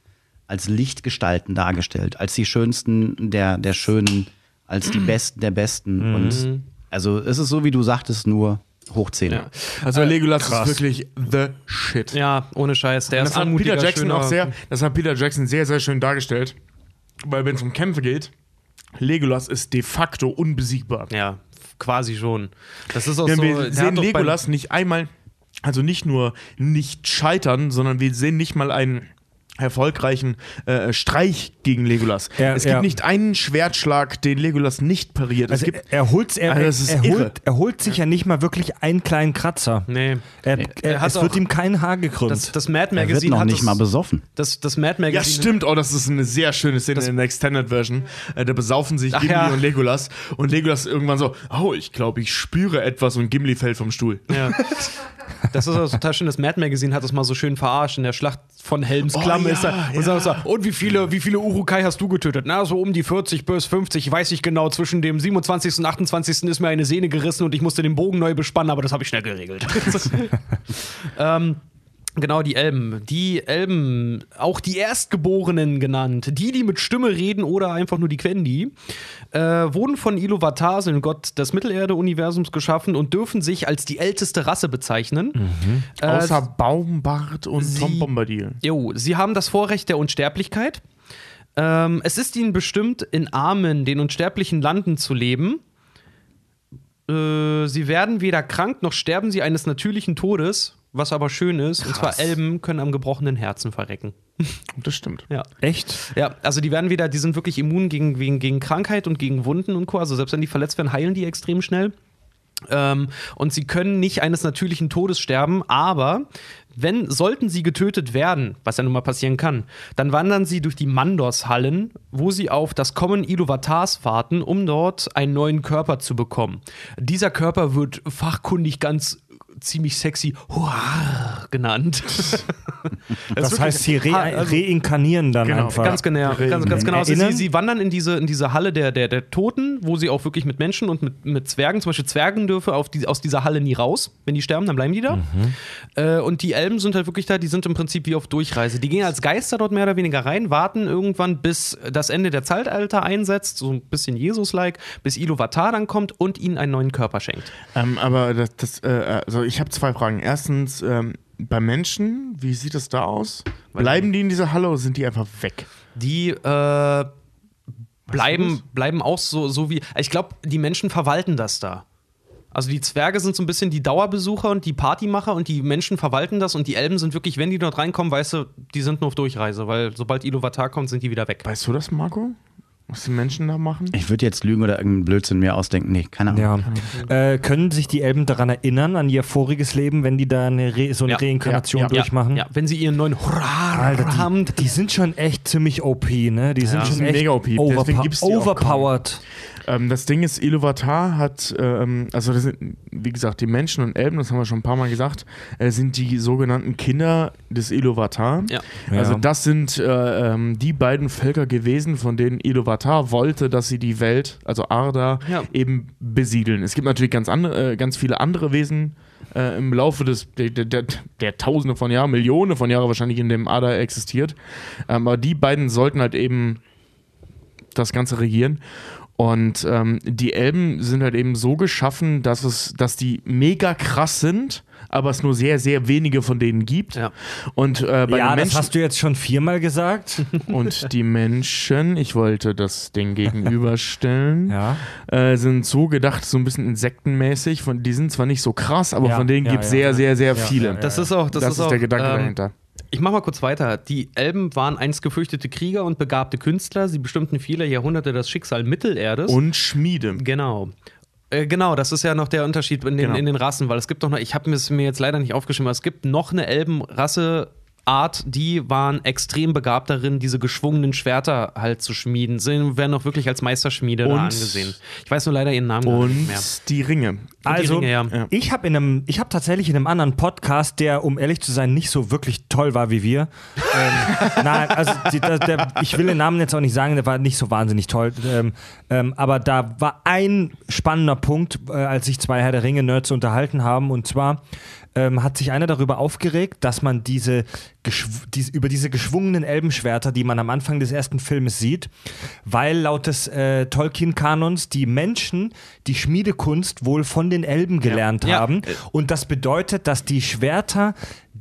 als Lichtgestalten dargestellt, als die schönsten der, der Schönen, als die Besten der Besten. Und also es ist so, wie du sagtest, nur hochzehn. Ja. Also Legolas ist wirklich the shit. ja, ohne Scheiß. Der das ist hat Peter Jackson schöner- auch sehr, das hat Peter Jackson sehr, sehr schön dargestellt. Weil wenn es um Kämpfe geht, Legolas ist de facto unbesiegbar. Ja, quasi schon. Das ist auch Denn so. wir sehen Legolas nicht einmal, also nicht nur nicht scheitern, sondern wir sehen nicht mal einen erfolgreichen äh, Streich gegen Legolas. Ja, es gibt ja. nicht einen Schwertschlag, den Legolas nicht pariert. Also es gibt, er, er, holt, er, Also das er, holt, er holt sich ja nicht mal wirklich einen kleinen Kratzer. Nee. Er, Er er, hat es wird ihm kein Haar gekrümmt. Das, das Mad Er wird Magazine noch hat nicht das, mal besoffen. das, das Mad Magazine. ja, stimmt. Oh, das ist eine sehr schöne Szene in der Extended Version. Äh, da besaufen sich Ach Gimli ja. und Legolas. Und Legolas irgendwann so, oh, ich glaube, ich spüre etwas und Gimli fällt vom Stuhl. Ja. Das ist auch total schön. Das Mad Magazine hat das mal so schön verarscht. In der Schlacht von Helms Oh, Klamm ja, ist er. Und, ja. so, und wie viele, wie viele Urukai hast du getötet? Na, so um die 40 bis 50. Ich weiß nicht genau. Zwischen dem 27. und 28. ist mir eine Sehne gerissen und ich musste den Bogen neu bespannen, aber das habe ich schnell geregelt. ähm, Genau, die Elben. Die Elben, auch die Erstgeborenen genannt, die, die mit Stimme reden oder einfach nur die Quendi, äh, wurden von Iluvatar, dem Gott des Mittelerde-Universums, geschaffen und dürfen sich als die älteste Rasse bezeichnen. Äh, Außer Baumbart und sie- Tom Bombadil. Jo, sie haben das Vorrecht der Unsterblichkeit. Ähm, es ist ihnen bestimmt, in armen, den unsterblichen Landen zu leben. Äh, sie werden weder krank noch sterben sie eines natürlichen Todes, was aber schön ist. Und zwar Elben können am gebrochenen Herzen verrecken. Das stimmt. Ja. Echt? Ja, also die werden wieder, die sind wirklich immun gegen, gegen, gegen Krankheit und gegen Wunden und Co. Also selbst wenn die verletzt werden, heilen die extrem schnell. Ähm, und sie können nicht eines natürlichen Todes sterben, aber wenn, sollten sie getötet werden, was ja nun mal passieren kann, dann wandern sie durch die Mandos-Hallen, wo sie auf das Kommen Iluvatars warten, um dort einen neuen Körper zu bekommen. Dieser Körper wird fachkundig ganz ziemlich sexy Huar genannt. Das, heißt, sie re also- reinkarnieren dann Genau, einfach. Ganz genau, ganz, ganz genau. Also sie, sie wandern in diese, in diese Halle der, der, der Toten, wo sie auch wirklich mit Menschen und mit, mit Zwergen, zum Beispiel Zwergen dürfen auf die, aus dieser Halle nie raus. Wenn die sterben, dann bleiben die da. Äh, und die Elben sind halt wirklich da, die sind im Prinzip wie auf Durchreise. Die gehen als Geister dort mehr oder weniger rein, warten irgendwann, bis das Ende der Zeitalter einsetzt, so ein bisschen Jesus-like, bis Iluvatar dann kommt und ihnen einen neuen Körper schenkt. Ähm, aber das, das äh, also ich habe zwei Fragen. Erstens, ähm, bei Menschen, wie sieht es da aus? Bleiben die in dieser Halle oder sind die einfach weg? Die äh, bleiben, bleiben auch so, so wie. Ich glaube, die Menschen verwalten das da. Also die Zwerge sind so ein bisschen die Dauerbesucher und die Partymacher und die Menschen verwalten das und die Elben sind wirklich, wenn die dort reinkommen, weißt du, die sind nur auf Durchreise, weil sobald Iluvatar kommt, sind die wieder weg. Weißt du das, Marco? Was die Menschen da machen? Ich würde jetzt lügen oder irgendeinen Blödsinn mir ausdenken. Nee, keine Ahnung. Ja. Äh, können sich die Elben daran erinnern, an ihr voriges Leben, wenn die da eine Re so eine Ja. Reinkarnation Ja, ja, durchmachen? Ja, wenn sie ihren neuen Hurra Alter, haben. die, die sind schon echt ziemlich OP, ne? Die sind Ja, schon sind echt mega OP, deswegen overpo gibt's die auch overpowered. Ähm, das Ding ist, Iluvatar hat, ähm, also das sind, wie gesagt, die Menschen und Elben, das haben wir schon ein paar Mal gesagt, äh, sind die sogenannten Kinder des Iluvatar. Ja. Also Ja. das sind äh, ähm, die beiden Völker gewesen, von denen Iluvatar wollte, dass sie die Welt, also Arda, Ja. eben besiedeln. Es gibt natürlich ganz, andere, äh, ganz viele andere Wesen äh, im Laufe des, der, der, der, der Tausende von Jahren, Millionen von Jahren wahrscheinlich in dem Arda existiert. Ähm, aber die beiden sollten halt eben das Ganze regieren. Und ähm, die Elben sind halt eben so geschaffen, dass es, dass die mega krass sind, aber es nur sehr, sehr wenige von denen gibt. Ja. Und äh, bei Ja, den das Menschen hast du jetzt schon viermal gesagt. und die Menschen, ich wollte das Ding gegenüberstellen, ja. äh, sind so gedacht, so ein bisschen insektenmäßig. Von, die sind zwar nicht so krass, aber Ja, von denen ja, gibt es ja. sehr, sehr, sehr Ja, viele. Das ist auch, das, Das, ist, ist auch, der Gedanke ähm, dahinter. Ich mach mal kurz weiter. Die Elben waren einst gefürchtete Krieger und begabte Künstler. Sie bestimmten viele Jahrhunderte das Schicksal Mittelerdes. Und Schmiede. Genau. Äh, Genau, das ist ja noch der Unterschied in den, Genau. in den Rassen, weil es gibt doch noch, ich habe es mir jetzt leider nicht aufgeschrieben, aber es gibt noch eine Elbenrasse. Art, die waren extrem begabt darin, diese geschwungenen Schwerter halt zu schmieden. Sie werden auch wirklich als Meisterschmiede da Und- angesehen. Ich weiß nur leider ihren Namen gar nicht Und mehr. die Ringe. Also, Ringe, ja. Ja. ich habe in einem, ich habe tatsächlich in einem anderen Podcast, der, um ehrlich zu sein, nicht so wirklich toll war wie wir. ähm, nein, also die, der, der, ich will den Namen jetzt auch nicht sagen, der war nicht so wahnsinnig toll. Ähm, ähm, aber da war ein spannender Punkt, äh, als sich zwei Herr der Ringe-Nerds unterhalten haben, und zwar ähm, hat sich einer darüber aufgeregt, dass man diese, diese über diese geschwungenen Elbenschwerter, die man am Anfang des ersten Filmes sieht, weil laut des äh, Tolkien-Kanons die Menschen die Schmiedekunst wohl von den Elben gelernt Ja. haben. Und das bedeutet, dass die Schwerter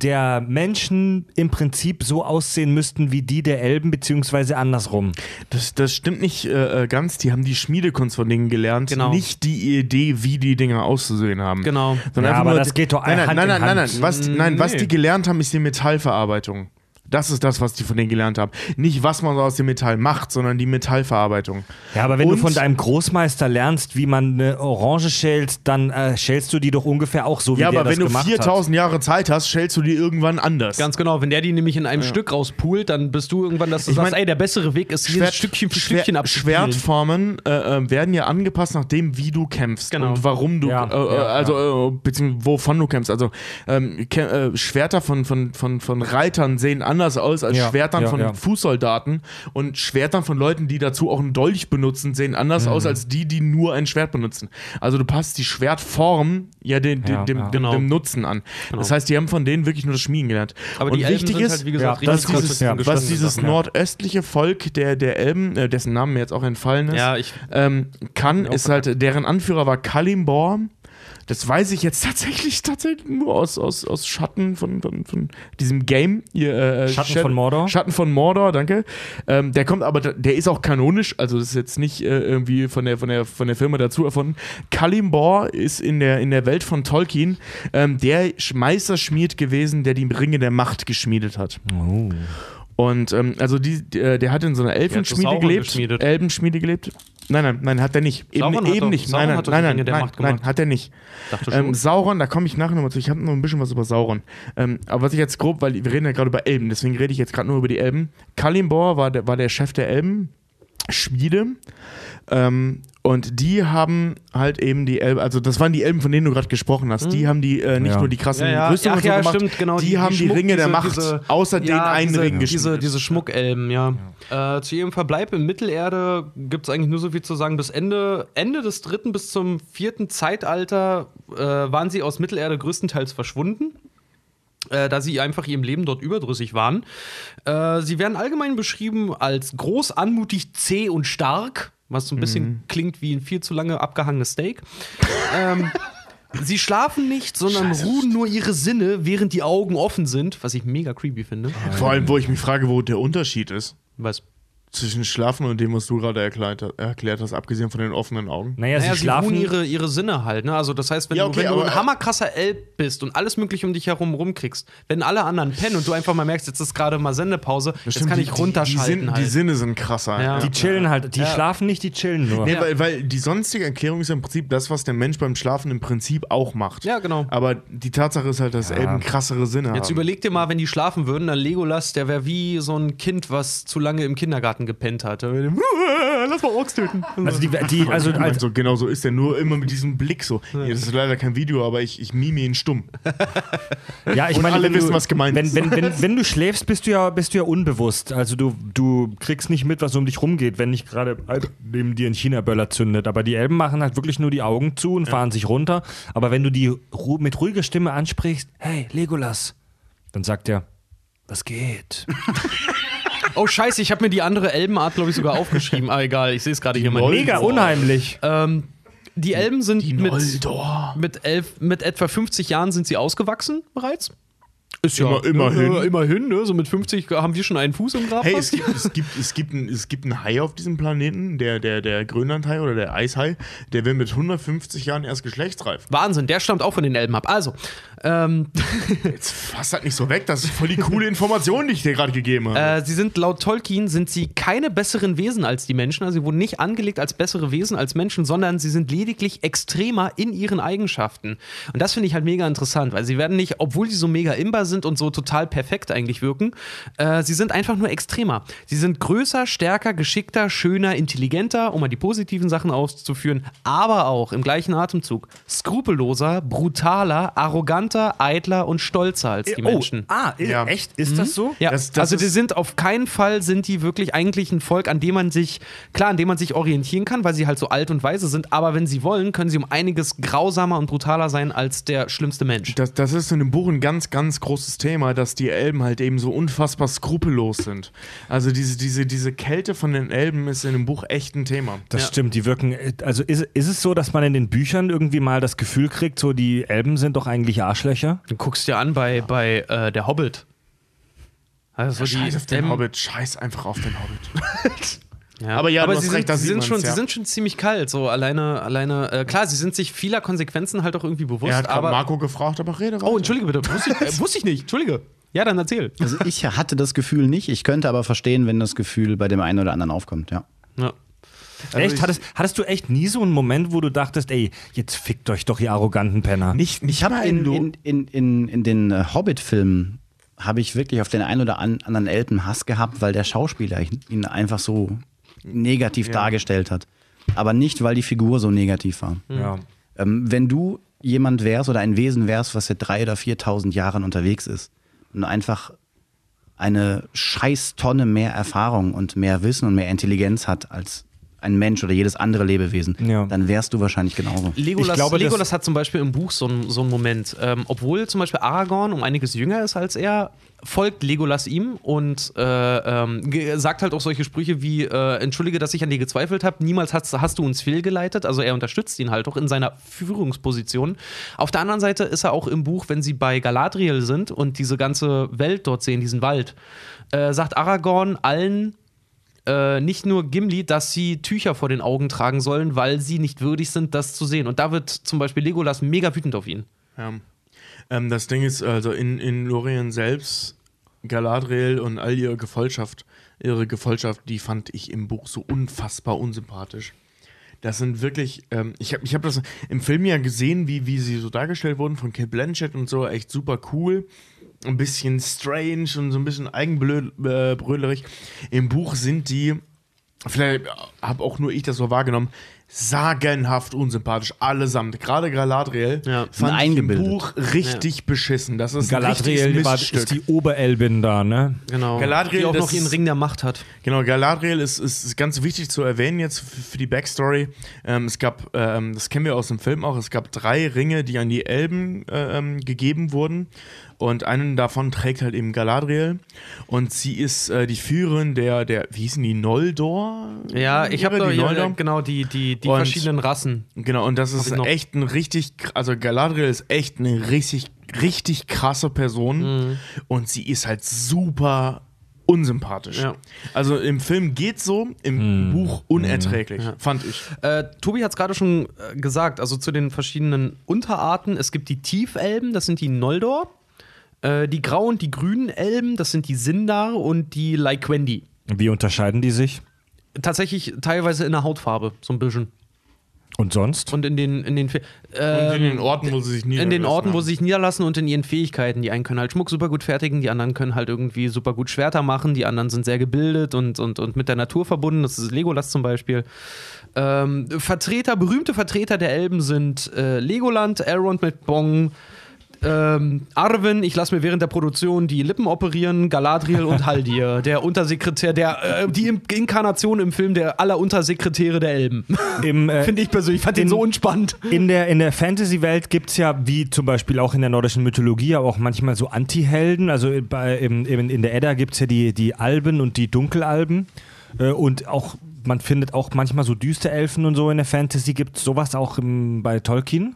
der Menschen im Prinzip so aussehen müssten wie die der Elben, beziehungsweise andersrum. Das, das stimmt nicht äh, äh, ganz. Die haben die Schmiedekunst von denen gelernt, Genau. nicht die Idee, wie die Dinger auszusehen haben. Genau. Sondern Ja, aber nur- das geht doch nein, nein, Hand nein, in nein, nein, nein. Was, nein, was Nee. die gelernt haben, ist die Metallverarbeitung. Das ist das, was die von denen gelernt haben. Nicht, was man so aus dem Metall macht, sondern die Metallverarbeitung. Ja, aber wenn Und- du von deinem Großmeister lernst, wie man eine Orange schälst, dann äh, schälst du die doch ungefähr auch so, wie Ja, der aber das wenn du gemacht 4000 Jahre Zeit hast, stellst du die irgendwan anders. Ganz genau, wenn der die nämlich in einem Stück rauspult, dann bist du irgendwann, dass du Ich sagst, mein, ey, der bessere Weg ist, hier Stückchen für Stückchen Schwer- abzuspielen. Schwertformen äh, äh, werden ja angepasst nach dem, wie du kämpfst Genau. und warum du, Ja, äh, äh, ja, also äh, beziehungsweise wovon du kämpfst. Also ähm, äh, Schwerter von, von, von, von Reitern sehen anders aus als Ja, Schwertern ja, von ja. Fußsoldaten und Schwertern von Leuten, die dazu auch einen Dolch benutzen, sehen anders Mhm. aus als die, die nur ein Schwert benutzen. Also du passt die Schwertform ja, den, den, Ja, dem, Genau. dem Nutzen an. Das heißt, die haben von denen wirklich nur das Schmieden gelernt. Aber und wichtig sind ist, halt, wie gesagt, ja, dass dieses, ja, was dieses ja. nordöstliche Volk der, der Elben, äh, dessen Namen mir jetzt auch entfallen ist, Ja, ich- ähm, kann, ist halt, deren Anführer war Kalimbor. Das weiß ich jetzt tatsächlich, tatsächlich nur aus, aus, aus Schatten von, von, von diesem Game. Hier, äh, Schatten Shadow- von Mordor? Schatten von Mordor, danke. Ähm, der kommt aber, der ist auch kanonisch, also das ist jetzt nicht äh, irgendwie von der, von, der, von der Firma dazu erfunden. Kalimbor ist in der, in der Welt von Tolkien ähm, der Sch- Meisterschmied gewesen, der die Ringe der Macht geschmiedet hat. Oh. Und ähm, also die, der, der hat in so einer Elfenschmiede gelebt. Elbenschmiede gelebt. Nein, nein, nein, hat er nicht. Eben, Sauron hat eben doch- nicht. Sauron nein, nein, hat nein, nein, Ringe der nein, Macht nein, gemacht. hat er nicht. Ähm. Sauron, da komme ich nachher nochmal zu. Ich habe noch ein bisschen was über Sauron. Ähm, aber was ich jetzt grob, weil wir reden ja gerade über Elben, deswegen rede ich jetzt gerade nur über die Elben. Kalimbor war der, war der Chef der Elben, Schmiede. Ähm, Und die haben halt eben die Elben, also das waren die Elben, von denen du gerade gesprochen hast. Die haben die äh, nicht Ja. nur die krassen Ja, ja. Rüstungen Ach und so ja, gemacht, stimmt, genau. Die, haben die, Schmuck- Ringe der diese- Macht diese- außer den einen diese, Ring diese, geschmiedet. diese Schmuckelben, ja. Äh, zu ihrem Verbleib in Mittelerde gibt es eigentlich nur so viel zu sagen. Bis Ende, Ende des dritten bis zum vierten Zeitalter äh, waren sie aus Mittelerde größtenteils verschwunden. Äh, da sie einfach ihrem Leben dort überdrüssig waren. Äh, sie werden allgemein beschrieben als groß, anmutig, zäh und stark, was so ein bisschen Mhm. klingt wie ein viel zu lange abgehangenes Steak. ähm, sie schlafen nicht, sondern ruhen nur ihre Sinne, während die Augen offen sind, was ich mega creepy finde. Vor allem, wo ich mich frage, wo der Unterschied ist Was? Zwischen Schlafen und dem, was du gerade erklärt, erklärt hast, abgesehen von den offenen Augen. Naja, Naja, sie sie schlafen. ihre, ihre Sinne halt, ne? Also das heißt, wenn Ja, du, okay, wenn du aber- ein hammerkrasser Elb bist und alles mögliche um dich herum rumkriegst, wenn alle anderen pennen und du einfach mal merkst, jetzt ist gerade mal Sendepause, jetzt Stimmt, kann die- ich die, runterschalten die, Sinn, halt. die Sinne sind krasser. Ja. die chillen halt. Die Ja. schlafen nicht, die chillen nur. Nee, Ja. weil, weil die sonstige Erklärung ist im Prinzip das, was der Mensch beim Schlafen im Prinzip auch macht. Ja, genau. Aber die Tatsache ist halt, dass Elben krassere Sinne Jetzt haben. überleg dir mal, wenn die schlafen würden, dann Legolas, der wäre wie so ein Kind, was zu lange im Kindergarten gepennt hat. Lass mal Orks töten. Also, die, die, also Ich mein, als, so, genau so ist er nur immer mit diesem Blick so. Ja, das ist leider kein Video, aber ich, ich mime ihn stumm. Ja, ich Und meine, alle wenn wissen, du, was gemeint wenn, ist. Wenn, wenn, wenn du schläfst, bist du ja, bist du ja unbewusst. Also du, du kriegst nicht mit, was um dich rumgeht, wenn nicht gerade neben dir ein China-Böller zündet. Aber die Elben machen halt wirklich nur die Augen zu und fahren sich runter. Aber wenn du die ru mit ruhiger Stimme ansprichst, hey, Legolas, dann sagt er, was geht? Oh scheiße, ich habe mir die andere Elbenart, glaube ich, sogar aufgeschrieben. Ah, egal, ich sehe es gerade hier mal. Mega unheimlich. Ähm, die Elben sind mit, Noldor. mit, elf, mit etwa 50 Jahren sind sie ausgewachsen bereits. Ist Immer- immerhin. Äh, immerhin, ne? So mit 50 haben wir schon einen Fuß im Grab. Hey, es gibt, es, gibt, es, gibt ein, es gibt einen Hai auf diesem Planeten, der, der, der Grönlandhai oder der Eishai, der will mit 150 Jahren erst geschlechtsreif. Wahnsinn, der stammt auch von den Elben ab. Also, ähm, Jetzt fass halt nicht so weg, das ist voll die coole Information, die ich dir gerade gegeben habe. äh, sie sind laut Tolkien sind sie keine besseren Wesen als die Menschen. Also sie wurden nicht angelegt als bessere Wesen als Menschen, sondern sie sind lediglich extremer in ihren Eigenschaften. Und das finde ich halt mega interessant, weil sie werden nicht, obwohl sie so mega imbar sind und so total perfekt eigentlich wirken, äh, sie sind einfach nur extremer. Sie sind größer, stärker, geschickter, schöner, intelligenter, um mal die positiven Sachen auszuführen, aber auch im gleichen Atemzug skrupelloser, brutaler, arroganter, eitler und stolzer als die Menschen. Oh, ah, Ja. echt? Ist das so? Ja, Das- das also die ist- sind auf keinen Fall sind die wirklich eigentlich ein Volk, an dem man sich, klar, an dem man sich orientieren kann, weil sie halt so alt und weise sind, aber wenn sie wollen, können sie um einiges grausamer und brutaler sein als der schlimmste Mensch. Das, das ist in dem Buch ein ganz, ganz großes Thema, dass die Elben halt eben so unfassbar skrupellos sind. Also diese, diese, diese Kälte von den Elben ist in dem Buch echt ein Thema. Das Ja. stimmt, die wirken. Also ist, ist es so, dass man in den Büchern irgendwie mal das Gefühl kriegt, so die Elben sind doch eigentlich Arschlöcher? Du guckst dir an bei, bei äh, der Hobbit. Also Scheiß auf den Hobbit, scheiß einfach auf den Hobbit. Ja. Aber ja, aber sie, recht, sind, sie, sind schon, ja. sie sind schon ziemlich kalt, so alleine, alleine, äh, klar, sie sind sich vieler Konsequenzen halt auch irgendwie bewusst, er hat gerade aber. Marco gefragt, aber rede Oh, weiter. entschuldige bitte, wusste ich, äh, wusste ich nicht, entschuldige. Ja, dann erzähl. Also ich hatte das Gefühl nicht. Ich könnte aber verstehen, wenn das Gefühl bei dem einen oder anderen aufkommt, ja. Ja. Echt? ich- hattest, hattest du echt nie so einen Moment, wo du dachtest, ey, jetzt fickt euch doch, ihr arroganten Penner? Nicht, nicht Ich habe in, in, in, in, in den äh, Hobbit-Filmen habe ich wirklich auf den einen oder an, anderen Elben Hass gehabt, weil der Schauspieler ihn einfach so negativ dargestellt hat. Aber nicht, weil die Figur so negativ war. Ja. Ähm, wenn du jemand wärst oder ein Wesen wärst, was seit drei oder 4.000 Jahren unterwegs ist und einfach eine scheiß Tonne mehr Erfahrung und mehr Wissen und mehr Intelligenz hat als ein Mensch oder jedes andere Lebewesen, Ja. dann wärst du wahrscheinlich genauso. Legolas, Ich glaube, Legolas hat zum Beispiel im Buch so einen so einen Moment. Ähm, obwohl zum Beispiel Aragorn um einiges jünger ist als er, folgt Legolas ihm und äh, ähm, sagt halt auch solche Sprüche wie: äh, Entschuldige, dass ich an dir gezweifelt habe, niemals hast, hast du uns fehlgeleitet. Also er unterstützt ihn halt auch in seiner Führungsposition. Auf der anderen Seite ist er auch im Buch, wenn sie bei Galadriel sind und diese ganze Welt dort sehen, diesen Wald, äh, sagt Aragorn allen äh, nicht nur Gimli, dass sie Tücher vor den Augen tragen sollen, weil sie nicht würdig sind, das zu sehen. Und da wird zum Beispiel Legolas mega wütend auf ihn. Ja. Ähm, das Ding ist, also in, in Lorien selbst, Galadriel und all ihre Gefolgschaft, ihre Gefolgschaft, die fand ich im Buch so unfassbar unsympathisch. Das sind wirklich, ähm, ich habe ich hab das im Film ja gesehen, wie, wie sie so dargestellt wurden von Kate Blanchett und so, echt super cool. Ein bisschen strange und so ein bisschen eigenbrödlerig. Im Buch sind die, vielleicht habe auch nur ich das so wahrgenommen, sagenhaft unsympathisch, allesamt. Gerade Galadriel Ja. fand ich im. Buch richtig beschissen. Das ist Galadriel war, ist die Oberelbin da, ne? Genau. Galadriel, die auch noch ihren Ring der Macht hat. Genau, Galadriel ist, ist, ist ganz wichtig zu erwähnen jetzt für, für die Backstory. Ähm, es gab, ähm, das kennen wir aus dem Film auch, es gab drei Ringe, die an die Elben äh, ähm, gegeben wurden. Und einen davon trägt halt eben Galadriel. Und sie ist äh, die Führerin der, der, wie hießen die, Noldor? Ja, ich habe Ihre, da die ja, Noldor? genau die, die, die Und- verschiedenen Rassen. Genau, und das ist echt ein richtig, also Galadriel ist echt eine richtig, richtig krasse Person. Und sie ist halt super unsympathisch. Ja. Also im Film geht so, im Buch unerträglich, fand ich. Äh, Tobi hat es gerade schon äh, gesagt, also zu den verschiedenen Unterarten. Es gibt die Tiefelben, das sind die Noldor. Äh, die Grau- und die grünen Elben, das sind die Sindar und die Lyquendi. Wie unterscheiden die sich? Tatsächlich teilweise in der Hautfarbe, so ein bisschen. Und sonst? Und in den, in den, Fe- Und ähm, in den Orten, wo sie sich in niederlassen den Orten, wo haben. sie sich niederlassen und in ihren Fähigkeiten. Die einen können halt Schmuck super gut fertigen, die anderen können halt irgendwie super gut Schwerter machen, die anderen sind sehr gebildet und, und, und mit der Natur verbunden. Das ist Legolas zum Beispiel. Ähm, Vertreter, berühmte Vertreter der Elben sind äh, Legoland, Elrond mit Bong, ähm, Arwen, ich lasse mir während der Produktion die Lippen operieren, Galadriel und Haldir, der Untersekretär, der, äh, die Inkarnation im Film der aller Untersekretäre der Elben. Äh, Finde ich persönlich, fand den in- so unspannend. In der, in der Fantasy-Welt gibt es ja, wie zum Beispiel auch in der nordischen Mythologie, ja auch manchmal so Anti-Helden. Also bei, im, im, in der Edda gibt es ja die, die Alben und die Dunkelalben. Äh, und auch, man findet auch manchmal so Düsterelfen und so in der Fantasy. Gibt es sowas auch im, bei Tolkien?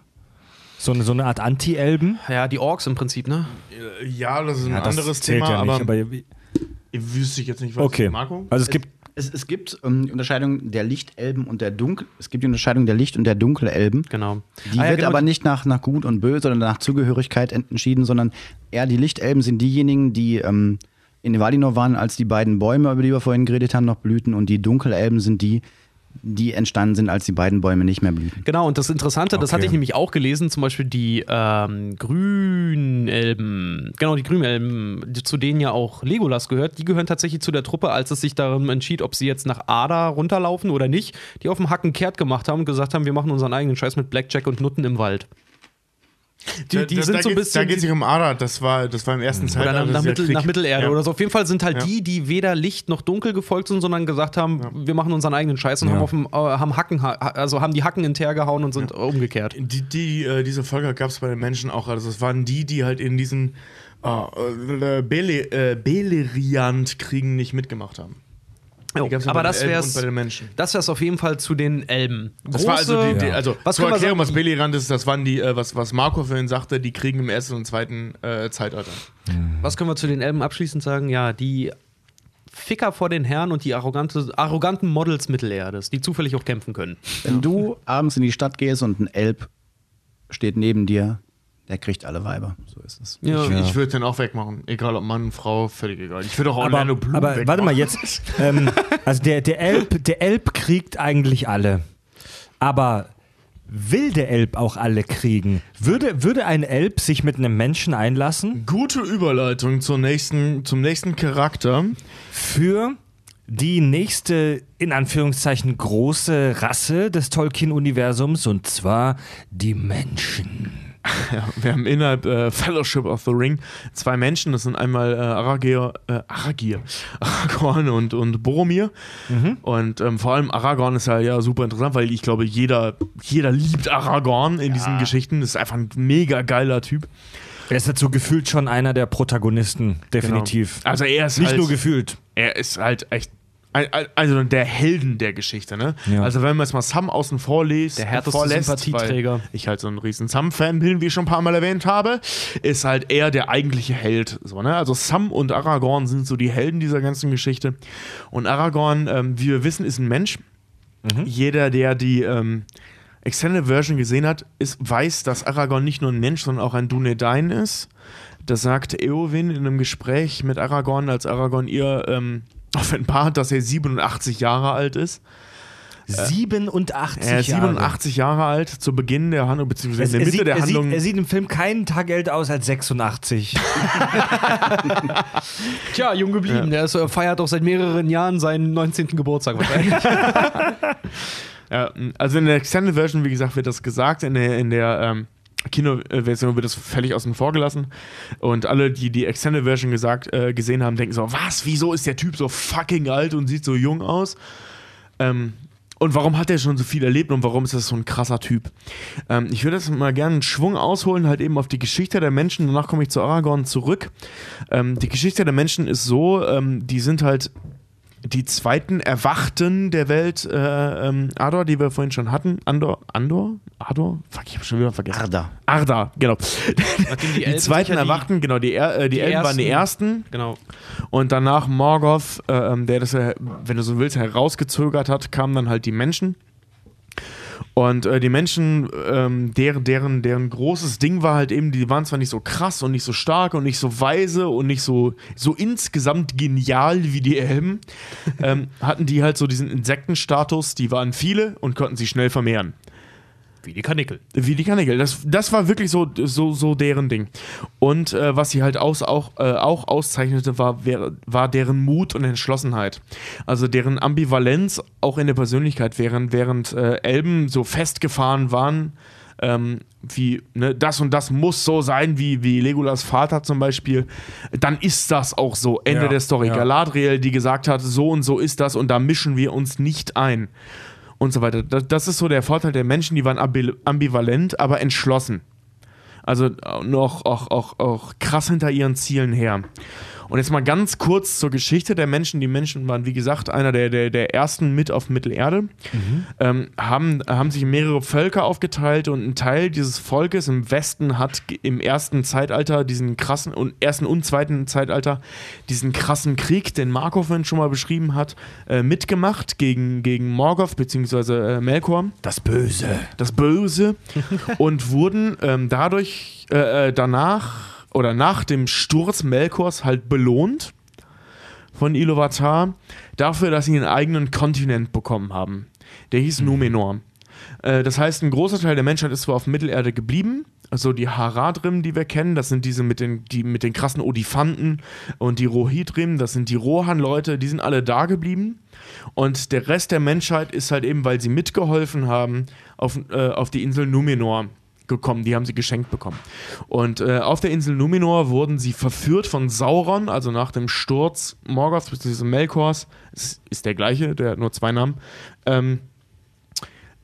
So eine, so eine Art Anti-Elben? Ja, die Orks im Prinzip, ne? Äh, Ja, das ist ein Ja, das anderes zählt Thema, ja nicht, aber, aber wie- wüsste ich jetzt nicht, was okay. Marco? Also es gibt Es, es gibt ähm, die Unterscheidung der Lichtelben und der Dunkel. Es gibt die Unterscheidung der Licht- und der Dunkelelben. Genau. Die Ah ja, wird genau, aber nicht nach, nach Gut und Böse, sondern nach Zugehörigkeit entschieden, sondern eher die Lichtelben sind diejenigen, die ähm, in Valinor waren, als die beiden Bäume, über die wir vorhin geredet haben, noch blühten. Und die Dunkelelben sind die, die entstanden sind, als die beiden Bäume nicht mehr blühten. Genau, und das Interessante, das Okay. hatte ich nämlich auch gelesen, zum Beispiel die ähm, Grünelben, genau, die Grünelben, zu denen ja auch Legolas gehört, die gehören tatsächlich zu der Truppe, als es sich darum entschied, ob sie jetzt nach Ada runterlaufen oder nicht, die auf dem Hacken kehrt gemacht haben und gesagt haben, wir machen unseren eigenen Scheiß mit Blackjack und Nutten im Wald. Die, die da, sind da so ein geht's- Da bisschen. geht es nicht um Arad, das war, das war im ersten oder Zeitalter. nach, nach, ja Mittel, nach Mittelerde Ja. oder so. Auf jeden Fall sind halt Ja. die, die weder Licht noch Dunkel gefolgt sind, sondern gesagt haben, wir machen unseren eigenen Scheiß und Ja. haben, auf dem, äh, haben Hacken, also haben die Hacken in Teer gehauen und sind umgekehrt. Die, die, äh, diese Völker gab es bei den Menschen auch. Also es waren die, die halt in diesen äh, Bele, äh, Beleriand-Kriegen nicht mitgemacht haben. Jo, ja aber das Menschen. das wär's auf jeden Fall zu den Elben. Das war also, die, die, Ja. also Was zur können wir Erklärung, was sagen? Beleriand ist, das waren die, äh, was, was Marco vorhin sagte, die Kriegen im ersten und zweiten äh, Zeitalter. Was können wir zu den Elben abschließend sagen? Ja, die Ficker vor den Herren und die arrogante, arroganten Models Mittelerdes, die zufällig auch kämpfen können. Wenn du abends in die Stadt gehst und ein Elb steht neben dir, der kriegt alle Weiber. So ist es. Ja. Ich, ich würde den auch wegmachen. Egal ob Mann, Frau, völlig egal. Ich würde auch aber, Orlando Bloom aber wegmachen. warte mal jetzt. ähm, also der, der, Elb, der Elb kriegt eigentlich alle. Aber will der Elb auch alle kriegen? Würde, würde ein Elb sich mit einem Menschen einlassen Gute Überleitung zur nächsten, zum nächsten Charakter. für die nächste, in Anführungszeichen, große Rasse des Tolkien-Universums und zwar die Menschen. Ja, wir haben innerhalb äh, Fellowship of the Ring zwei Menschen, das sind einmal äh, Aragir, äh, Aragir, Aragorn und, und Boromir. Und ähm, vor allem Aragorn ist ja, ja super interessant, weil ich glaube, jeder, jeder liebt Aragorn in diesen Geschichten. Das ist einfach ein mega geiler Typ. Er ist dazu gefühlt schon einer der Protagonisten, definitiv. Also er ist Nicht halt, nur gefühlt. er ist halt echt also der Helden der Geschichte, ne? Ja. Also wenn man jetzt mal Sam außen vor liest, Der härteste vorlässt, Sympathieträger. Ich halt so ein riesen Sam-Fan bin, wie ich schon ein paar Mal erwähnt habe, ist halt er der eigentliche Held. So, ne? Also Sam und Aragorn sind so die Helden dieser ganzen Geschichte. Und Aragorn, ähm, wie wir wissen, ist ein Mensch. Jeder, der die ähm, Extended Version gesehen hat, ist, weiß, dass Aragorn nicht nur ein Mensch, sondern auch ein Dunedain ist. Das sagt Eowyn in einem Gespräch mit Aragorn, als Aragorn ihr ähm, offenbart, dass er 87 Jahre alt ist. 87 Er ist Jahre. 87 Jahre alt zu Beginn der Handlung, beziehungsweise in der Mitte sieht, der er, Handlung. sieht, er sieht im Film keinen Tag älter aus als 86. Tja, jung geblieben. Der ist, äh, feiert auch seit mehreren Jahren seinen 19. Geburtstag wahrscheinlich. Ja, also in der Extended Version, wie gesagt, wird das gesagt, in der, in der ähm, Kinoversion wird das völlig außen vor gelassen. Und alle, die die Extended Version gesagt, äh, gesehen haben, denken so, was, wieso ist der Typ so fucking alt und sieht so jung aus? Ähm, und warum hat er schon so viel erlebt und warum ist das so ein krasser Typ? Ähm, ich würde jetzt mal gerne einen Schwung ausholen, halt eben auf die Geschichte der Menschen. Danach komme ich zu Aragorn zurück. Ähm, die Geschichte der Menschen ist so, ähm, die sind halt die zweiten Erwachten der Welt, äh, ähm, Ador, die wir vorhin schon hatten. Andor? Andor? Ador? Fuck, ich habe schon wieder vergessen. Arda. Arda, genau. Die, Elben zweiten sicher die- Erwachten, genau, die, äh, die, Elben waren die ersten. Genau. Und danach Morgoth, äh, ähm, der das, äh, wenn du so willst, herausgezögert hat, kamen dann halt die Menschen. Und äh, die Menschen, ähm, deren, deren, deren großes Ding war halt eben, die waren zwar nicht so krass und nicht so stark und nicht so weise und nicht so, so insgesamt genial wie die Elben, ähm, hatten die halt so diesen Insektenstatus, die waren viele und konnten sich schnell vermehren. Wie die Kanickel. Wie die Kanickel. Das, das war wirklich so, so, so deren Ding. Und äh, was sie halt aus, auch, äh, auch auszeichnete, war, war deren Mut und Entschlossenheit. Also deren Ambivalenz auch in der Persönlichkeit, während, während äh, Elben so festgefahren waren, ähm, wie ne, das und das muss so sein, wie, wie Legolas Vater zum Beispiel, dann ist das auch so. Ende Ja, der Story. ja. Galadriel, die gesagt hat, so und so ist das und da mischen wir uns nicht ein und so weiter. Das, ist so der Vorteil der Menschen, die waren ambi- ambivalent, aber entschlossen. Also äh, noch auch, auch, auch krass hinter ihren Zielen her. Und jetzt mal ganz kurz zur Geschichte der Menschen. Die Menschen waren, wie gesagt, einer der, der, der ersten mit auf Mittelerde, ähm, haben, haben sich mehrere Völker aufgeteilt und ein Teil dieses Volkes im Westen hat im ersten Zeitalter diesen krassen und ersten und zweiten Zeitalter diesen krassen Krieg, den Marco vorhin schon mal beschrieben hat, äh, mitgemacht gegen, gegen Morgoth bzw. Äh, Melkor Das Böse. das Böse und wurden ähm, dadurch äh, äh, danach oder nach dem Sturz Melkors halt belohnt von Iluvatar dafür, dass sie einen eigenen Kontinent bekommen haben. Der hieß Numenor. Äh, das heißt, ein großer Teil der Menschheit ist zwar auf Mittelerde geblieben, also die Haradrim, die wir kennen, das sind diese mit den, die mit den krassen Odifanten und die Rohidrim, das sind die Rohan-Leute, die sind alle da geblieben. Und der Rest der Menschheit ist halt eben, weil sie mitgeholfen haben, auf, äh, auf die Insel Numenor gekommen. Die haben sie geschenkt bekommen. Und äh, auf der Insel Numenor wurden sie verführt von Sauron, also nach dem Sturz Morgoths bzw. Melkors. Es ist der gleiche, der hat nur zwei Namen. Ähm,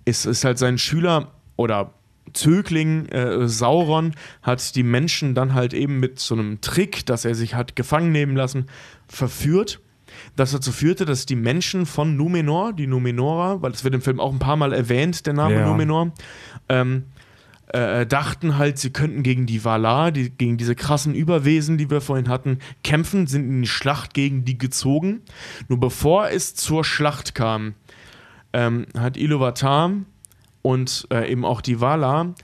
ist, ist halt sein Schüler oder Zögling äh, Sauron hat die Menschen dann halt eben mit so einem Trick, dass er sich hat gefangen nehmen lassen, verführt. Das dazu führte, dass die Menschen von Numenor, die Numenorer, weil es wird im Film auch ein paar Mal erwähnt, der Name Ja. Numenor, ähm, äh, dachten halt, sie könnten gegen die Valar, die, gegen diese krassen Überwesen, die wir vorhin hatten, kämpfen, sind in die Schlacht gegen die gezogen. Nur bevor es zur Schlacht kam, ähm, hat Iluvatar und äh, eben auch die Valar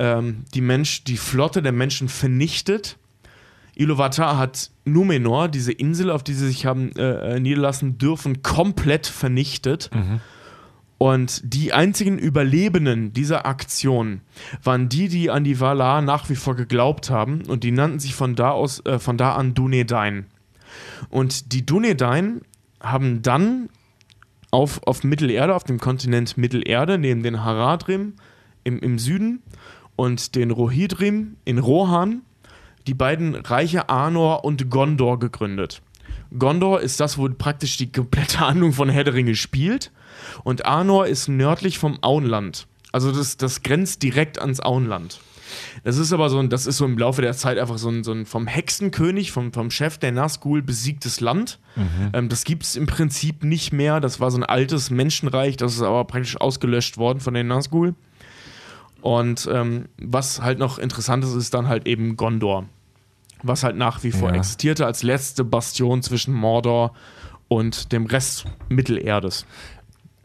ähm, die, Mensch, die Flotte der Menschen vernichtet. Iluvatar hat Numenor, diese Insel, auf die sie sich haben äh, äh, niederlassen dürfen, komplett vernichtet. Und die einzigen Überlebenden dieser Aktion waren die, die an die Valar nach wie vor geglaubt haben und die nannten sich von da aus, äh, von da an Dunedain. Und die Dunedain haben dann auf, auf Mittelerde, auf dem Kontinent Mittelerde, neben den Haradrim im, im Süden und den Rohidrim in Rohan, die beiden Reiche Arnor und Gondor gegründet. Gondor ist das, wo praktisch die komplette Handlung von Herr der Ringe spielt. Und Arnor ist nördlich vom Auenland. Also das, das grenzt direkt ans Auenland. Das ist aber so ein, das ist so im Laufe der Zeit einfach so ein, so ein vom Hexenkönig, vom, vom Chef der Nazgul besiegtes Land. Ähm, das gibt es im Prinzip nicht mehr. Das war so ein altes Menschenreich, das ist aber praktisch ausgelöscht worden von den Nazgul. Und ähm, was halt noch interessant ist, ist dann halt eben Gondor. Was halt nach wie vor Ja. existierte als letzte Bastion zwischen Mordor und dem Rest Mittelerdes.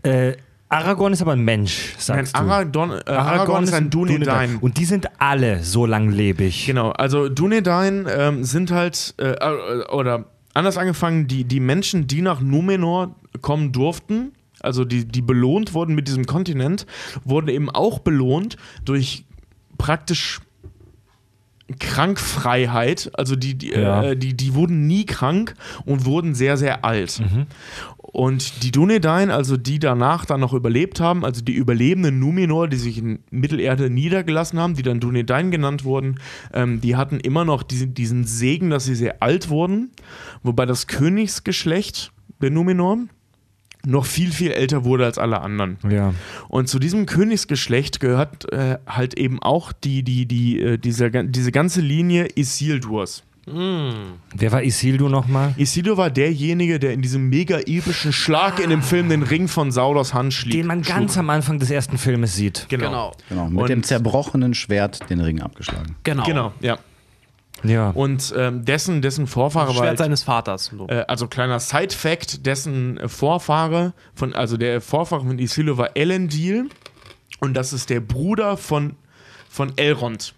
Äh, Aragorn ist aber ein Mensch, Nein, sagst du. Aragorn, äh, Aragorn ist ein Dunedain. Und die sind alle so langlebig. Genau, also Dunedain ähm, sind halt, äh, äh, oder anders angefangen, die, die Menschen, die nach Numenor kommen durften, also die, die belohnt wurden mit diesem Kontinent, wurden eben auch belohnt durch praktisch Krankfreiheit. Also die, die, Ja. äh, die, die wurden nie krank und wurden sehr, sehr alt. Und die Dunedain, also die danach dann noch überlebt haben, also die überlebenden Numenor, die sich in Mittelerde niedergelassen haben, die dann Dunedain genannt wurden, ähm, die hatten immer noch diesen, diesen Segen, dass sie sehr alt wurden. Wobei das Königsgeschlecht der Numenor noch viel, viel älter wurde als alle anderen. Ja. Und zu diesem Königsgeschlecht gehört äh, halt eben auch die, die, die, äh, diese, diese ganze Linie Isildurs. Wer war Isildur nochmal? Isildur war derjenige, der in diesem mega epischen Schlag in dem Film den Ring von Saurons Hand schlägt. Den man ganz am Anfang des ersten Filmes sieht. Genau. Genau, mit Und- dem zerbrochenen Schwert den Ring abgeschlagen. Genau. Genau, ja. Ja. Und ähm, dessen, dessen Vorfahre war. Schwert Halt, seines Vaters. So. äh, also kleiner Side-Fact: dessen Vorfahre, von, also der Vorfahre von Isildur war Elendil. Und das ist der Bruder von, von Elrond.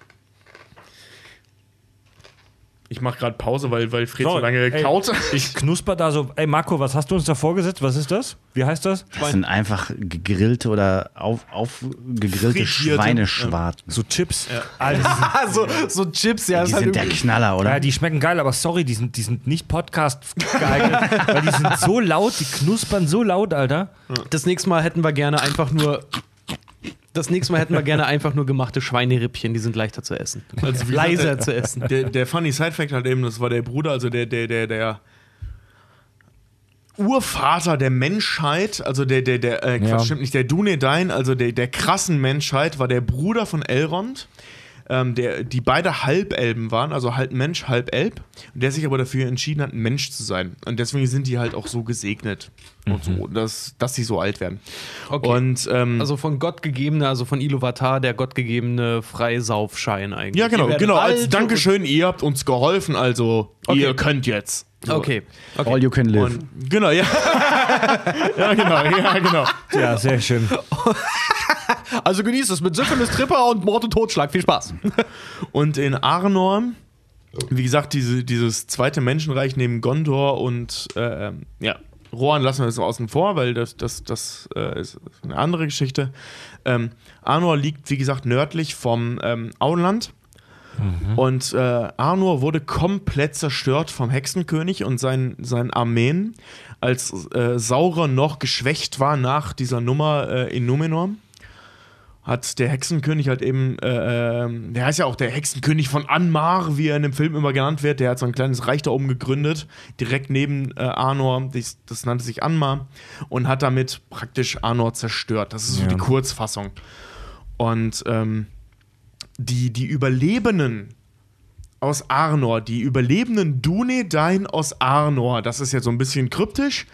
Ich mache gerade Pause, weil, weil Fred so, So, lange ey. kaut. Ich knusper da so, ey Marco, was hast du uns da vorgesetzt? Was ist das? Wie heißt das? Das sind einfach gegrillte oder auf, aufgegrillte Frittierte, Schweineschwarten. So Chips. Ah, so, so Chips, ja. Die ist halt sind der irgendwie- Knaller, oder? ja, die schmecken geil, aber sorry, die sind, die sind nicht Podcast geeignet, weil die sind so laut, die knuspern so laut, Alter. Das nächste Mal hätten wir gerne einfach nur. Das nächste Mal hätten wir gerne einfach nur gemachte Schweinerippchen, die sind leichter zu essen. Also, Leiser der- zu essen. Der, der funny Side-Fact halt eben, das war der Bruder, also der, der, der, der Urvater der Menschheit, also der, der, der, äh, Quatsch, Ja. stimmt nicht, der Dunedain, also der, der krassen Menschheit, war der Bruder von Elrond, ähm, der, die beide Halbelben waren, also halb Mensch, halb Elb, und der sich aber dafür entschieden hat, ein Mensch zu sein. Und deswegen sind die halt auch so gesegnet und so, dass, dass sie so alt werden. Okay. Und, ähm, Also von Gott gegebene, also von Iluvatar, der Gott gegebene Freisaufschein eigentlich. ja, genau, genau, als Dankeschön, ihr habt uns geholfen, also Okay. ihr könnt jetzt. und- Okay. okay. All you can live. Und, genau, ja. ja, genau, ja, genau. Ja, sehr schön. Also genießt es mit Syphilis, Tripper und Mord und Totschlag. Viel Spaß. Und in Arnor, wie gesagt, diese, dieses zweite Menschenreich neben Gondor und äh, ähm, ja, Rohan lassen wir jetzt außen vor, weil das, das, das äh, ist eine andere Geschichte. Ähm, Arnor liegt, wie gesagt, nördlich vom ähm, Auenland. Und äh, Arnor wurde komplett zerstört vom Hexenkönig und seinen, seinen Armeen, als äh, Sauron noch geschwächt war nach dieser Nummer äh, in Numenor hat der Hexenkönig halt eben, äh, ähm, der heißt ja auch der Hexenkönig von Anmar, wie er in dem Film immer genannt wird. Der hat so ein kleines Reich da oben gegründet, direkt neben äh, Arnor. Das, das nannte sich Anmar und hat damit praktisch Arnor zerstört. Das ist so Ja. die Kurzfassung. Und ähm, die, die Überlebenden aus Arnor, die überlebenden Dunedain aus Arnor, das ist jetzt so ein bisschen kryptisch,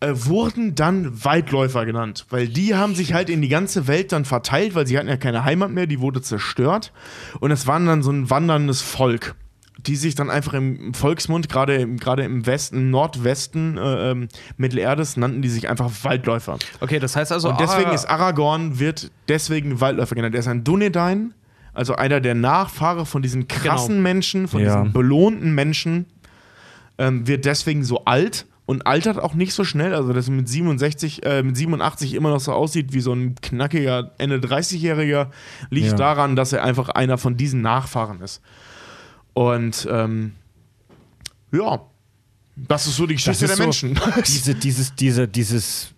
äh, wurden dann Waldläufer genannt, weil die haben sich halt in die ganze Welt dann verteilt, weil sie hatten ja keine Heimat mehr, die wurde zerstört und es waren dann so ein wanderndes Volk, die sich dann einfach im Volksmund, gerade im, gerade im Westen, Nordwesten äh, ähm, Mittelerdes, nannten die sich einfach Waldläufer. Okay, das heißt also. Und deswegen Ara- ist Aragorn, wird deswegen Waldläufer genannt. Er ist ein Dunedain, also einer der Nachfahre von diesen krassen Genau. Menschen, von Ja. diesen belohnten Menschen, ähm, wird deswegen so alt und altert auch nicht so schnell. Also, dass er mit 67, äh, mit 87 immer noch so aussieht wie so ein knackiger Ende 30-Jähriger, liegt Ja. daran, dass er einfach einer von diesen Nachfahren ist. Und ähm, ja, das ist so die Geschichte der so, Menschen. Diese, dieses, diese, dieses.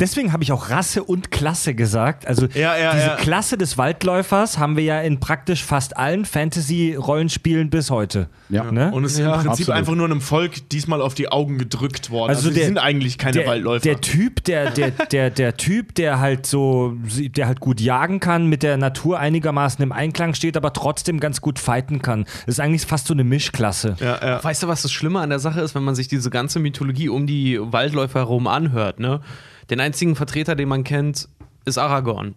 Deswegen habe ich auch Rasse und Klasse gesagt. Also Ja, ja, diese ja. Klasse des Waldläufers haben wir ja in praktisch fast allen Fantasy-Rollenspielen bis heute. Ja. Ne? Und es ist Ja, im Prinzip absolut. einfach nur einem Volk diesmal auf die Augen gedrückt worden. Also, Also die der- sind eigentlich keine der, Waldläufer. Der Typ, der, der, der, der Typ, der halt so, der halt gut jagen kann, mit der Natur einigermaßen im Einklang steht, aber trotzdem ganz gut fighten kann. Das ist eigentlich fast so eine Mischklasse. ja, ja. Weißt du, was das Schlimme an der Sache ist, wenn man sich diese ganze Mythologie um die Waldläufer herum anhört, ne? Den einzigen Vertreter, den man kennt, ist Aragorn.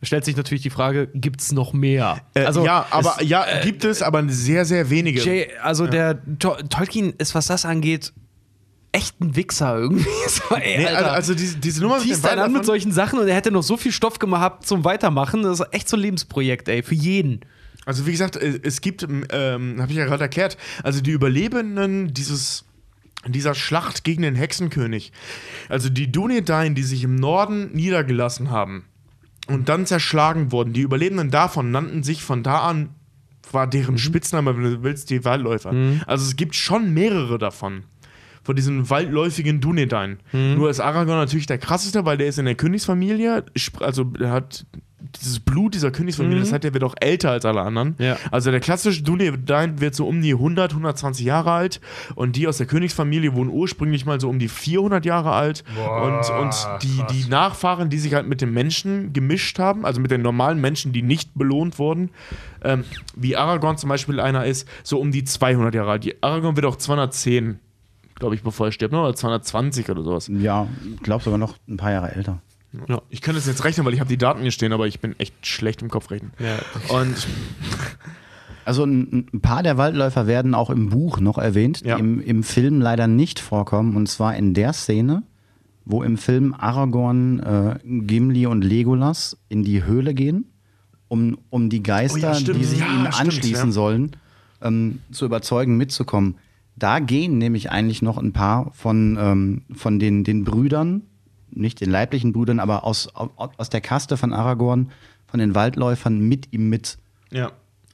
Da stellt sich natürlich die Frage, gibt es noch mehr? Äh, also, ja, aber es- ja, gibt es, aber sehr, sehr wenige. Jay, also der To Tolkien ist, was das angeht, echt ein Wichser irgendwie. So, ey, Nee, also, diese, diese Nummer den dann an mit solchen Sachen und er hätte noch so viel Stoff gehabt zum Weitermachen. Das ist echt so ein Lebensprojekt, ey, für jeden. Also wie gesagt, äh, es gibt, ähm, habe ich ja gerade erklärt, also die Überlebenden dieses dieser Schlacht gegen den Hexenkönig, also die Dunedain, die sich im Norden niedergelassen haben und dann zerschlagen wurden, die Überlebenden davon nannten sich von da an war deren Spitzname, wenn du willst, die Waldläufer. Also es gibt schon mehrere davon. Von diesen waldläufigen Dunedain. Nur ist Aragorn natürlich der krasseste, weil der ist in der Königsfamilie, also er hat dieses Blut dieser Königsfamilie, das heißt, der wird auch älter als alle anderen. Ja. Also der klassische Dunedain wird so um die 100, 120 Jahre alt und die aus der Königsfamilie wurden ursprünglich mal so um die 400 Jahre alt und, und die, die Nachfahren, die sich halt mit den Menschen gemischt haben, also mit den normalen Menschen, die nicht belohnt wurden, ähm, wie Aragorn zum Beispiel einer ist, so um die 200 Jahre alt. Die Aragorn wird auch 210, glaube ich, bevor er stirbt, ne? oder 220 oder sowas. Ja, ich glaube sogar noch ein paar Jahre älter. Ich kann das jetzt rechnen, weil ich habe die Daten hier stehen, aber ich bin echt schlecht im Kopf rechnen. Und Also ein, paar der Waldläufer werden auch im Buch noch erwähnt, Ja. die im, im Film leider nicht vorkommen. Und zwar in der Szene, wo im Film Aragorn, äh, Gimli und Legolas in die Höhle gehen, um, um die Geister, Oh ja, stimmt. die sich Ja, ihnen stimmt, anschließen ja. sollen, ähm, zu überzeugen, mitzukommen. Da gehen nämlich eigentlich noch ein paar von, ähm, von den, den Brüdern, nicht den leiblichen Brüdern, aber aus, aus der Kaste von Aragorn, von den Waldläufern mit ihm mit ja.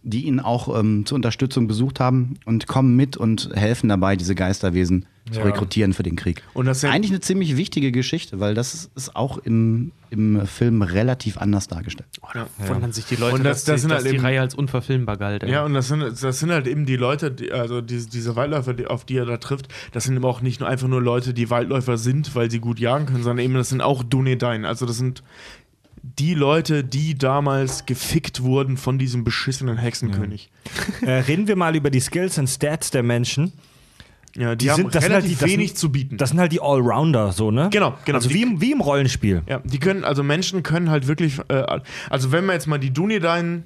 Die ihn auch ähm, zur Unterstützung besucht haben und kommen mit und helfen dabei, diese Geisterwesen zu rekrutieren für den Krieg. Und das ist ja- Eigentlich eine ziemlich wichtige Geschichte, weil das ist, auch im, im Film relativ anders dargestellt. ja. Wundern sich die Leute, Und das- dass, das die, sind dass halt die eben- Reihe als unverfilmbar galt. ey. Ja, und das sind, das sind halt eben die Leute, die, also diese, diese Waldläufer, die, auf die er da trifft, das sind eben auch nicht nur einfach nur Leute, die Waldläufer sind, weil sie gut jagen können, sondern eben das sind auch Dunedain. Also das sind die Leute, die damals gefickt wurden von diesem beschissenen Hexenkönig. Äh, reden wir mal über die Skills und Stats der Menschen. Ja, die, Die haben sind- das sind halt relativ die- wenig sind- zu bieten. Das sind halt die Allrounder, so, ne? Genau, genau. Also Die- wie im, wie im Rollenspiel. Ja, die können, also Menschen können halt wirklich, äh, also wenn wir jetzt mal die Dunedain,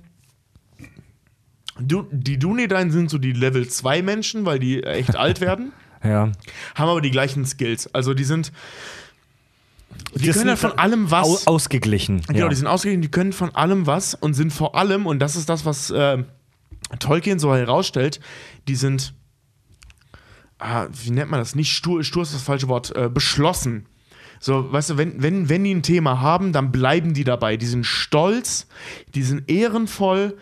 du, die Dunedain sind so die Level 2 Menschen, weil die echt alt werden, Ja. haben aber die gleichen Skills. Also die sind, die Das können halt von allem was. Au ausgeglichen. Genau, ja. die sind ausgeglichen, die können von allem was und sind vor allem, und das ist das, was äh, Tolkien so herausstellt, die sind, ah, wie nennt man das? Nicht stur, stur ist das falsche Wort, äh, beschlossen. So, weißt du, wenn, wenn, wenn die ein Thema haben, dann bleiben die dabei. Die sind stolz, die sind ehrenvoll,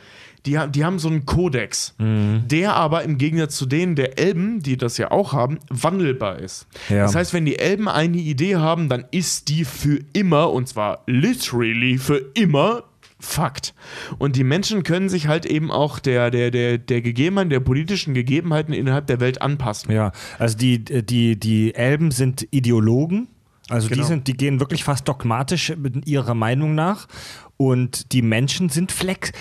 die, die haben so einen Kodex, Mhm. der aber im Gegensatz zu denen der Elben, die das ja auch haben, wandelbar ist. Ja. Das heißt, wenn die Elben eine Idee haben, dann ist die für immer, und zwar literally für immer, Fakt. Und die Menschen können sich halt eben auch der, der, der, der Gegebenheiten, der politischen Gegebenheiten innerhalb der Welt anpassen. Ja, also die, die, die Elben sind Ideologen. Also die, Genau. sind, die gehen wirklich fast dogmatisch mit ihrer Meinung nach. Und die Menschen sind flex.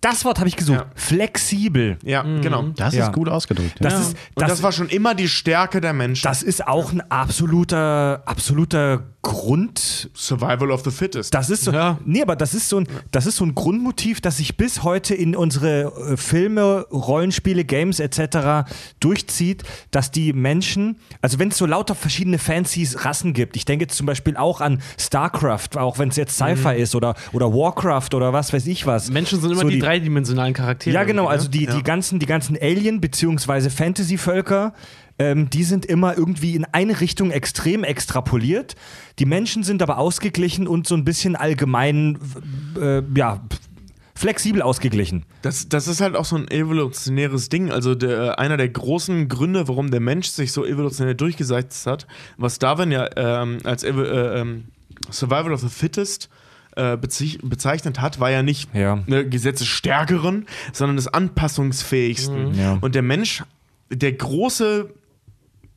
Das Wort habe ich gesucht. Ja. Flexibel. Ja, genau. Das Ja. ist gut ausgedrückt. Das, Ja. ist, und das, das, war schon immer die Stärke der Menschen. das ist auch ein absoluter, absoluter Grund. Survival of the Fittest. Das ist so, Ja. nee, aber das ist so ein, das ist so ein Grundmotiv, das sich bis heute in unsere äh, Filme, Rollenspiele, Games etc. durchzieht, dass die Menschen, also wenn es so lauter verschiedene fancy Rassen gibt, ich denke jetzt zum Beispiel auch an StarCraft, auch wenn es jetzt Sci-Fi ist oder, oder Warcraft oder was weiß ich was. Menschen sind immer So die, dreidimensionalen Charaktere. Ja, genau, irgendwie, also ne? die, die ganzen, die ganzen Alien- bzw. Fantasy-Völker, ähm, die sind immer irgendwie in eine Richtung extrem extrapoliert. Die Menschen sind aber ausgeglichen und so ein bisschen allgemein, äh, ja, flexibel ausgeglichen. Das, das ist halt auch so ein evolutionäres Ding. Also der, einer der großen Gründe, warum der Mensch sich so evolutionär durchgesetzt hat, was Darwin ja ähm, als äh, ähm, Survival of the Fittest äh, bezei- bezeichnet hat, war ja nicht Ja. ne, Gesetze stärkeren, sondern des anpassungsfähigsten. Ja. Und der Mensch, der große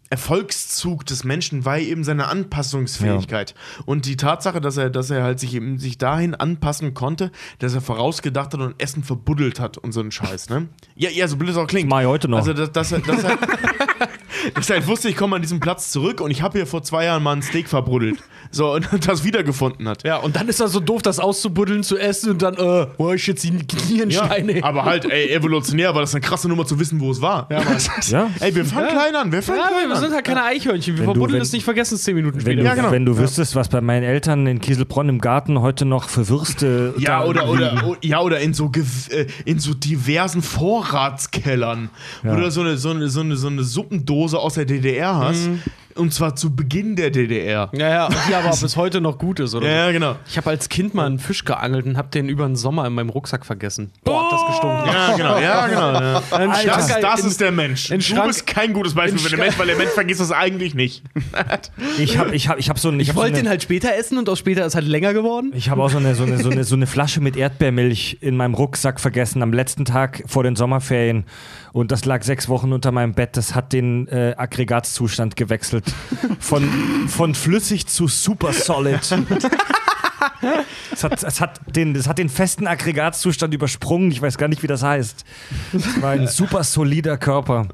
Erfolgszug des Menschen war eben seine Anpassungsfähigkeit. Und die Tatsache, dass er, dass er halt sich eben sich dahin anpassen konnte, dass er vorausgedacht hat und Essen verbuddelt hat und so ein Scheiß, ne? Ja, ja, so blöd es auch klingt. Mach ich heute noch. Also, dass, dass, er, dass, er, dass er halt wusste, ich komme an diesem Platz zurück und ich habe hier vor zwei Jahren mal ein Steak verbuddelt. So, und das wiedergefunden hat. Ja, und dann ist er so doof, das auszubuddeln, zu essen und dann, äh, wo ist jetzt die Nierensteine? aber halt, ey, evolutionär war das eine krasse Nummer zu wissen, wo es war. Ja, Ja. Ey, wir fangen klein an, wir fangen Ja, klein wir an. sind halt keine Eichhörnchen. Wir Wenn du- verbuddeln wenn- es nicht, vergessen es zehn Minuten Wenn später. du, Ja, genau. wenn du Ja. wüsstest, was bei meinen Eltern in Kieselbronn im Garten heute noch für Würste. Ja, da oder, liegen. oder, o- ja, oder in so, äh, in so diversen Vorratskellern, Ja. du so eine, so, eine, so, eine, so eine Suppendose aus der DDR hast, Und zwar zu Beginn der DDR. Ja, ja, die aber bis heute noch gut ist, oder? Ja, ja, genau. Ich habe als Kind mal einen Fisch geangelt und habe den über den Sommer in meinem Rucksack vergessen. Boah, hat das gestunken. Ja, genau, ja, genau. Ja. Ein Das, Schrank- das in- ist der Mensch. du Schrank- bist kein gutes Beispiel für den Mensch, weil der Mensch vergisst das eigentlich nicht. Ich habe ich hab, ich hab so ein. Ich hab wollte so den halt später essen und auch später ist halt länger geworden. Ich habe auch so eine, so, eine, so, eine, so eine Flasche mit Erdbeermilch in meinem Rucksack vergessen am letzten Tag vor den Sommerferien. Und das lag sechs Wochen unter meinem Bett. Das hat den äh, Aggregatzustand gewechselt. Von, von flüssig zu super solid. Es hat, es, hat den, es hat den festen Aggregatzustand übersprungen. Ich weiß gar nicht, wie das heißt. Es war ein super solider Körper.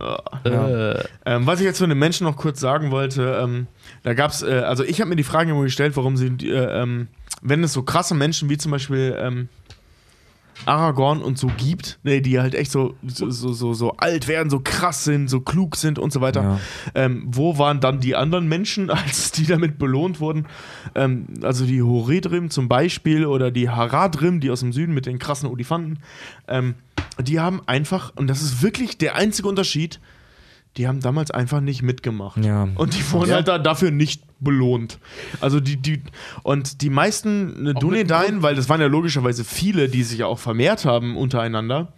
Ja. Ähm, was ich jetzt zu den Menschen noch kurz sagen wollte, ähm, da gab es, äh, also ich habe mir die Frage immer gestellt, warum sie, äh, ähm, wenn es so krasse Menschen wie zum Beispiel ähm, Aragorn und so gibt, ne, die halt echt so, so, so, so, alt werden, so krass sind, so klug sind und so weiter. Ja. Ähm, wo waren dann die anderen Menschen, als die damit belohnt wurden? Ähm, also die Horedrim zum Beispiel oder die Haradrim, die aus dem Süden mit den krassen Olifanten. Ähm, die haben einfach, und das ist wirklich der einzige Unterschied, die haben damals einfach nicht mitgemacht. Ja. Und die wurden halt da dafür nicht belohnt. Also die, die, und die meisten äh, Dunedain, weil das waren ja logischerweise viele, die sich ja auch vermehrt haben untereinander,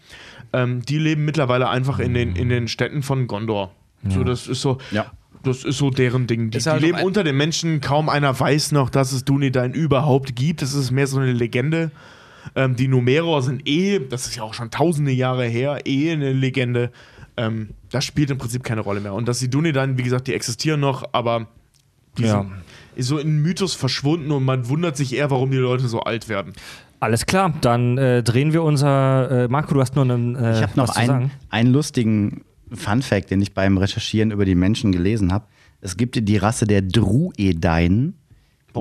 ähm, die leben mittlerweile einfach in den, in den Städten von Gondor. So, das ist so. Ja. Das ist so deren Ding. Die, die halt leben unter den Menschen. Kaum einer weiß noch, dass es Dunedain überhaupt gibt. Das ist mehr so eine Legende. Ähm, die Numeror sind eh, das ist ja auch schon tausende Jahre her, eh eine Legende. Ähm, das spielt im Prinzip keine Rolle mehr. Und dass die Dunedain, wie gesagt, die existieren noch, aber die Ja. sind so in Mythos verschwunden und man wundert sich eher, warum die Leute so alt werden. Alles klar, dann äh, drehen wir unser. Äh, Marco, du hast nur einen. Äh, Ich habe noch einen, einen lustigen Fun-Fact, den ich beim Recherchieren über die Menschen gelesen habe. Es gibt die Rasse der Druedain,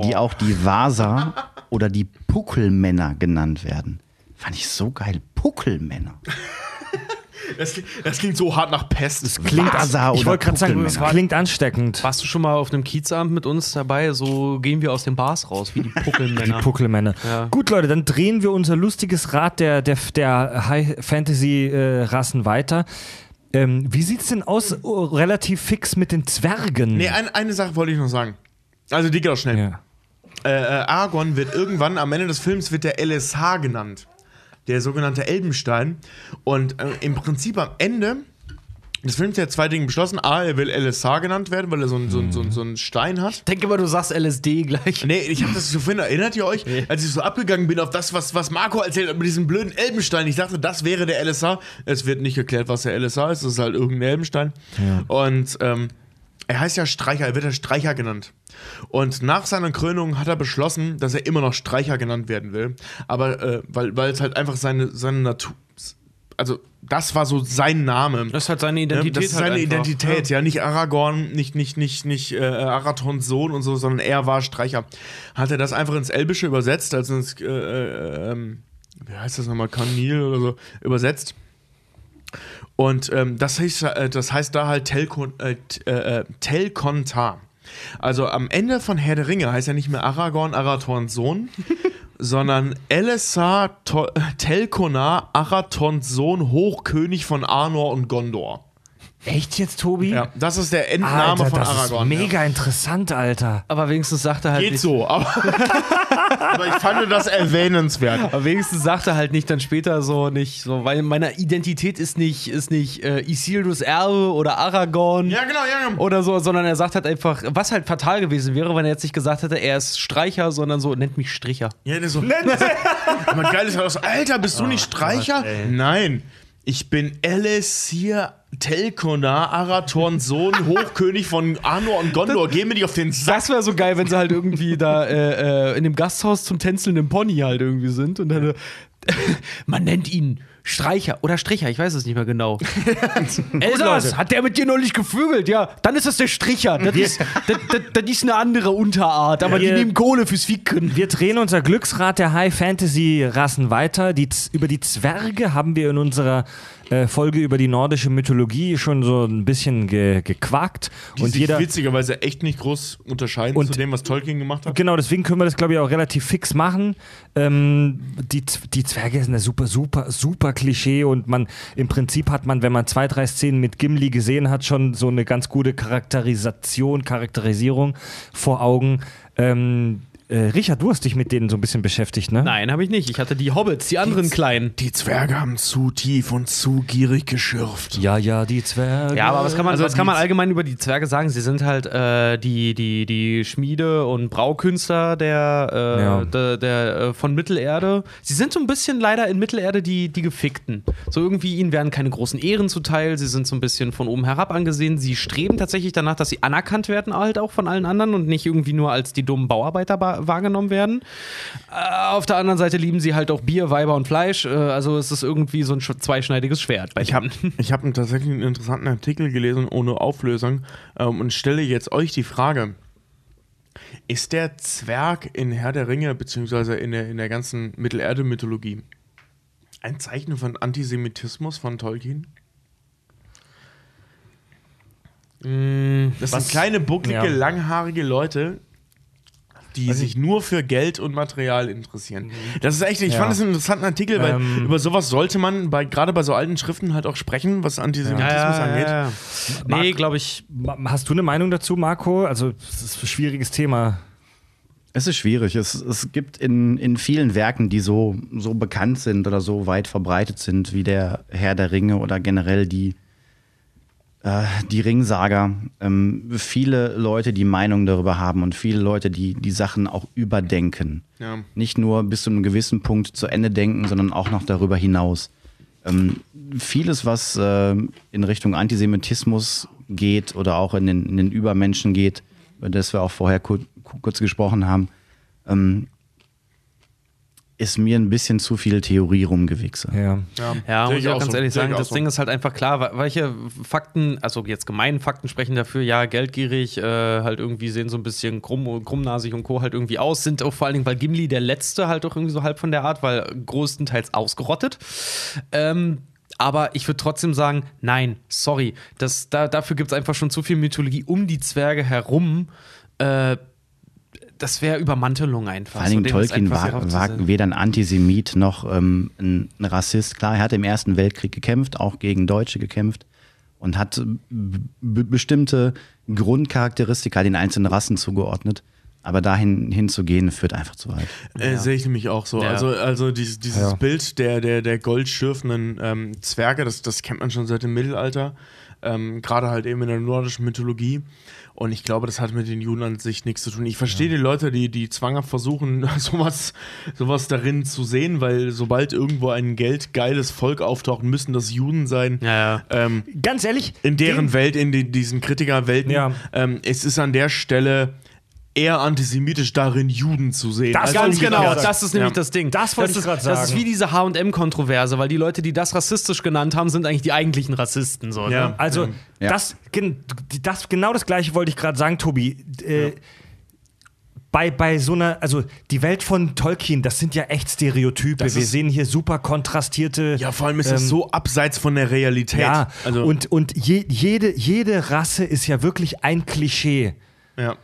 die auch die Vasa oder die Puckelmänner genannt werden. Fand ich so geil. Puckelmänner. Das, klingt- das klingt so hart nach Pest. Das Klingt, Vasa ich wollte gerade sagen, es Puckelmänner. klingt ansteckend. Warst du schon mal auf einem Kiezabend mit uns dabei? So gehen wir aus den Bars raus, wie die Puckelmänner. Puckelmänner. Ja. Gut, Leute, dann drehen wir unser lustiges Rad der, der, der High-Fantasy-Rassen weiter. Ähm, wie sieht's denn aus, oh, relativ fix mit den Zwergen? nee, ein, eine Sache wollte ich noch sagen. Also die geht auch schnell. ja. äh, äh, Aragorn wird irgendwann am Ende des Films wird der LSH genannt. Der sogenannte Elbenstein. Und äh, im Prinzip am Ende des Films hat er zwei Dinge beschlossen. A, er will LSH genannt werden, weil er so, einen- so, so, einen- so einen Stein hat. Ich denke mal, du sagst LSD gleich. Nee, ich habe das so vorhin, erinnert ihr euch, als ich so abgegangen bin auf das, was, was Marco erzählt hat mit diesem blöden Elbenstein. Ich dachte, das wäre der LSH. Es wird nicht erklärt, was der LSH ist. Das ist halt irgendein Elbenstein. Und ähm, er heißt ja Streicher, er wird ja Streicher genannt. Und nach seiner Krönung hat er beschlossen, dass er immer noch Streicher genannt werden will. Aber äh, weil, weil es halt einfach seine, seine Natur. Also, das war so sein Name. Das ist halt seine Ja, Identität. das ist halt seine einfach. Identität, ja. nicht Aragorn, nicht, nicht, nicht, nicht äh, Arathons Sohn und so, sondern er war Streicher. Hat er das einfach ins Elbische übersetzt, also ins, äh, äh, ähm, wie heißt das nochmal, Kanil oder so, übersetzt. Und ähm, das, heißt, äh, das heißt da halt Telkon, äh, äh, äh, Telkontar. Also am Ende von Herr der Ringe heißt er nicht mehr Aragorn, Arathorns Sohn, sondern Elessar Telkonar, Arathons Sohn, Hochkönig von Arnor und Gondor. Echt jetzt, Tobi? Ja, das ist der Endname Alter, von das Aragorn. ist mega interessant, Alter. Aber wenigstens sagt er halt Geht nicht. so, aber, aber ich fand das erwähnenswert. Aber wenigstens sagt er halt nicht dann später so nicht so, weil meine Identität ist nicht ist nicht äh, Isildurs Erbe oder Aragorn Ja, genau, ja, genau. oder so, sondern er sagt halt einfach, was halt fatal gewesen wäre, wenn er jetzt nicht gesagt hätte, er ist Streicher, sondern so nennt mich Stricher. Ja, der so. Aber geil ist halt so, Alter, bist du nicht Streicher? Nein. Ich bin Elessir Telkonar, Arathorns Sohn, Hochkönig von Arnor und Gondor. Geh mir nicht auf den Sack. Das wäre so geil, wenn sie halt irgendwie da äh, äh, in dem Gasthaus zum tänzelnden Pony halt irgendwie sind und dann man nennt ihn Streicher oder Stricher, ich weiß es nicht mehr genau. Elsass, hat der mit dir neulich gevögelt? Ja, dann ist das der Stricher. Das, ist, das, das, das ist eine andere Unterart, aber die Wir- nehmen Kohle fürs Ficken. Wir drehen unser Glücksrad der High-Fantasy-Rassen weiter. Die, über die Zwerge haben wir in unserer äh, Folge über die nordische Mythologie schon so ein bisschen ge gequakt. Die und sich jeder. witzigerweise echt nicht groß unterscheiden Und- zu dem, was Tolkien gemacht hat. Genau, deswegen können wir das, glaube ich, auch relativ fix machen. Ähm, die, die Zwerge sind eine super, super, super Klischee und man im Prinzip hat man, wenn man zwei, drei Szenen mit Gimli gesehen hat, schon so eine ganz gute Charakterisation, Charakterisierung vor Augen. Ähm, äh, Richard, du hast dich mit denen so ein bisschen beschäftigt, ne? Nein, habe ich nicht. Ich hatte die Hobbits, die anderen kleinen. Die Zwerge haben zu tief und zu gierig geschürft. Ja, ja, die Zwerge. Ja, aber was kann man, Also was kann man die- allgemein über die Zwerge sagen? Sie sind halt äh, die, die, die Schmiede und Braukünstler der, äh, Ja. der, der äh, von Mittelerde. Sie sind so ein bisschen leider in Mittelerde die, die Gefickten. So irgendwie ihnen werden keine großen Ehren zuteil. Sie sind so ein bisschen von oben herab angesehen. Sie streben tatsächlich danach, dass sie anerkannt werden, halt auch von allen anderen und nicht irgendwie nur als die dummen Bauarbeiter ba- wahrgenommen werden. Äh, auf der anderen Seite lieben sie halt auch Bier, Weiber und Fleisch. Äh, also es ist irgendwie so ein sch- zweischneidiges Schwert. Ich habe ich hab tatsächlich einen interessanten Artikel gelesen ohne Auflösung ähm, und stelle jetzt euch die Frage: Ist der Zwerg in Herr der Ringe, beziehungsweise in der, in der ganzen Mittelerde-Mythologie, ein Zeichen von Antisemitismus von Tolkien? Das was- sind kleine, bucklige, Ja. langhaarige Leute, die sich nur für Geld und Material interessieren. Das ist echt, ich Ja. fand das einen interessanten Artikel, weil Ähm. über sowas sollte man bei, gerade bei so alten Schriften halt auch sprechen, was Antisemitismus angeht. Nee, glaube ich. Hast du eine Meinung dazu, Marco? Also, es ist ein schwieriges Thema. Es ist schwierig. Es, es gibt in, in vielen Werken, die so, so bekannt sind oder so weit verbreitet sind, wie der Herr der Ringe oder generell die, die Ringsaga, ähm, viele Leute, die Meinung darüber haben und viele Leute, die die Sachen auch überdenken. Ja. Nicht nur bis zu einem gewissen Punkt zu Ende denken, sondern auch noch darüber hinaus. Ähm, vieles, was äh, in Richtung Antisemitismus geht oder auch in den, in den Übermenschen geht, über das wir auch vorher kur kurz gesprochen haben, ähm, ist mir ein bisschen zu viel Theorie rumgewichse. Ja. Ja, Sehe muss ich auch ganz so. ehrlich sagen, das so. Ding ist halt einfach klar, welche Fakten, also jetzt gemeinen Fakten sprechen dafür, ja, geldgierig, äh, halt irgendwie sehen so ein bisschen krumm, krummnasig und Co. halt irgendwie aus, sind auch vor allen Dingen, weil Gimli der Letzte halt auch irgendwie so halb von der Art, weil größtenteils ausgerottet. Ähm, aber ich würde trotzdem sagen, nein, sorry, das, da, dafür gibt es einfach schon zu viel Mythologie um die Zwerge herum. Äh, das wäre Übermantelung einfach. Vor allen Dingen so Tolkien war, war weder ein Antisemit noch ähm, ein, Rassist. Klar, er hat im Ersten Weltkrieg gekämpft, auch gegen Deutsche gekämpft und hat bestimmte Grundcharakteristika den einzelnen Rassen zugeordnet. Aber dahin hinzugehen, führt einfach zu weit. Äh, Sehe ich nämlich auch so. Ja. Also, also dieses, dieses Ja. Bild der, der, der goldschürfenden ähm, Zwerge, das, das kennt man schon seit dem Mittelalter. Ähm, Gerade halt eben in der nordischen Mythologie. Und ich glaube, das hat mit den Juden an sich nichts zu tun. Ich verstehe die Leute, die, die zwanghaft versuchen, sowas, sowas darin zu sehen, weil sobald irgendwo ein geldgeiles Volk auftaucht, müssen das Juden sein. Ja, ja. Ähm, Ganz ehrlich, in deren Welt, in die, diesen Kritikerwelten, Ja. ähm, es ist an der Stelle eher antisemitisch darin, Juden zu sehen. Das ganz genau, sagen. das ist nämlich Ja. das Ding. Das wollte ich ist, grad Das ist sagen. wie diese HM-Kontroverse, weil die Leute, die das rassistisch genannt haben, sind eigentlich die eigentlichen Rassisten. So, Ja. ne? Also, Ja. das, das, genau das Gleiche wollte ich gerade sagen, Tobi. Äh, bei, bei so einer, also die Welt von Tolkien, das sind ja echt Stereotype. Das Wir ist- sehen hier super kontrastierte. Ja, vor allem ist es ähm, so abseits von der Realität. Ja, also, und, und je, jede, jede Rasse ist ja wirklich ein Klischee. ja.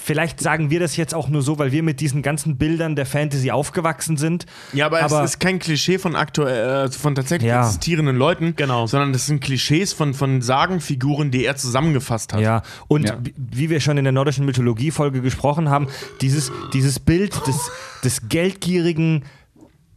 Vielleicht sagen wir das jetzt auch nur so, weil wir mit diesen ganzen Bildern der Fantasy aufgewachsen sind. ja, aber, Aber- es ist kein Klischee von aktuell, äh, von tatsächlich Ja. existierenden Leuten, Genau. sondern das sind Klischees von, von Sagenfiguren, die er zusammengefasst hat. Ja, und Ja. wie- wie wir schon in der nordischen Mythologie-Folge gesprochen haben, dieses, dieses Bild des, des geldgierigen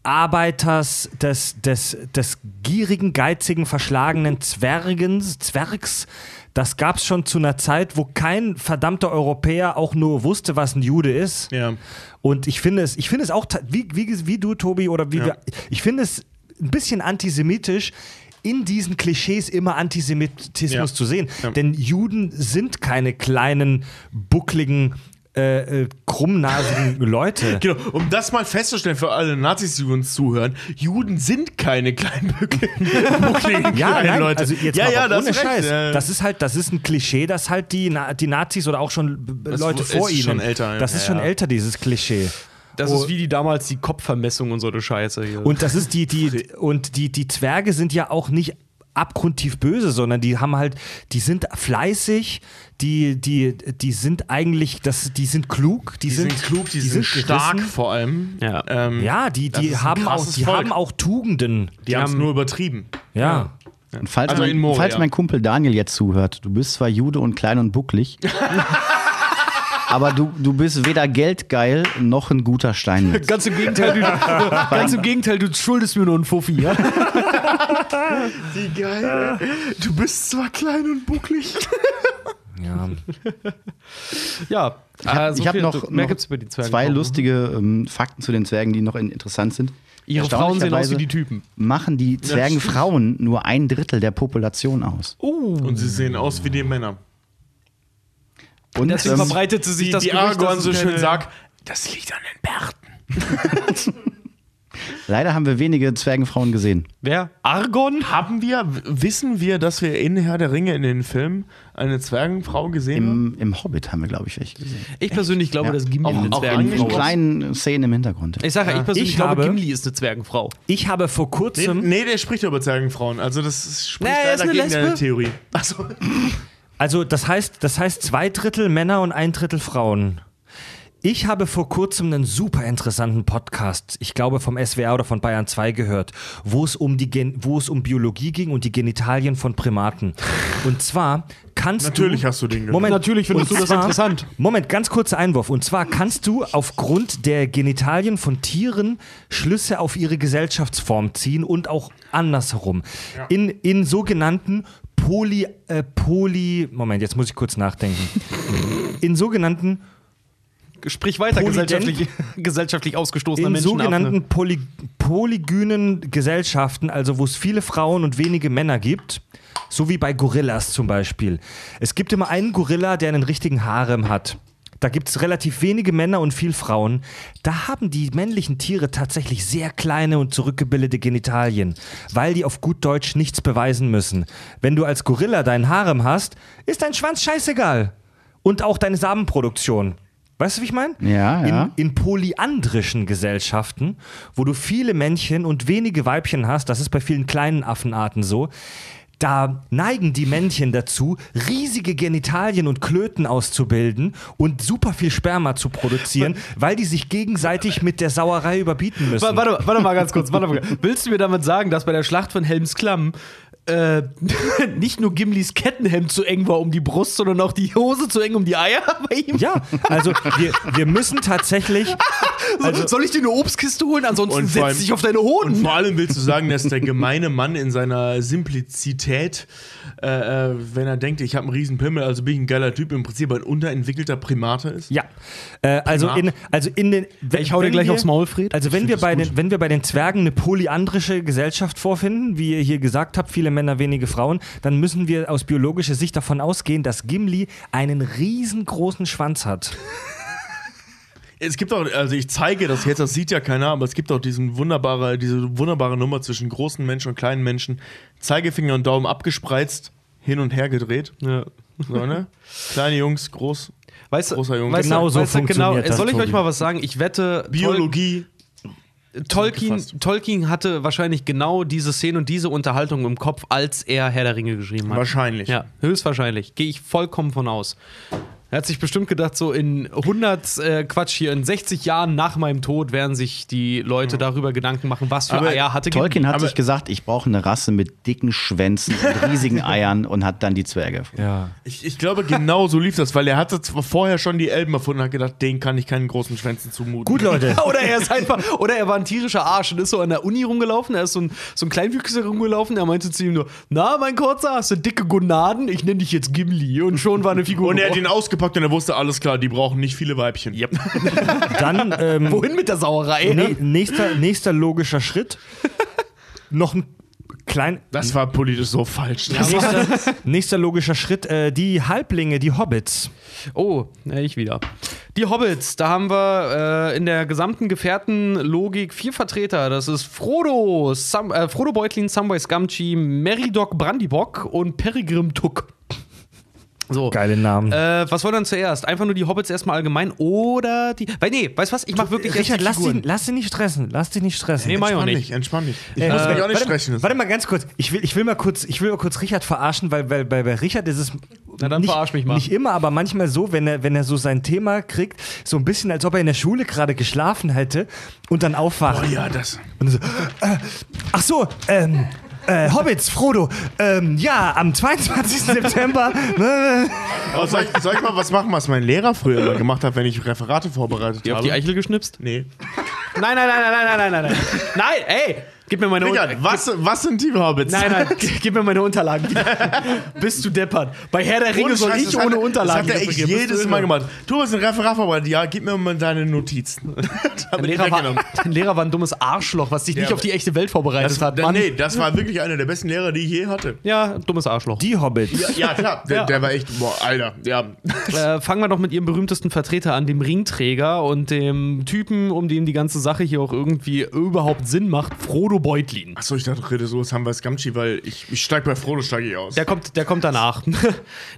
Arbeiters, des, des, des gierigen, geizigen, verschlagenen Zwergens, Zwergs, das gab es schon zu einer Zeit, wo kein verdammter Europäer auch nur wusste, was ein Jude ist. Ja. Und ich finde es, ich finde es auch, wie, wie, wie du, Tobi, oder wie Ja. wir, ich finde es ein bisschen antisemitisch, in diesen Klischees immer Antisemitismus Ja. zu sehen. Ja. Denn Juden sind keine kleinen, buckligen, äh, äh, krummnasigen Leute. Genau, um das mal festzustellen für alle Nazis, die uns zuhören, Juden sind keine kleinen, buckligen Ja, kleinen nein, Leute. also jetzt ja, mal ja, ohne das ist Scheiß. recht. Ja. Das ist halt, das ist ein Klischee, das halt die, Na die Nazis oder auch schon Das Leute vor ihnen. schon älter, ja. Das ist schon ja. älter, dieses Klischee. Das Oh. ist wie die damals die Kopfvermessung und so eine Scheiße hier. Und das ist die, die, und die, die Zwerge sind ja auch nicht abgrundtief böse, sondern die haben halt, die sind fleißig, die, die, die sind eigentlich, das, die sind klug, die, Die sind, klug, die, sind, stark gerissen. vor allem. Ja. Ähm, Ja, die, die, haben, auch, die Volk. haben auch Tugenden. die haben es nur übertrieben. Ja. Und falls, Also in mein, Moria. falls mein Kumpel Daniel jetzt zuhört, du bist zwar Jude und klein und bucklig, aber du, du bist weder geldgeil noch ein guter Steinmetz. Ganz im Gegenteil, du, ganz im Gegenteil, du schuldest mir nur einen Fuffi. Ja? Wie geil. Du bist zwar klein und bucklig. ja. ja. Ich habe so hab noch, mehr noch gibt's über die Zwerge. zwei auch, ne? lustige ähm, Fakten zu den Zwergen, die noch in, interessant sind. Ihre Frauen sehen aus wie die Typen. Machen die Zwergenfrauen nur ein Drittel der Population aus. Und sie sehen aus wie die Männer. Und Deswegen ähm, verbreitete sich Die, das die Gerücht, dass Aragorn es so schön sagt, das liegt an den Bärten. leider haben wir wenige Zwergenfrauen gesehen. Wer? Argon? Haben wir, wissen wir, dass wir in Herr der Ringe in den Filmen eine Zwergenfrau gesehen haben? Im, Im Hobbit haben wir, glaube ich, welche gesehen. Ich persönlich glaube, Ja. dass Gimli Auch- eine auch In, Zwergenfrau in ist. kleinen Szenen im Hintergrund. Ich sage ja, ich persönlich Ich glaube, habe- Gimli ist eine Zwergenfrau. Ich habe vor Nee, kurzem, nee, der spricht über Zwergenfrauen. Also das ist- spricht Nee, ist leider eine gegen deine. Theorie. Achso. Also das heißt, das heißt zwei Drittel Männer und ein Drittel Frauen. Ich habe vor kurzem einen super interessanten Podcast, ich glaube vom SWR oder von Bayern 2 gehört, wo es um die Gen wo es um Biologie ging und die Genitalien von Primaten. Und zwar kannst Natürlich du hast du den gehört. Moment, Natürlich findest du das zwar- interessant. Moment, ganz kurzer Einwurf. Und zwar kannst du aufgrund der Genitalien von Tieren Schlüsse auf ihre Gesellschaftsform ziehen und auch andersherum. In, in sogenannten Poly, äh, Poly, Moment, jetzt muss ich kurz nachdenken. In sogenannten Sprich weiter, Polydent- gesellschaftlich, gesellschaftlich ausgestoßener in Menschen. sogenannten Poly polygynen Gesellschaften, also wo es viele Frauen und wenige Männer gibt, so wie bei Gorillas zum Beispiel. Es gibt immer einen Gorilla, der einen richtigen Harem hat. Da gibt es relativ wenige Männer und viel Frauen. Da haben die männlichen Tiere tatsächlich sehr kleine und zurückgebildete Genitalien, weil die auf gut Deutsch nichts beweisen müssen. Wenn du als Gorilla deinen Harem hast, ist dein Schwanz scheißegal. Und auch deine Samenproduktion. Weißt du, wie ich meine? Ja, ja. In, in polyandrischen Gesellschaften, wo du viele Männchen und wenige Weibchen hast, das ist bei vielen kleinen Affenarten so, da neigen die Männchen dazu, riesige Genitalien und Klöten auszubilden und super viel Sperma zu produzieren, weil die sich gegenseitig mit der Sauerei überbieten müssen. Wa- Warte, warte mal ganz kurz. Warte mal. Willst du mir damit sagen, dass bei der Schlacht von Helmsklamm äh, nicht nur Gimlis Kettenhemd zu eng war um die Brust, sondern auch die Hose zu eng um die Eier bei ihm? Ja, also wir, wir müssen tatsächlich. Also, Soll ich dir eine Obstkiste holen? Ansonsten Und setz dich auf deine Und Hoden. vor allem willst du sagen, dass der gemeine Mann in seiner Simplizität, äh, äh, wenn er denkt, ich habe einen riesen Pimmel, also bin ich ein geiler Typ, im Prinzip ein unterentwickelter Primate ist? Ja, äh, also in, also in den. Ich hau dir wenn gleich wir, aufs Maul, Fred. Also wenn wir bei den, wenn wir bei den Zwergen eine polyandrische Gesellschaft vorfinden, wie ihr hier gesagt habt, viele Männer, wenige Frauen, dann müssen wir aus biologischer Sicht davon ausgehen, dass Gimli einen riesengroßen Schwanz hat. Es gibt auch, also ich zeige das jetzt, das sieht ja keiner, aber es gibt auch diesen wunderbare, diese wunderbare Nummer zwischen großen Menschen und kleinen Menschen. Zeigefinger und Daumen abgespreizt, hin und her gedreht. Ja. So, ne? Kleine Jungs, groß. Weißt Großer Junge. weißt du- Genau so weißt genau, funktioniert das, Soll ich euch Tobi. mal was sagen? Ich wette, Biologie. Tolkien. Tolkien hatte wahrscheinlich genau diese Szene und diese Unterhaltung im Kopf, als er Herr der Ringe geschrieben hat. Wahrscheinlich. Ja, höchstwahrscheinlich. Gehe ich vollkommen von aus. Er hat sich bestimmt gedacht, so in 100, äh, Quatsch, hier in 60 Jahren nach meinem Tod werden sich die Leute darüber Gedanken machen, was für Aber Eier hatte Tolkien hat Aber- sich gesagt, ich brauche eine Rasse mit dicken Schwänzen und riesigen Eiern und hat dann die Zwerge erfunden. Ja. Ich, ich glaube, genau so lief das, weil er hatte vorher schon die Elben erfunden und hat gedacht, den kann ich keinen großen Schwänzen zumuten. Gut, Leute. Oder er ist einfach, oder er war ein tierischer Arsch und ist so an der Uni rumgelaufen. Er ist so ein, so ein Kleinwüchsiger rumgelaufen. Er meinte zu ihm nur: Na, mein Kurzer, hast du dicke Gonaden? Ich nenne dich jetzt Gimli. Und schon war eine Figur. Und er hat ihn ausgepackt und er wusste, alles klar, die brauchen nicht viele Weibchen. Yep. Dann ähm, Wohin mit der Sauerei? ne, nächster, nächster logischer Schritt. Noch ein klein. Das war politisch so falsch. Nächster, nächster logischer Schritt, äh, die Halblinge, die Hobbits. Oh, ich wieder. Die Hobbits, da haben wir äh, in der gesamten Gefährtenlogik vier Vertreter. Das ist Frodo, Sam, äh, Frodo Beutlin, Samwise Gamgee, Meridoc Brandybock und Peregrim Tuck. So. Geile Namen. Äh, was wollen wir dann zuerst? Einfach nur die Hobbits erstmal allgemein oder die. Weil, nee, weißt du was? Ich mach wirklich erst Richard, die lass dich, lass dich nicht stressen. Lass dich nicht stressen. Nee, mach ich auch Entspann nicht. dich, entspann dich. Ich Äh, muss mich auch nicht warte, sprechen. Warte mal ganz kurz. Ich will, ich will mal kurz, ich will mal kurz Richard verarschen, weil, weil, weil bei Richard ist es Na dann nicht, verarsch mich mal. nicht immer, aber manchmal so, wenn er, wenn er so sein Thema kriegt, so ein bisschen, als ob er in der Schule gerade geschlafen hätte und dann aufwacht. Oh ja, das. Und so, äh, ach so, ähm, äh, Hobbits, Frodo, ähm, ja, am 22. September. ne, Aber soll, ich, soll ich mal was machen, was mein Lehrer früher immer gemacht hat, wenn ich Referate vorbereitet Die auf habe? die Eichel geschnipst? nee. Nein, nein, nein, nein, nein, nein, nein, nein. Nein, ey! Gib mir meine Richard, was, was sind die Hobbits? Nein, nein, gib mir meine Unterlagen. Bist du deppert? Bei Herr der Ringe soll ich ohne er- Unterlagen Das hat er echt jedes? Mal gemacht. Du hast ein Referat vorbereitet. Ja, gib mir mal deine Notizen. Dein Lehrer, war, dein Lehrer war ein dummes Arschloch, was dich nicht auf die echte Welt vorbereitet Das, hat. Mann. nee, das war wirklich einer der besten Lehrer, die ich je hatte. Ja, dummes Arschloch. Die Hobbits. Ja, klar. Der, Ja. der war echt, boah, Alter. Ja. Äh, fangen wir doch mit ihrem berühmtesten Vertreter an, dem Ringträger und dem Typen, um den die ganze Sache hier auch irgendwie überhaupt Sinn macht, Frodo Beutlin. Achso, ich dachte, rede so, das haben wir als Gamschi, weil ich, ich steig bei Frodo, steige ich aus. Der kommt, der kommt danach. nee,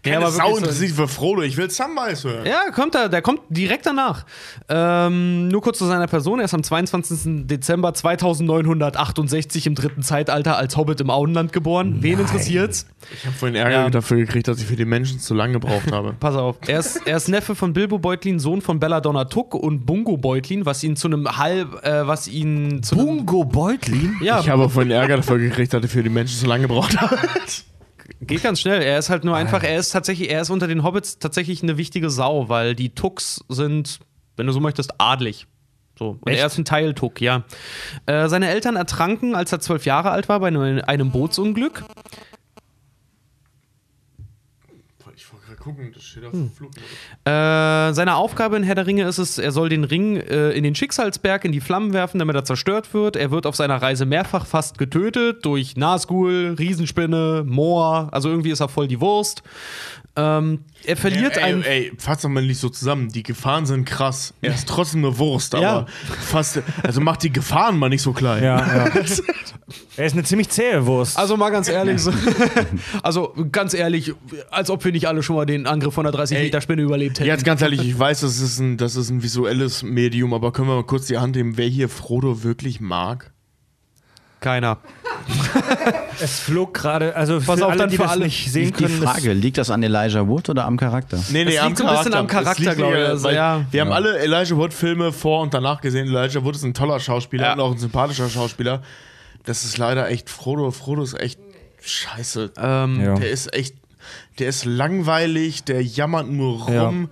Keine aber Sau so- interessiert sich für Frodo. Ich will Samwise hören. Ja, kommt er, der kommt direkt danach. Ähm, nur kurz zu seiner Person. Er ist am 22. Dezember 2968 im dritten Zeitalter als Hobbit im Auenland geboren. Wen interessiert's? Ich habe vorhin Ärger Ja. dafür gekriegt, dass ich für die Menschen zu lange gebraucht habe. Pass auf. Er ist, er ist Neffe von Bilbo Beutlin, Sohn von Belladonna Tuck und Bungo Beutlin, was ihn zu einem halb, äh, was ihn zu Bungo Beutlin? Ja, Ich habe vorhin Ärger dafür gekriegt, dass ich für die Menschen zu lange gebraucht habe. geht ganz schnell. Er ist halt nur einfach, er ist tatsächlich, er ist unter den Hobbits tatsächlich eine wichtige Sau, weil die Tucks sind, wenn du so möchtest, adlig. So. Und Echt? er ist ein Teil Tuck, ja. Äh, seine Eltern ertranken, als er zwölf Jahre alt war, bei einem Bootsunglück. Ich wollte gerade gucken, das steht auf Hm. Flugmodus. Äh, seine Aufgabe in Herr der Ringe ist es, er soll den Ring äh, in den Schicksalsberg in die Flammen werfen, damit er zerstört wird. Er wird auf seiner Reise mehrfach fast getötet durch Nazgul, Riesenspinne, Moor. Also irgendwie ist er voll die Wurst. Ähm, er verliert ey, ein. ey, ey, fass doch mal nicht so zusammen. Die Gefahren sind krass. Er ist trotzdem eine Wurst, aber Ja. fast. Also macht die Gefahren mal nicht so klein. Ja, ja. er ist eine ziemlich zähe Wurst. Also mal ganz ehrlich, so, also ganz ehrlich, als ob wir nicht alle schon mal den Angriff von der 30 Ey, Meter Spinne überlebt hätten. Jetzt ganz ehrlich, ich weiß, das ist, ein, das ist ein visuelles Medium, aber können wir mal kurz die Hand nehmen, wer hier Frodo wirklich mag? Keiner. es flog gerade, also Pass für auf, alle, dann die für das alle. nicht sehen Die können. das- Frage, liegt das an Elijah Wood oder am Charakter? Nee, Das liegt so ein bisschen am Charakter, glaube ich. eher, Also, ja. Wir haben alle Elijah Wood-Filme vor und danach gesehen. Elijah Wood ist ein toller Schauspieler Ja. und auch ein sympathischer Schauspieler. Das ist leider echt Frodo. Frodo ist echt scheiße. Ähm, Ja. Der ist echt, der ist langweilig, der jammert nur rum.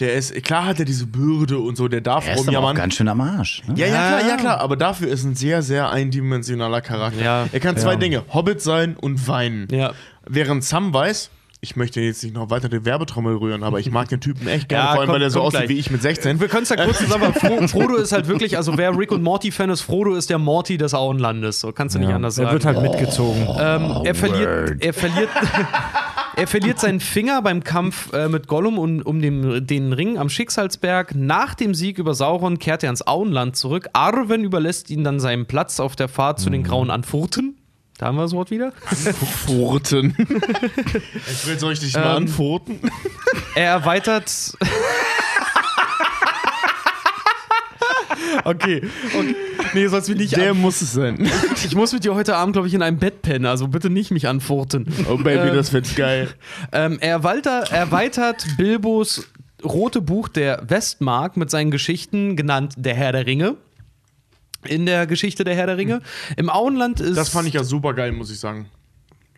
Der ist, klar hat er diese Bürde und so, der darf Er ist aber auch rumjammern. ganz schön am Arsch. Ne? Ja, ja, klar, Ja. klar, aber dafür ist ein sehr, sehr eindimensionaler Charakter. Ja. Er kann zwei Ja. Dinge, Hobbit sein und weinen. Ja. Während Sam weiß, ich möchte jetzt nicht noch weiter die Werbetrommel rühren, aber ich mag den Typen echt gerne, Ja, vor allem, kommt- weil er so aussieht gleich. wie ich mit 16. Wir können es ja kurz zusammen. Fro Frodo ist halt wirklich, also wer Rick und Morty-Fan ist, Frodo ist der Morty des Auenlandes. So kannst du nicht Ja. anders Er sagen. wird halt mitgezogen. ähm, er verliert, er verliert, er verliert seinen Finger beim Kampf äh, mit Gollum und, um den, den Ring am Schicksalsberg. Nach dem Sieg über Sauron kehrt er ins Auenland zurück. Arwen überlässt ihn dann seinen Platz auf der Fahrt zu den Grauen Anfurten. Da haben wir das Wort wieder. Furten. ich will ich dich mal Ähm, anfurten? Er erweitert. okay. okay. Nee, sollst mich nicht Der an muss es sein. Ich muss mit dir heute Abend, glaube ich, in einem Bett pennen, also bitte nicht mich anfurten. Oh Baby, Ähm, das wird geil. Ähm, er erweitert, erweitert Bilbos rote Buch der Westmark mit seinen Geschichten, genannt Der Herr der Ringe. In der Geschichte der Herr der Ringe. Im Auenland ist. Das fand ich ja super geil, muss ich sagen.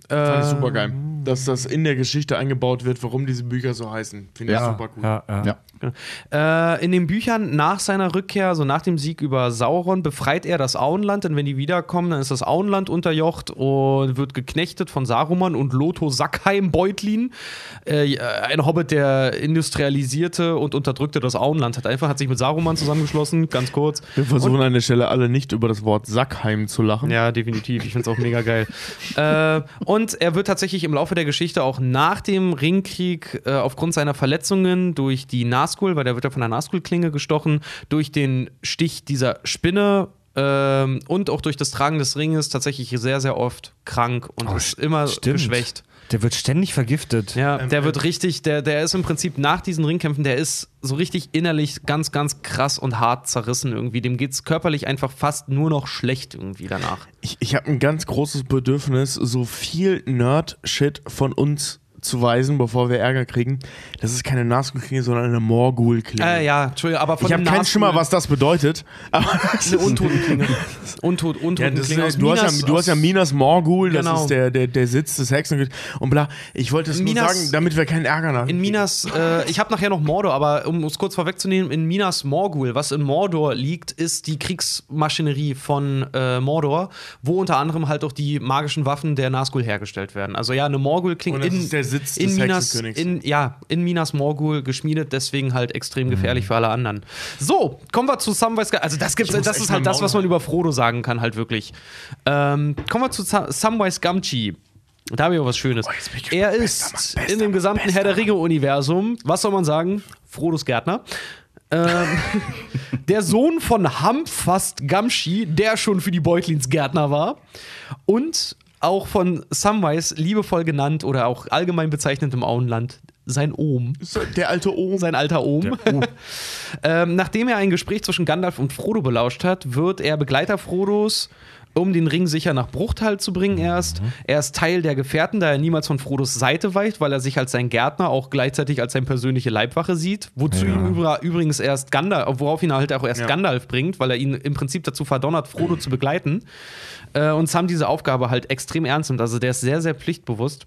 Fand ich super geil. Dass das in der Geschichte eingebaut wird, warum diese Bücher so heißen. Finde ich ja, super cool. ja, ja. Ja. Äh, in den Büchern nach seiner Rückkehr, also nach dem Sieg über Sauron, befreit er das Auenland, denn wenn die wiederkommen, dann ist das Auenland unterjocht und wird geknechtet von Saruman und Lotho Sackheim Beutlin. Äh, ein Hobbit, der industrialisierte und unterdrückte das Auenland hat einfach, hat sich mit Saruman zusammengeschlossen, ganz kurz. Wir versuchen an der Stelle alle nicht über das Wort Sackheim zu lachen. Ja, definitiv. Ich finde es auch mega geil. äh, und er wird tatsächlich im Laufe der Geschichte auch nach dem Ringkrieg äh, aufgrund seiner Verletzungen durch die Nazgul, weil der wird ja von der Nazgul-Klinge gestochen, durch den Stich dieser Spinne ähm, und auch durch das Tragen des Ringes tatsächlich sehr, sehr oft krank und Oh, ist immer stimmt. geschwächt. Der wird ständig vergiftet. Ja, Ähm, der wird richtig, der, der ist im Prinzip nach diesen Ringkämpfen, der ist so richtig innerlich ganz, ganz krass und hart zerrissen irgendwie. Dem geht's körperlich einfach fast nur noch schlecht irgendwie danach. Ich, ich habe ein ganz großes Bedürfnis, so viel Nerd-Shit von uns zu weisen, bevor wir Ärger kriegen. Das ist keine Nazgul-Klinge, sondern eine Morgul-Klinge. Äh, ja, Entschuldigung, aber von ich habe keinen Schimmer, was das bedeutet. Aber das Eine Untotenklinge. Untot, Ja, Untotenklinge das aus du, hast ja, du hast ja Minas Morgul, das Genau. ist der, der, der Sitz des Hexen und bla. Ich wollte es nur sagen, damit wir keinen Ärger nach. In Minas, äh, ich habe nachher noch Mordor, aber um es kurz vorwegzunehmen, in Minas Morgul, was in Mordor liegt, ist die Kriegsmaschinerie von äh, Mordor, wo unter anderem halt auch die magischen Waffen der Nazgul hergestellt werden. Also ja, eine Morgul klingt Und das in, ist der Sitz in des Minas, in, ja, in Minas Morgul geschmiedet, deswegen halt extrem gefährlich für alle anderen. So, kommen wir zu Samwise Gamgee. Also das gibt's, das ist halt das, was man über Frodo sagen kann, halt wirklich. Ähm, kommen wir zu Sa- Samwise Gamgee. Da habe ich auch was Schönes. Oh, er gespannt. ist Bester bester in dem gesamten bester Herr der Ringe-Universum, was soll man sagen? Frodos Gärtner. Ähm, der Sohn von Hamfast Gamgee, der schon für die Beutlins Gärtner war. Und auch von Samwise liebevoll genannt oder auch allgemein bezeichnet im Auenland, sein Ohm Der alte Ohm. sein alter Ohm. ähm, nachdem er ein Gespräch zwischen Gandalf und Frodo belauscht hat, wird er Begleiter Frodos, um den Ring sicher nach Bruchtal zu bringen erst. Er ist Teil der Gefährten, da er niemals von Frodos Seite weicht, weil er sich als sein Gärtner auch gleichzeitig als seine persönliche Leibwache sieht. Wozu ihm übra- übrigens erst Gandalf, worauf ihn halt auch erst Ja. Gandalf bringt, weil er ihn im Prinzip dazu verdonnert, Frodo zu begleiten. Äh, und Sam diese Aufgabe halt extrem ernst nimmt. Also der ist sehr, sehr pflichtbewusst.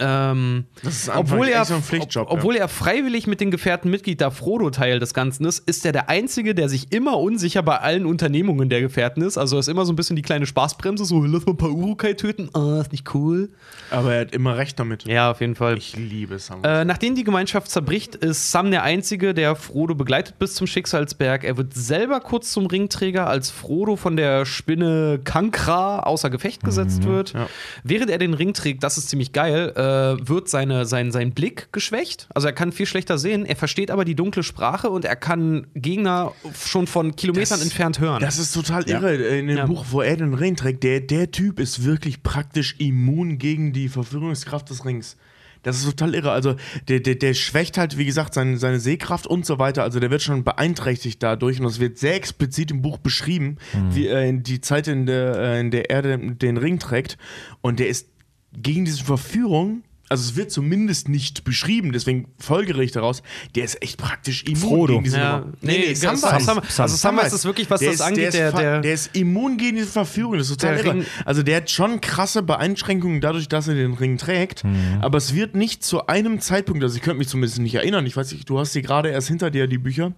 Ähm, Das ist anfangs obwohl, er, echt so ein Pflichtjob, ob, obwohl er freiwillig mit den Gefährten Mitglied, da Frodo Teil des Ganzen ist, ist er der Einzige, der sich immer unsicher bei allen Unternehmungen der Gefährten ist. Also er ist immer so ein bisschen die kleine Spaßbremse, so lass mal ein paar Urukai töten, ah, ist nicht cool. Aber er hat immer recht damit. Ja, auf jeden Fall. Ich liebe Sam. Äh, nachdem die Gemeinschaft zerbricht, ist Sam der Einzige, der Frodo begleitet bis zum Schicksalsberg. Er wird selber kurz zum Ringträger, als Frodo von der Spinne Kankra außer Gefecht gesetzt wird. ja. Während er den Ring trägt, das ist ziemlich geil, äh, wird seine, sein, sein Blick geschwächt. Also er kann viel schlechter sehen. Er versteht aber die dunkle Sprache und er kann Gegner schon von Kilometern Das- entfernt hören. Das ist total irre. In dem Ja. Buch, wo er den Ring trägt, der, der Typ ist wirklich praktisch immun gegen die Verführungskraft des Rings. Das ist total irre. Also, der, der, der schwächt halt, wie gesagt, seine, seine Sehkraft und so weiter. Also, der wird schon beeinträchtigt dadurch. Und das wird sehr explizit im Buch beschrieben, wie er in die Zeit, in der, äh, in der er den, den Ring trägt. Und der ist gegen diese Verführung. Also es wird zumindest nicht beschrieben, deswegen folgere ich daraus, der ist echt praktisch immun Frodo. gegen diese ja. Nummer. Nee, Sam- Sam, Sam- Sam, also Samwise ist wirklich, was der das ist, angeht, der, der, ist, der, der ist immun gegen diese Verführung. Das ist total irre. Ring- Also der hat schon krasse Beeinschränkungen dadurch, dass er den Ring trägt. Aber es wird nicht zu einem Zeitpunkt, also ich könnte mich zumindest nicht erinnern. Ich weiß nicht, du hast die gerade erst hinter dir die Bücher.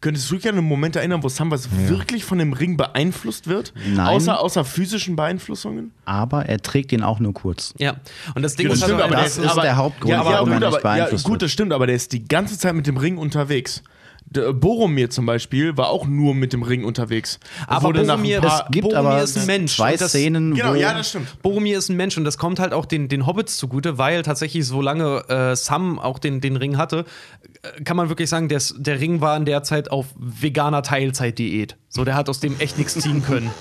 Könntest du dich an einen Moment erinnern, wo Samwise wirklich von dem Ring beeinflusst wird? Nein. Außer, außer physischen Beeinflussungen? Aber er trägt ihn auch nur kurz. ja. Und das Ding Das ist stimmt, halt aber das der ist aber, der Hauptgrund, ja, aber, warum gut, er nicht aber, ja, beeinflusst gut, wird. das stimmt, aber der ist die ganze Zeit mit dem Ring unterwegs. Der Boromir zum Beispiel war auch nur mit dem Ring unterwegs. Aber Boromir, paar- das, Gibt Boromir aber ist ein Mensch. zwei Und das, Szenen, Genau, wo ja, das stimmt. Boromir ist ein Mensch und das kommt halt auch den, den Hobbits zugute, weil tatsächlich, solange äh, Sam auch den, den Ring hatte, äh, kann man wirklich sagen, der, der Ring war in der Zeit auf veganer Teilzeitdiät. So, der hat aus dem echt nichts ziehen können.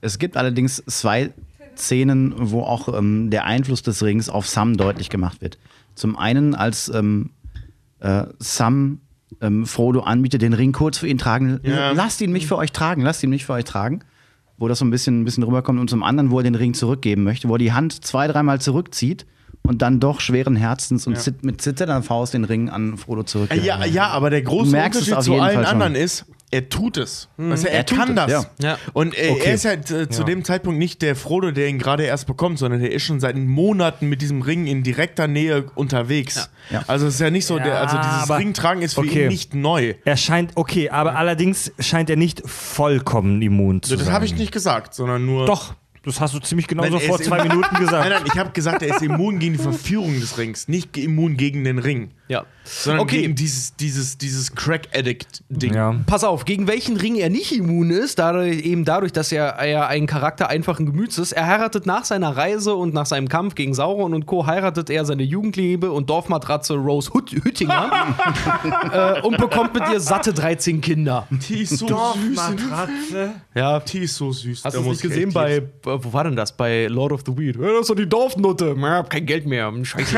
Es gibt allerdings zwei Szenen, wo auch ähm, der Einfluss des Rings auf Sam deutlich gemacht wird. Zum einen, als ähm, äh, Sam ähm, Frodo anbietet, den Ring kurz für ihn tragen. Ja. Lasst ihn mich für euch tragen, lasst ihn mich für euch tragen. Wo das so ein bisschen, ein bisschen rüberkommt. Und zum anderen, wo er den Ring zurückgeben möchte, wo er die Hand zwei, dreimal zurückzieht und dann doch schweren Herzens und zit mit zitternder Faust den Ring an Frodo zurückgibt. Ja, ja, aber der große Unterschied zu allen anderen ist, er tut es. Also er, Er kann es, das. ja. Ja. Und äh, Okay. er ist halt äh, zu dem Zeitpunkt nicht der Frodo, der ihn gerade erst bekommt, sondern der ist schon seit Monaten mit diesem Ring in direkter Nähe unterwegs. Ja. Ja. Also es ist ja nicht so, der, also Ja, dieses aber- Ringtragen ist für okay. ihn nicht neu. Er scheint, okay, aber allerdings scheint er nicht vollkommen immun zu Das sein. habe ich nicht gesagt, sondern nur. Doch, das hast du ziemlich genau so er vor zwei Minuten gesagt. Nein, nein, ich habe gesagt, er ist immun gegen die Verführung des Rings, nicht immun gegen den Ring. Ja. Sondern Okay. gegen dieses, dieses, dieses Crack-Addict-Ding. Ja. Pass auf, gegen welchen Ring er nicht immun ist, dadurch, eben dadurch, dass er, er ein Charakter einfachen Gemüts ist. Er heiratet nach seiner Reise und nach seinem Kampf gegen Sauron und Co. heiratet er seine Jugendliebe und Dorfmatratze Rose Hüt Hüttinger äh, und bekommt mit ihr satte 13 Kinder. Die ist so süß. Ja, Die ist so süß. Hast du nicht ich gesehen bei, äh, wo war denn das? Bei Lord of the Weed. Ja, das ist doch die Dorfnutte. Ja, hab kein Geld mehr. Scheiße.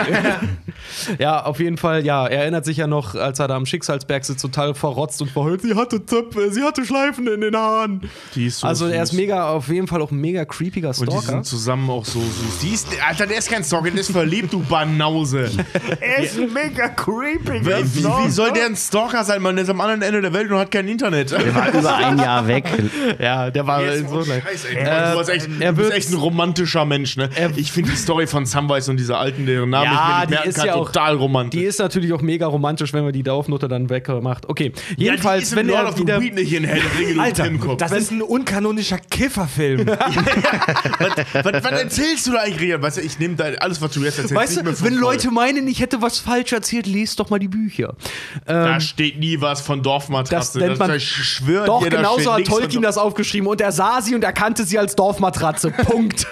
ja, auf jeden Fall, ja. Er erinnert sich ja noch, als er da am Schicksalsberg sitzt, total verrotzt und verheult. Sie hatte Zöpfe, sie hatte Schleifen in den Haaren. Die ist so also er ist mega, auf jeden Fall auch ein mega creepiger Und die Stalker. sind zusammen auch so süß. Die ist, Alter, der ist kein Stalker, der ist verliebt, du Banause. Er ist mega creepy. Wie, wie, wie soll der ein Stalker sein, Mann? Der ist am anderen Ende der Welt und hat kein Internet. Der war über ein Jahr weg. ja, der war Jetzt, so. Scheiße, ey. du, bist echt, er du bist echt ein romantischer Mensch, ne? Ich finde die Story von Samwise und dieser alten, deren Namen ich mir Ja, nicht die merken ist kann, ja auch total romantisch. Die ist natürlich auch mega romantisch, wenn man die Dorfnutte dann wegmacht. Okay, ja, jedenfalls, im wenn Lord er wieder nicht in du Alter, das ist ein unkanonischer Kifferfilm. was, was erzählst du da eigentlich, Rian? Weißt du, ich nehme da alles, was du jetzt erzählst, Weißt du, wenn. Leute meinen, ich hätte was falsch erzählt, lest doch mal die Bücher. Da steht nie was von Dorfmatratze. Das nennt man- ich schwöre Doch, genauso hat Tolkien das aufgeschrieben und er sah sie und erkannte sie als Dorfmatratze. Punkt.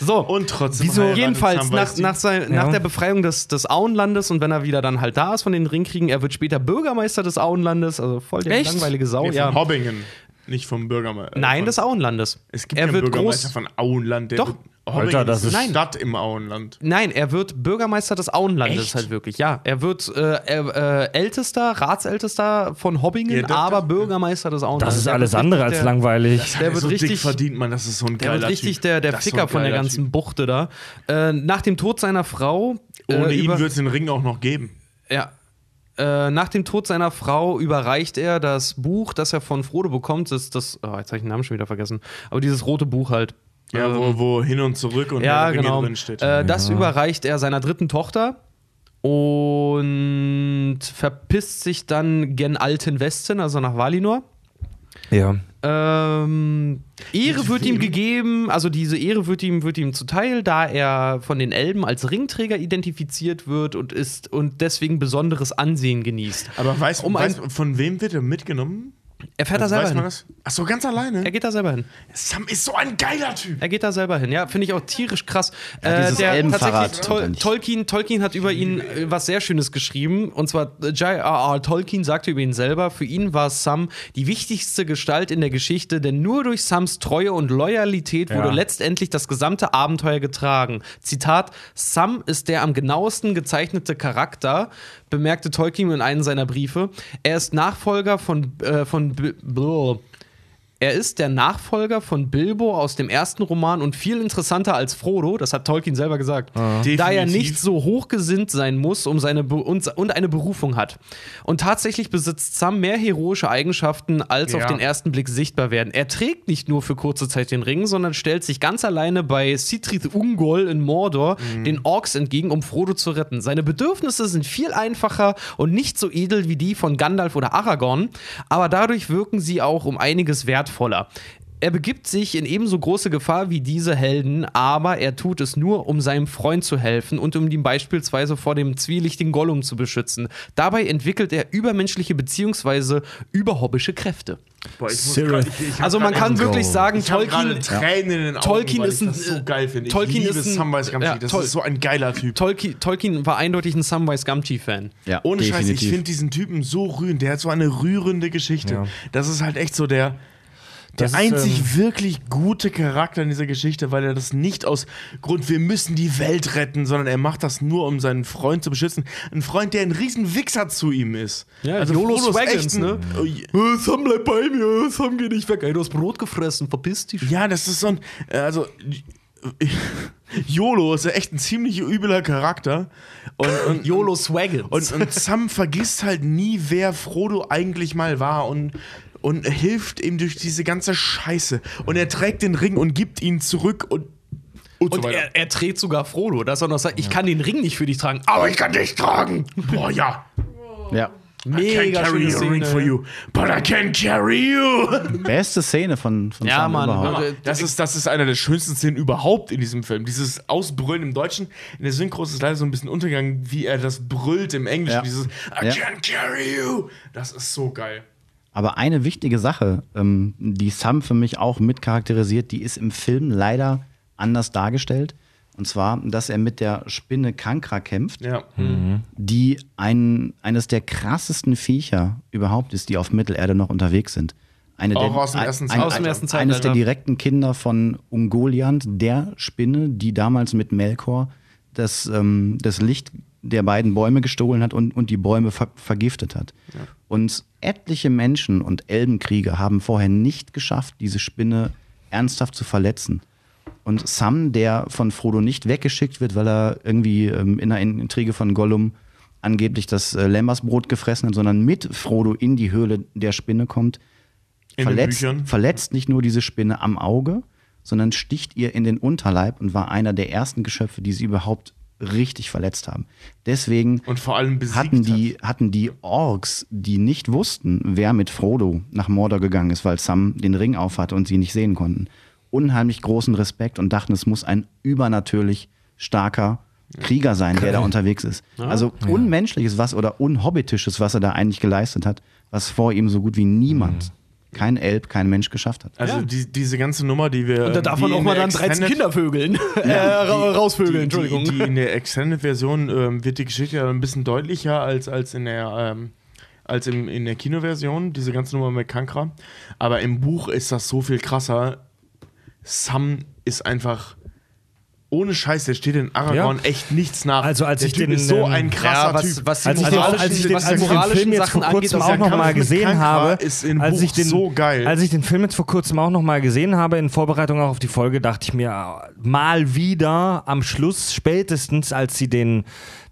So. Und trotzdem Wieso? Jedenfalls nach, nach, sein, nach der Befreiung des, des Auenlandes und wenn er wieder dann halt da ist von den Ringkriegen, er wird später Bürgermeister des Auenlandes, also voll die Echt? langweilige Sau. Nee, ja. von Hobbingen, nicht vom Bürgermeister. Nein, von, des Auenlandes. Es gibt er keinen wird Bürgermeister groß. von Auenland. Der Doch. wird- Alter, das ist ist- Stadt im Auenland. Nein, er wird Bürgermeister des Auenlandes Echt? halt wirklich. Ja, er wird äh, äh, Ältester, Ratsältester von Hobbingen, Ja, das- aber das- Bürgermeister des Auenlandes. Das ist Der alles andere als der- langweilig. Der wird so richtig dick verdient, man. Das ist so ein Der geiler wird richtig Typ. der, der Das ist so Ficker ein von der ganzen Typ. Buchte da. Äh, nach dem Tod seiner Frau. Ohne äh, ihn über- wird es den Ring auch noch geben. Ja. Äh, nach dem Tod seiner Frau überreicht er das Buch, das er von Frodo bekommt. Das, das oh, jetzt habe ich den Namen schon wieder vergessen. Aber dieses rote Buch halt. Ja, Ähm, wo, wo hin und zurück und ja, Herr der Ringe genau. drin steht. Äh, das überreicht er seiner dritten Tochter und verpisst sich dann gen Alten Westen, also nach Valinor. Ja. Ähm, Ehre wird ihm gegeben, also diese Ehre wird ihm, wird ihm zuteil, da er von den Elben als Ringträger identifiziert wird und ist und deswegen besonderes Ansehen genießt. Aber weiß, um weiß ein- von wem wird er mitgenommen? Er fährt da selber weiß man hin. das? Achso, ganz alleine? Er geht da selber hin. Sam ist so ein geiler Typ. Er geht da selber hin, ja, finde ich auch tierisch krass. Ja, dieses Elbenfahrrad tatsächlich, Tol. Tolkien, Tolkien hat über ihn äh, was sehr Schönes geschrieben. Und zwar äh, J.R.R. Tolkien sagte über ihn selber, für ihn war Sam die wichtigste Gestalt in der Geschichte, denn nur durch Sams Treue und Loyalität wurde Ja. letztendlich das gesamte Abenteuer getragen. Zitat: Sam ist der am genauesten gezeichnete Charakter, bemerkte Tolkien in einem seiner Briefe. Er ist Nachfolger von, äh, von. Er ist der Nachfolger von Bilbo aus dem ersten Roman und viel interessanter als Frodo, das hat Tolkien selber gesagt, da er nicht so hochgesinnt sein muss um seine Be und, und eine Berufung hat. Und tatsächlich besitzt Sam mehr heroische Eigenschaften, als auf Ja. den ersten Blick sichtbar werden. Er trägt nicht nur für kurze Zeit den Ring, sondern stellt sich ganz alleine bei Sitrith Ungol in Mordor Mhm. den Orks entgegen, um Frodo zu retten. Seine Bedürfnisse sind viel einfacher und nicht so edel wie die von Gandalf oder Aragorn, aber dadurch wirken sie auch um einiges wertvoller. Er begibt sich in ebenso große Gefahr wie diese Helden, aber er tut es nur, um seinem Freund zu helfen und um ihn beispielsweise vor dem zwielichtigen Gollum zu beschützen. Dabei entwickelt er übermenschliche bzw. überhobbische Kräfte. Boah, ich muss Cyril. grad- ich- ich Also man kann wirklich sagen, Ich habe Tolkien, gerade Tränen in den Augen, Tolkien ist ein- so geil finde. Ich Tolkien liebe ist ein- Samwise Gamgee. ja, das Tol- ist so ein geiler Typ. Tolkien, Tolkien war eindeutig ein Samwise Gamgee-Fan. Ja, Ohne Scheiß, ich definitiv. finde diesen Typen so rührend. Der hat so eine rührende Geschichte. Ja. Das ist halt echt so der, der einzig ähm, wirklich gute Charakter in dieser Geschichte, weil er das nicht aus Grund, wir müssen die Welt retten, sondern er macht das nur, um seinen Freund zu beschützen. Ein Freund, der ein riesen Wichser zu ihm ist. Ja, also YOLO Frodo ist Swaggins, echt ein- ne? Oh, Äh, Sam, bleib bei mir, Sam, geh nicht weg. Ey, du hast Brot gefressen, verpiss dich. Ja, das ist so ein, äh, also YOLO ist ja echt ein ziemlich übler Charakter. Und, und, YOLO Swaggins. Und, und Sam vergisst halt nie, wer Frodo eigentlich mal war und, und hilft ihm durch diese ganze Scheiße. Und er trägt den Ring und gibt ihn zurück und, und, so Und weiter. er, er trägt sogar Frodo, dass er noch sagt, ich kann den Ring nicht für dich tragen, aber ich kann dich tragen. Boah, ja. Ja. Mega schöne Szene. you, but I can carry you. Beste Szene von, von Ja, Sam Mann. überhaupt. Äh, Das ist, das ist einer der schönsten Szenen überhaupt in diesem Film. Dieses Ausbrüllen im Deutschen. In der Synchro ist es leider so ein bisschen untergegangen, wie er das brüllt im Englischen. Ja. Dieses I Ja. can carry you. Das ist so geil. Aber eine wichtige Sache, ähm, die Sam für mich auch mit charakterisiert, die ist im Film leider anders dargestellt. Und zwar, dass er mit der Spinne Kankra kämpft, Ja. die ein, eines der krassesten Viecher überhaupt ist, die auf Mittelerde noch unterwegs sind. Eine Auch der, aus dem ersten ein, Zeitalter. Aus dem ersten Eines der Zeitalter. direkten Kinder von Ungoliant, der Spinne, die damals mit Melkor das, ähm, das Licht der beiden Bäume gestohlen hat und, und die Bäume ver vergiftet hat. Und etliche Menschen und Elbenkrieger haben vorher nicht geschafft, diese Spinne ernsthaft zu verletzen. Und Sam, der von Frodo nicht weggeschickt wird, weil er irgendwie ähm, in einer Intrige von Gollum angeblich das äh, Lämmersbrot gefressen hat, sondern mit Frodo in die Höhle der Spinne kommt, verletzt, verletzt nicht nur diese Spinne am Auge, sondern sticht ihr in den Unterleib und war einer der ersten Geschöpfe, die sie überhaupt richtig verletzt haben. Deswegen Und vor allem besiegt hatten hat. die, hatten die Orks, die nicht wussten, wer mit Frodo nach Mordor gegangen ist, weil Sam den Ring aufhatte und sie nicht sehen konnten, unheimlich großen Respekt und dachten, es muss ein übernatürlich starker Krieger sein, der da unterwegs ist. Also unmenschliches was oder unhobbitisches, was er da eigentlich geleistet hat, was vor ihm so gut wie niemand, kein Elb, kein Mensch geschafft hat. Also die, diese ganze Nummer, die wir. Und da darf die man auch mal dann 13 Extended- Kinder vögeln. äh, ra- rausvögeln, Entschuldigung. Die, die, die in der Extended-Version ähm, wird die Geschichte ja ein bisschen deutlicher als, als in der. Ähm, als im, in der Kinoversion, diese ganze Nummer mit Kankra. Aber im Buch ist das so viel krasser. Sam ist einfach. Ohne Scheiß, der steht in Aragorn Ja. echt nichts nach. Also als der ich Typ den, ist so ähm, ein krasser ja, was, Typ. was die Als ich, den, moralischen, als ich, den, was die als ich den Film jetzt vor Sachen kurzem angeht, auch noch mal gesehen habe, als Buch ich den, so geil. als ich den Film jetzt vor kurzem auch noch mal gesehen habe, in Vorbereitung auch auf die Folge, dachte ich mir äh, mal wieder am Schluss, spätestens als sie den,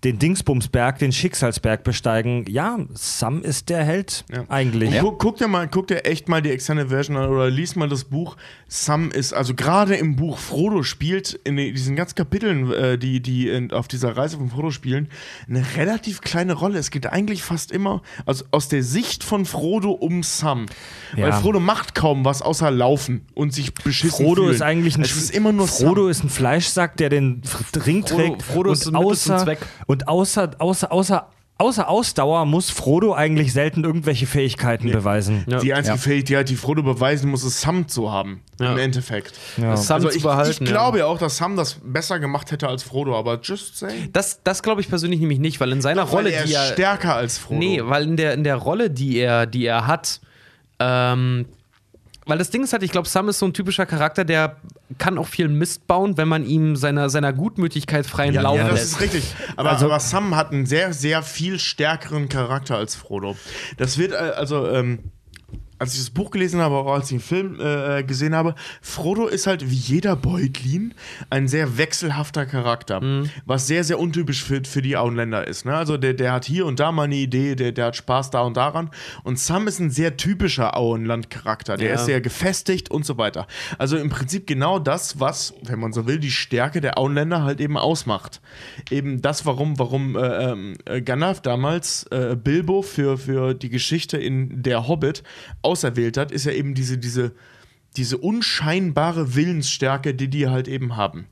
den Dingsbumsberg, den Schicksalsberg besteigen, ja, Sam ist der Held Ja. eigentlich. Und guck, guck dir mal, guck dir echt mal die Extended Version an oder lies mal das Buch. Sam ist, also gerade im Buch Frodo spielt in diesen ganzen Kapiteln, äh, die, die in, auf dieser Reise von Frodo spielen, eine relativ kleine Rolle. Es geht eigentlich fast immer also aus der Sicht von Frodo um Sam. Weil Ja. Frodo macht kaum was außer laufen und sich beschissen Frodo fühlen. ist eigentlich ein es ist immer nur Frodo Sam. ist ein Fleischsack, der den Ring Frodo- trägt. Frodo ist und ein Mittel zum außer, Zweck. und außer, außer, außer, außer Ausdauer muss Frodo eigentlich selten irgendwelche Fähigkeiten beweisen. Ja. Die einzige Ja. Fähigkeit, die Frodo beweisen muss, ist Sam zu haben. Ja. Im Endeffekt. Ja. Sam Also zu ich, behalten, ich glaube ja auch, dass Sam das besser gemacht hätte als Frodo, aber just saying. Das, das glaube ich persönlich nämlich nicht, weil in seiner Rolle, Weil er die ist er. stärker als Frodo. Nee, weil in der, in der Rolle, die er, die er hat, ähm, weil das Ding ist halt, ich glaube, Sam ist so ein typischer Charakter, der kann auch viel Mist bauen, wenn man ihm seiner, seiner Gutmütigkeit freien Lauf ja, das lässt. ist richtig. Aber, Also- aber Sam hat einen sehr, sehr viel stärkeren Charakter als Frodo. Das wird, äh, also, ähm, als ich das Buch gelesen habe, auch als ich den Film äh, gesehen habe, Frodo ist halt wie jeder Beutlin ein sehr wechselhafter Charakter, Mhm. was sehr, sehr untypisch für, für die Auenländer ist. Ne? Also der, der hat hier und da mal eine Idee, der, der hat Spaß da und daran. Und Sam ist ein sehr typischer Auenland-Charakter. Der Ja. ist sehr gefestigt und so weiter. Also im Prinzip genau das, was, wenn man so will, die Stärke der Auenländer halt eben ausmacht. Eben das, warum, warum äh, äh, Gandalf damals äh, Bilbo für, für die Geschichte in Der Hobbit auserwählt hat, ist ja eben diese, diese, diese unscheinbare Willensstärke, die die halt eben haben.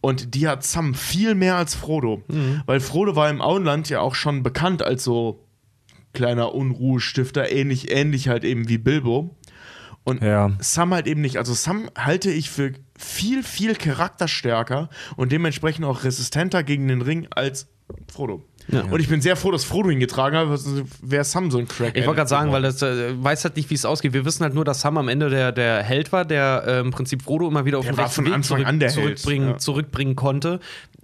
Und die hat Sam viel mehr als Frodo. Weil Frodo war im Auenland ja auch schon bekannt als so kleiner Unruhestifter, ähnlich, ähnlich halt eben wie Bilbo. Und Ja. Sam halt eben nicht. Also Sam halte ich für viel, viel charakterstärker und dementsprechend auch resistenter gegen den Ring als Frodo. Und ich bin sehr froh, dass Frodo ihn getragen hat, wäre Sam so ein Crack. Ich wollte gerade sagen, weil das äh, weiß halt nicht, wie es ausgeht. Wir wissen halt nur, dass Sam am Ende der, der Held war, der äh, im Prinzip Frodo immer wieder auf Der den rechten von Weg Anfang an der Held, zurückbringen, ja. zurückbringen konnte.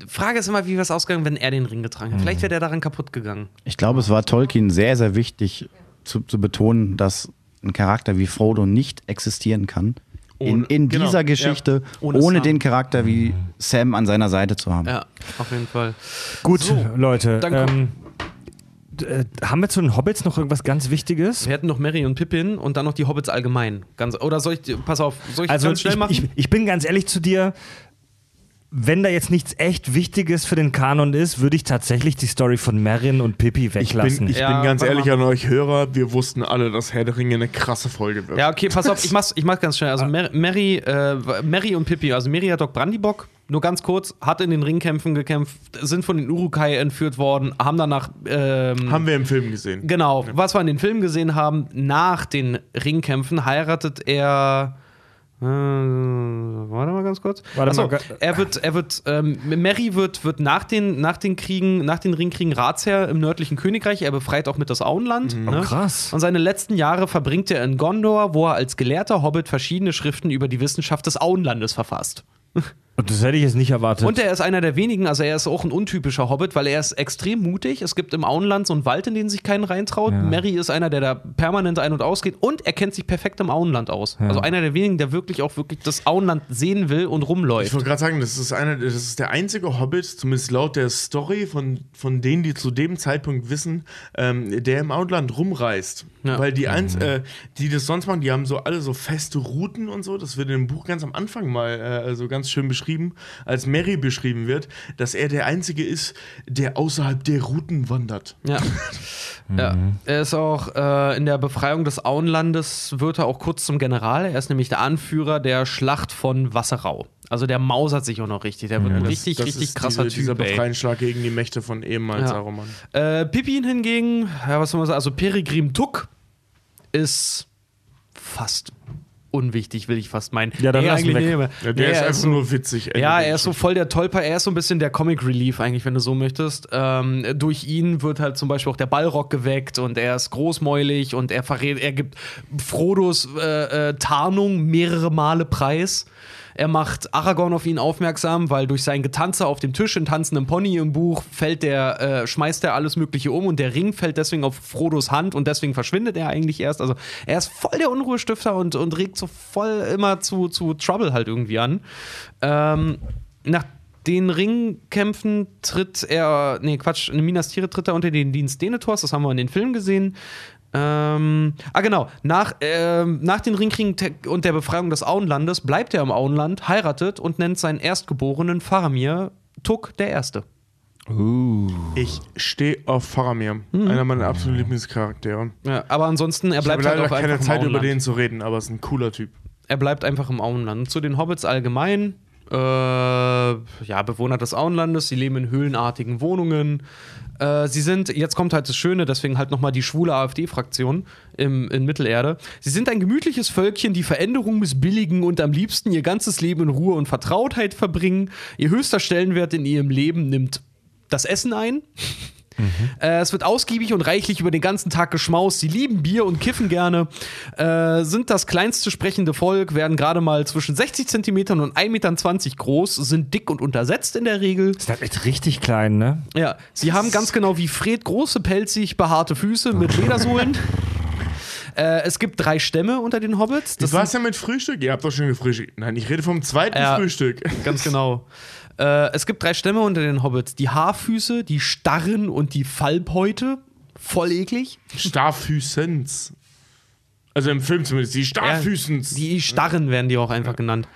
Frage ist immer, wie wäre es ausgegangen, wenn er den Ring getragen hat. Vielleicht wäre der daran kaputt gegangen. Ich glaube, es war Tolkien sehr, sehr wichtig zu, zu betonen, dass ein Charakter wie Frodo nicht existieren kann. In, Ohne- in genau, dieser ja. Geschichte, Ohne ohne, Sam. den Charakter wie Sam an seiner Seite zu haben. Ja, auf jeden Fall. Gut, So, Leute. Ähm, äh, haben wir zu den Hobbits noch irgendwas ganz Wichtiges? Wir hätten noch Mary und Pippin und dann noch die Hobbits allgemein. Ganz, oder soll ich, pass auf, soll ich Also ganz schnell ich, machen? ich, ich bin ganz ehrlich zu dir. Wenn da jetzt nichts echt Wichtiges für den Kanon ist, würde ich tatsächlich die Story von Merrin und Pippi Ich weglassen. bin, ich Ja, bin ganz ehrlich mal. an euch Hörer, wir wussten alle, dass Herr der Ringe eine krasse Folge wird. Ja, okay, pass auf, ich mach's, ich mach's ganz schnell. Also Mer Mary, äh, Mary und Pippi, also Meriadoc Brandybock, nur ganz kurz, hat in den Ringkämpfen gekämpft, sind von den Urukai entführt worden, haben danach ähm, Haben wir im Film gesehen. Genau, was wir in den Filmen gesehen haben, nach den Ringkämpfen heiratet er. Äh, warte mal ganz kurz. Warte Achso, mal, er wird, er wird, ähm, Mary wird, wird nach, den, nach den Kriegen, nach den Ringkriegen Ratsherr im nördlichen Königreich. Er befreit auch mit das Auenland. Mhm. Ne? Oh, krass. Und seine letzten Jahre verbringt er in Gondor, wo er als gelehrter Hobbit verschiedene Schriften über die Wissenschaft des Auenlandes verfasst. Und das hätte ich jetzt nicht erwartet. Und er ist einer der wenigen, also er ist auch ein untypischer Hobbit, weil er ist extrem mutig. Es gibt im Auenland so einen Wald, in den sich keinen reintraut. Ja. Mary ist einer, der da permanent ein- und ausgeht und er kennt sich perfekt im Auenland aus. Also einer der wenigen, der wirklich auch wirklich das Auenland sehen will und Ich rumläuft. wollte gerade sagen, das ist, einer, das ist der einzige Hobbit, zumindest laut der Story, von, von denen, die zu dem Zeitpunkt wissen, ähm, der im Outland rumreist. Ja. Weil die, eins, äh, die das sonst machen, die haben so alle so feste Routen und so. Das wird in dem Buch ganz am Anfang mal äh, so ganz schön beschrieben, als Mary beschrieben wird, dass er der Einzige ist, der außerhalb der Routen wandert. Ja. ja. Er ist auch äh, in der Befreiung des Auenlandes, wird er auch kurz zum General. Er ist nämlich der Anführer der Schlacht von Wasserau. Also der mausert sich auch noch richtig. Der wird ein Das- richtig, das richtig ist krasser diese, Dieser Typ. ey. Befreiungsschlag gegen die Mächte von ehemals Ja. Saruman. Äh, Pippin hingegen, ja, was soll man sagen, also Peregrim Tuck ist fast unwichtig, will ich fast meinen. Ja, dann Nee, lass ihn eigentlich weg. Ja, der Nee, ist einfach so, nur witzig. Ende Ja, er ist so voll der Tolper, er ist so ein bisschen der Comic Relief eigentlich, wenn du so möchtest. Ähm, durch ihn wird halt zum Beispiel auch der Ballrock geweckt und er ist großmäulig und er verrät, er gibt Frodos äh, äh, Tarnung mehrere Male preis. Er macht Aragorn auf ihn aufmerksam, weil durch sein Getanze auf dem Tisch in tanzendem Pony im Buch fällt der, äh, schmeißt er alles Mögliche um und der Ring fällt deswegen auf Frodos Hand und deswegen verschwindet er eigentlich erst. Also er ist voll der Unruhestifter und, und regt so voll immer zu, zu Trouble halt irgendwie an. Ähm, nach den Ringkämpfen tritt er, nee, Quatsch, in Minas Tirith tritt er unter den Dienst Denethors, das haben wir in den Filmen gesehen. Ähm, ah, genau. Nach, ähm, nach den Ringkriegen und der Befreiung des Auenlandes bleibt er im Auenland, heiratet und nennt seinen Erstgeborenen Faramir Tuck der Erste. Ich stehe auf Faramir. Mhm. Einer meiner absoluten Lieblingscharaktere. Ja, aber ansonsten, er Ich habe bleibt halt leider auch keine Zeit, über den zu reden, aber ist ein cooler Typ. Er bleibt einfach im Auenland. Zu den Hobbits allgemein. Äh, ja, Bewohner des Auenlandes, sie leben in höhlenartigen Wohnungen. Äh, sie sind, jetzt kommt halt das Schöne, deswegen halt nochmal die schwule AfD-Fraktion in Mittelerde. Sie sind ein gemütliches Völkchen, die Veränderung missbilligen und am liebsten ihr ganzes Leben in Ruhe und Vertrautheit verbringen. Ihr höchster Stellenwert in ihrem Leben nimmt das Essen ein. Äh, es wird ausgiebig und reichlich über den ganzen Tag geschmaust. Sie lieben Bier und kiffen gerne. Äh, sind das kleinste sprechende Volk, werden gerade mal zwischen 60 Zentimetern und 1,20 Meter groß, sind dick und untersetzt in der Regel. ist das echt richtig klein, ne? Ja, sie haben ganz genau wie Fred große, pelzig behaarte Füße mit Ledersohlen. äh, es gibt drei Stämme unter den Hobbits. Das Das war's ja mit Frühstück? Ihr habt doch schon gefrühstückt. Nein, ich rede vom zweiten Ja. Frühstück. Ganz genau. Äh, es gibt drei Stämme unter den Hobbits: die Haarfüße, die Starren und die Fallbeute. Voll eklig. Starfüßens. Also im Film zumindest. Die Starfüßens. Die Starren werden die auch einfach genannt.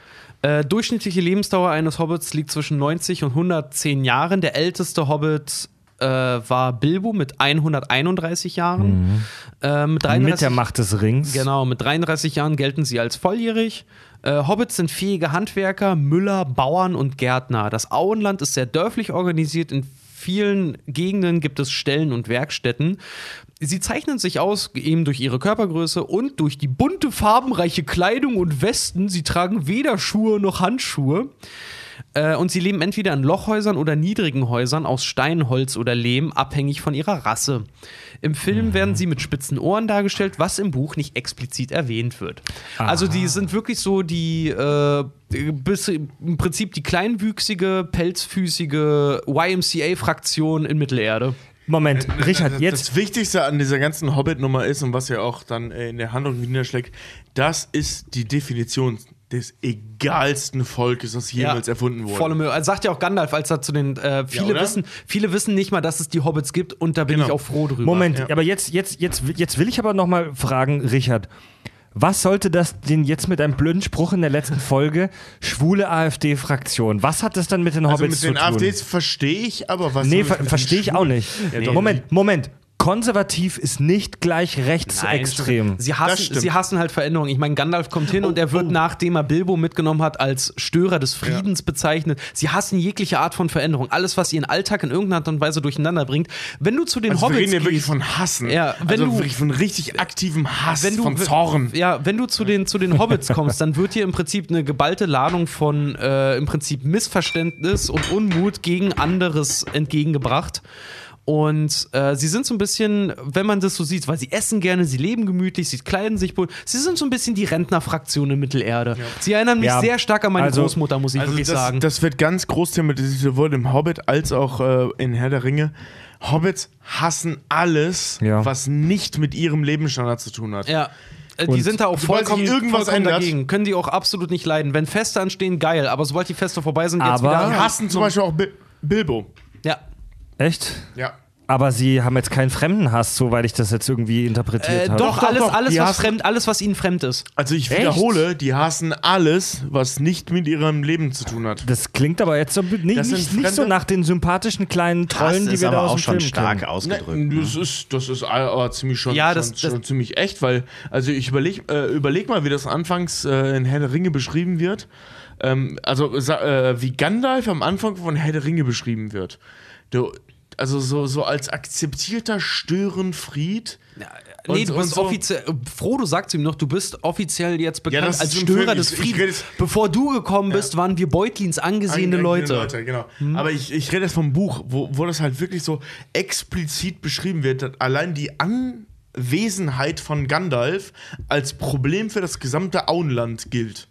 Äh, durchschnittliche Lebensdauer eines Hobbits liegt zwischen 90 und 110 Jahren. Der älteste Hobbit äh, war Bilbo mit 131 Jahren. Äh, mit 33 Mit der Macht des Rings. Genau, mit 33 Jahren gelten sie als volljährig. Äh, Hobbits sind fähige Handwerker, Müller, Bauern und Gärtner. Das Auenland ist sehr dörflich organisiert. In vielen Gegenden gibt es Stellen und Werkstätten. Sie zeichnen sich aus eben durch ihre Körpergröße und durch die bunte, farbenreiche Kleidung und Westen. Sie tragen weder Schuhe noch Handschuhe. Äh, und sie leben entweder in Lochhäusern oder niedrigen Häusern aus Stein, Holz oder Lehm, abhängig von ihrer Rasse. Im Film werden sie mit spitzen Ohren dargestellt, was im Buch nicht explizit erwähnt wird. Also die sind wirklich so die, äh, bis, im Prinzip die kleinwüchsige, pelzfüßige YMCA-Fraktion in Mittelerde. Moment, Richard, das, jetzt. Das Wichtigste an dieser ganzen Hobbit-Nummer ist und was ja auch dann äh, in der Handlung niederschlägt, das ist die Definition des egalsten Volkes, das jemals erfunden wurde. Volle Mühe. Also sagt ja auch Gandalf, als er zu den äh, viele oder? wissen, viele wissen nicht mal, dass es die Hobbits gibt und da bin Genau. ich auch froh drüber. Moment, Ja. aber jetzt, jetzt, jetzt, jetzt will ich aber noch mal fragen, Richard. Was sollte das denn jetzt mit einem blöden Spruch in der letzten Folge? Schwule AfD-Fraktion. Was hat das dann mit den Also Hobbits mit den zu tun? AfDs verstehe ich, aber was nee, ver mit verstehe den ich auch nicht. Ja, doch. Moment, Moment. Konservativ ist nicht gleich rechtsextrem. Sie Das hassen, sie hassen halt Veränderungen. Ich meine, Gandalf kommt hin und er wird, nachdem er Bilbo mitgenommen hat, als Störer des Friedens bezeichnet. Sie hassen jegliche Art von Veränderung. Alles, was ihren Alltag in irgendeiner Art und Weise durcheinander bringt. Wenn du zu den Also wir Hobbits reden ja wirklich von Hassen. Ja, wenn also du- wirklich von richtig aktivem Hass, wenn du, von Zorn. Ja, wenn du zu den, zu den Hobbits kommst, dann wird dir im Prinzip eine geballte Ladung von äh, im Prinzip Missverständnis und Unmut gegen anderes entgegengebracht. Und äh, sie sind so ein bisschen, wenn man das so sieht, weil sie essen gerne, sie leben gemütlich, sie kleiden sich wohl. Sie sind so ein bisschen die Rentnerfraktion in Mittelerde. Sie erinnern mich Ja, sehr stark an meine also- Großmutter, muss ich Also wirklich das, sagen. das wird ganz groß thematisiert, sowohl im Hobbit als auch äh, in Herr der Ringe. Hobbits hassen alles, Ja. was nicht mit ihrem Lebensstandard zu tun hat. ja. Äh, Die Und sind da auch vollkommen, irgendwas vollkommen dagegen. Können die auch absolut nicht leiden. Wenn Feste anstehen, geil. Aber sobald die Feste vorbei sind, geht's Aber- wieder. Die hassen zum Beispiel auch Bi Bilbo. Echt? Ja. Aber sie haben jetzt keinen Fremdenhass, soweit ich das jetzt irgendwie interpretiert Äh, habe. doch, doch, alles, doch. alles, Die was hassen- fremd, alles, was ihnen fremd ist. Also ich Echt? wiederhole, die hassen alles, was nicht mit ihrem Leben zu tun hat. Das klingt aber jetzt so nicht, Das sind nicht, nicht so nach den sympathischen kleinen Hass Trollen, die ist wir da aber aus auch dem schon Film stark kennen. ausgedrückt. Ne, ne? das ist, das ist aber ziemlich schon, Ja, das- schon, das- schon ziemlich echt, weil, also ich überleg, äh, überleg mal, wie das anfangs äh, in Herr der Ringe beschrieben wird. Ähm, also äh, wie Gandalf am Anfang von Herr der Ringe beschrieben wird. Du, also so, so als akzeptierter Störenfried. Nee, Und- du bist so- offiziell. Frodo sagt zu ihm noch, du bist offiziell jetzt bekannt das als Störer des Friedens. Bevor du gekommen bist, waren wir Beutlins angesehene Angesehene Leute. genau. Aber ich, ich rede jetzt vom Buch, wo, wo das halt wirklich so explizit beschrieben wird, dass allein die Anwesenheit von Gandalf als Problem für das gesamte Auenland gilt.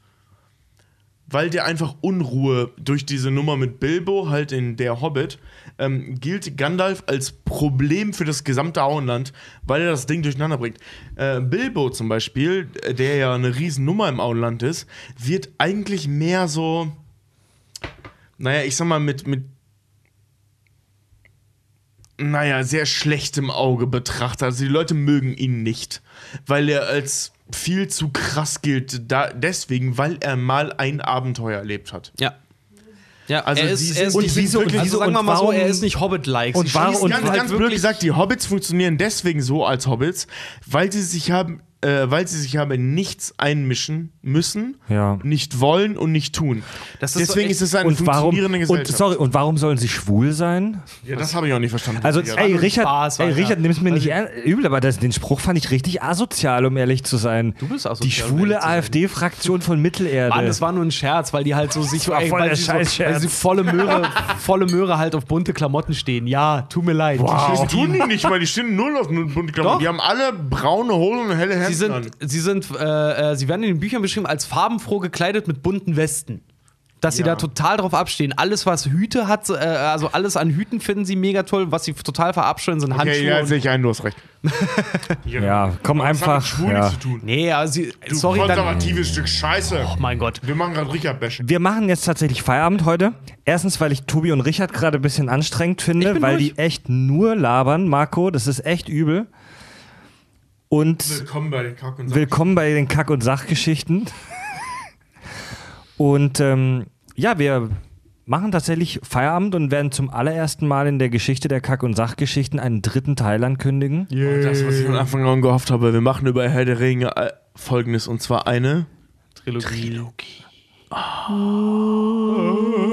Weil der einfach Unruhe durch diese Nummer mit Bilbo, halt in der Hobbit, ähm, gilt Gandalf als Problem für das gesamte Auenland, weil er das Ding durcheinander bringt. Äh, Bilbo zum Beispiel, der ja eine Riesennummer im Auenland ist, wird eigentlich mehr so, naja, ich sag mal, mit, mit naja, sehr schlechtem Auge betrachtet. Also die Leute mögen ihn nicht, weil er als viel zu krass gilt, da, deswegen, weil er mal ein Abenteuer erlebt hat. Ja. Ja, Also er ist, er ist und nicht wieso- wirklich, also sagen wir und mal so, warum- er ist nicht Hobbit-like. und warum- schließen und ganz, halt ganz blöd wirklich- gesagt, die Hobbits funktionieren deswegen so als Hobbits, weil sie sich haben, äh, weil sie sich in nichts einmischen müssen, Ja. nicht wollen und nicht tun. Das ist so deswegen echt- ist es eine Und warum, funktionierende und, Gesellschaft. sorry, und warum sollen sie schwul sein? ja, das habe ich auch nicht verstanden. Also, ey, Richard, Spaß, ey. Richard nimm's mir nicht Also- er- übel, aber das, den Spruch fand ich richtig asozial, um ehrlich zu sein. Du bist asozial, Die schwule. AfD-Fraktion von Mittelerde. Mann, das war nur ein Scherz, weil die halt so sich ey, voll weil sie so, weil sie volle Möhre, volle Möhre halt auf bunte Klamotten stehen. Ja, tut mir leid. Das tun die nicht, weil die stehen null auf bunte Klamotten. Doch. Die haben alle braune Hosen und helle Hemden an. Sind, sie sind, äh, äh, sie werden in den Büchern beschrieben als farbenfroh gekleidet mit bunten Westen. Dass sie Ja. da total drauf abstehen. Alles, was Hüte hat, äh, also alles an Hüten finden sie mega toll. Was sie total verabscheuen, sind Handschuhe. Okay, ja, und- sehe ich ein, du hast recht. Ja, komm Was hat einfach. mit Schwul Ja. zu tun. nee, also sie, Du sorry, dann. konservatives Stück Scheiße. Oh mein Gott. Wir machen gerade Richard-Bashing. Wir machen jetzt tatsächlich Feierabend heute. Erstens, weil ich Tobi und Richard gerade ein bisschen anstrengend finde, weil durch. die echt nur labern, Marco. Das ist echt übel. Und Willkommen bei den Kack und willkommen bei den Kack- und Sachgeschichten. Und ähm, ja, wir machen tatsächlich Feierabend und werden zum allerersten Mal in der Geschichte der Kack- und Sachgeschichten einen dritten Teil ankündigen. Und das, was ich von Anfang an gehofft habe, wir machen über Herr der Ringe äh, folgendes. Und zwar eine Trilogie. Wir,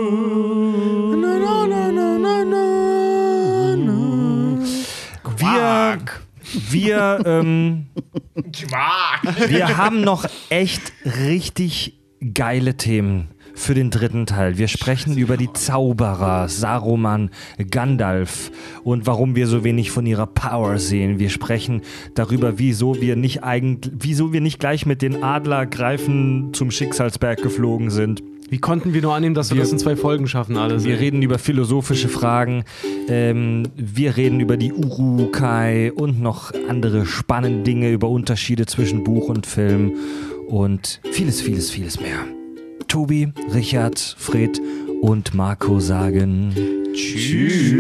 wir, ähm, wir haben noch echt richtig geile Themen für den dritten Teil. Wir sprechen über die Zauberer, Saruman, Gandalf und warum wir so wenig von ihrer Power sehen. Wir sprechen darüber, wieso wir nicht eigentlich, wieso wir nicht gleich mit den Adlergreifen zum Schicksalsberg geflogen sind. Wie konnten wir nur annehmen, dass wir, Wir- das in zwei Folgen schaffen, alles? Wir ey? reden über philosophische Fragen, ähm, wir reden über die Urukai und noch andere spannende Dinge, über Unterschiede zwischen Buch und Film und vieles, vieles, vieles mehr. Tobi, Richard, Fred und Marco sagen Tschüss.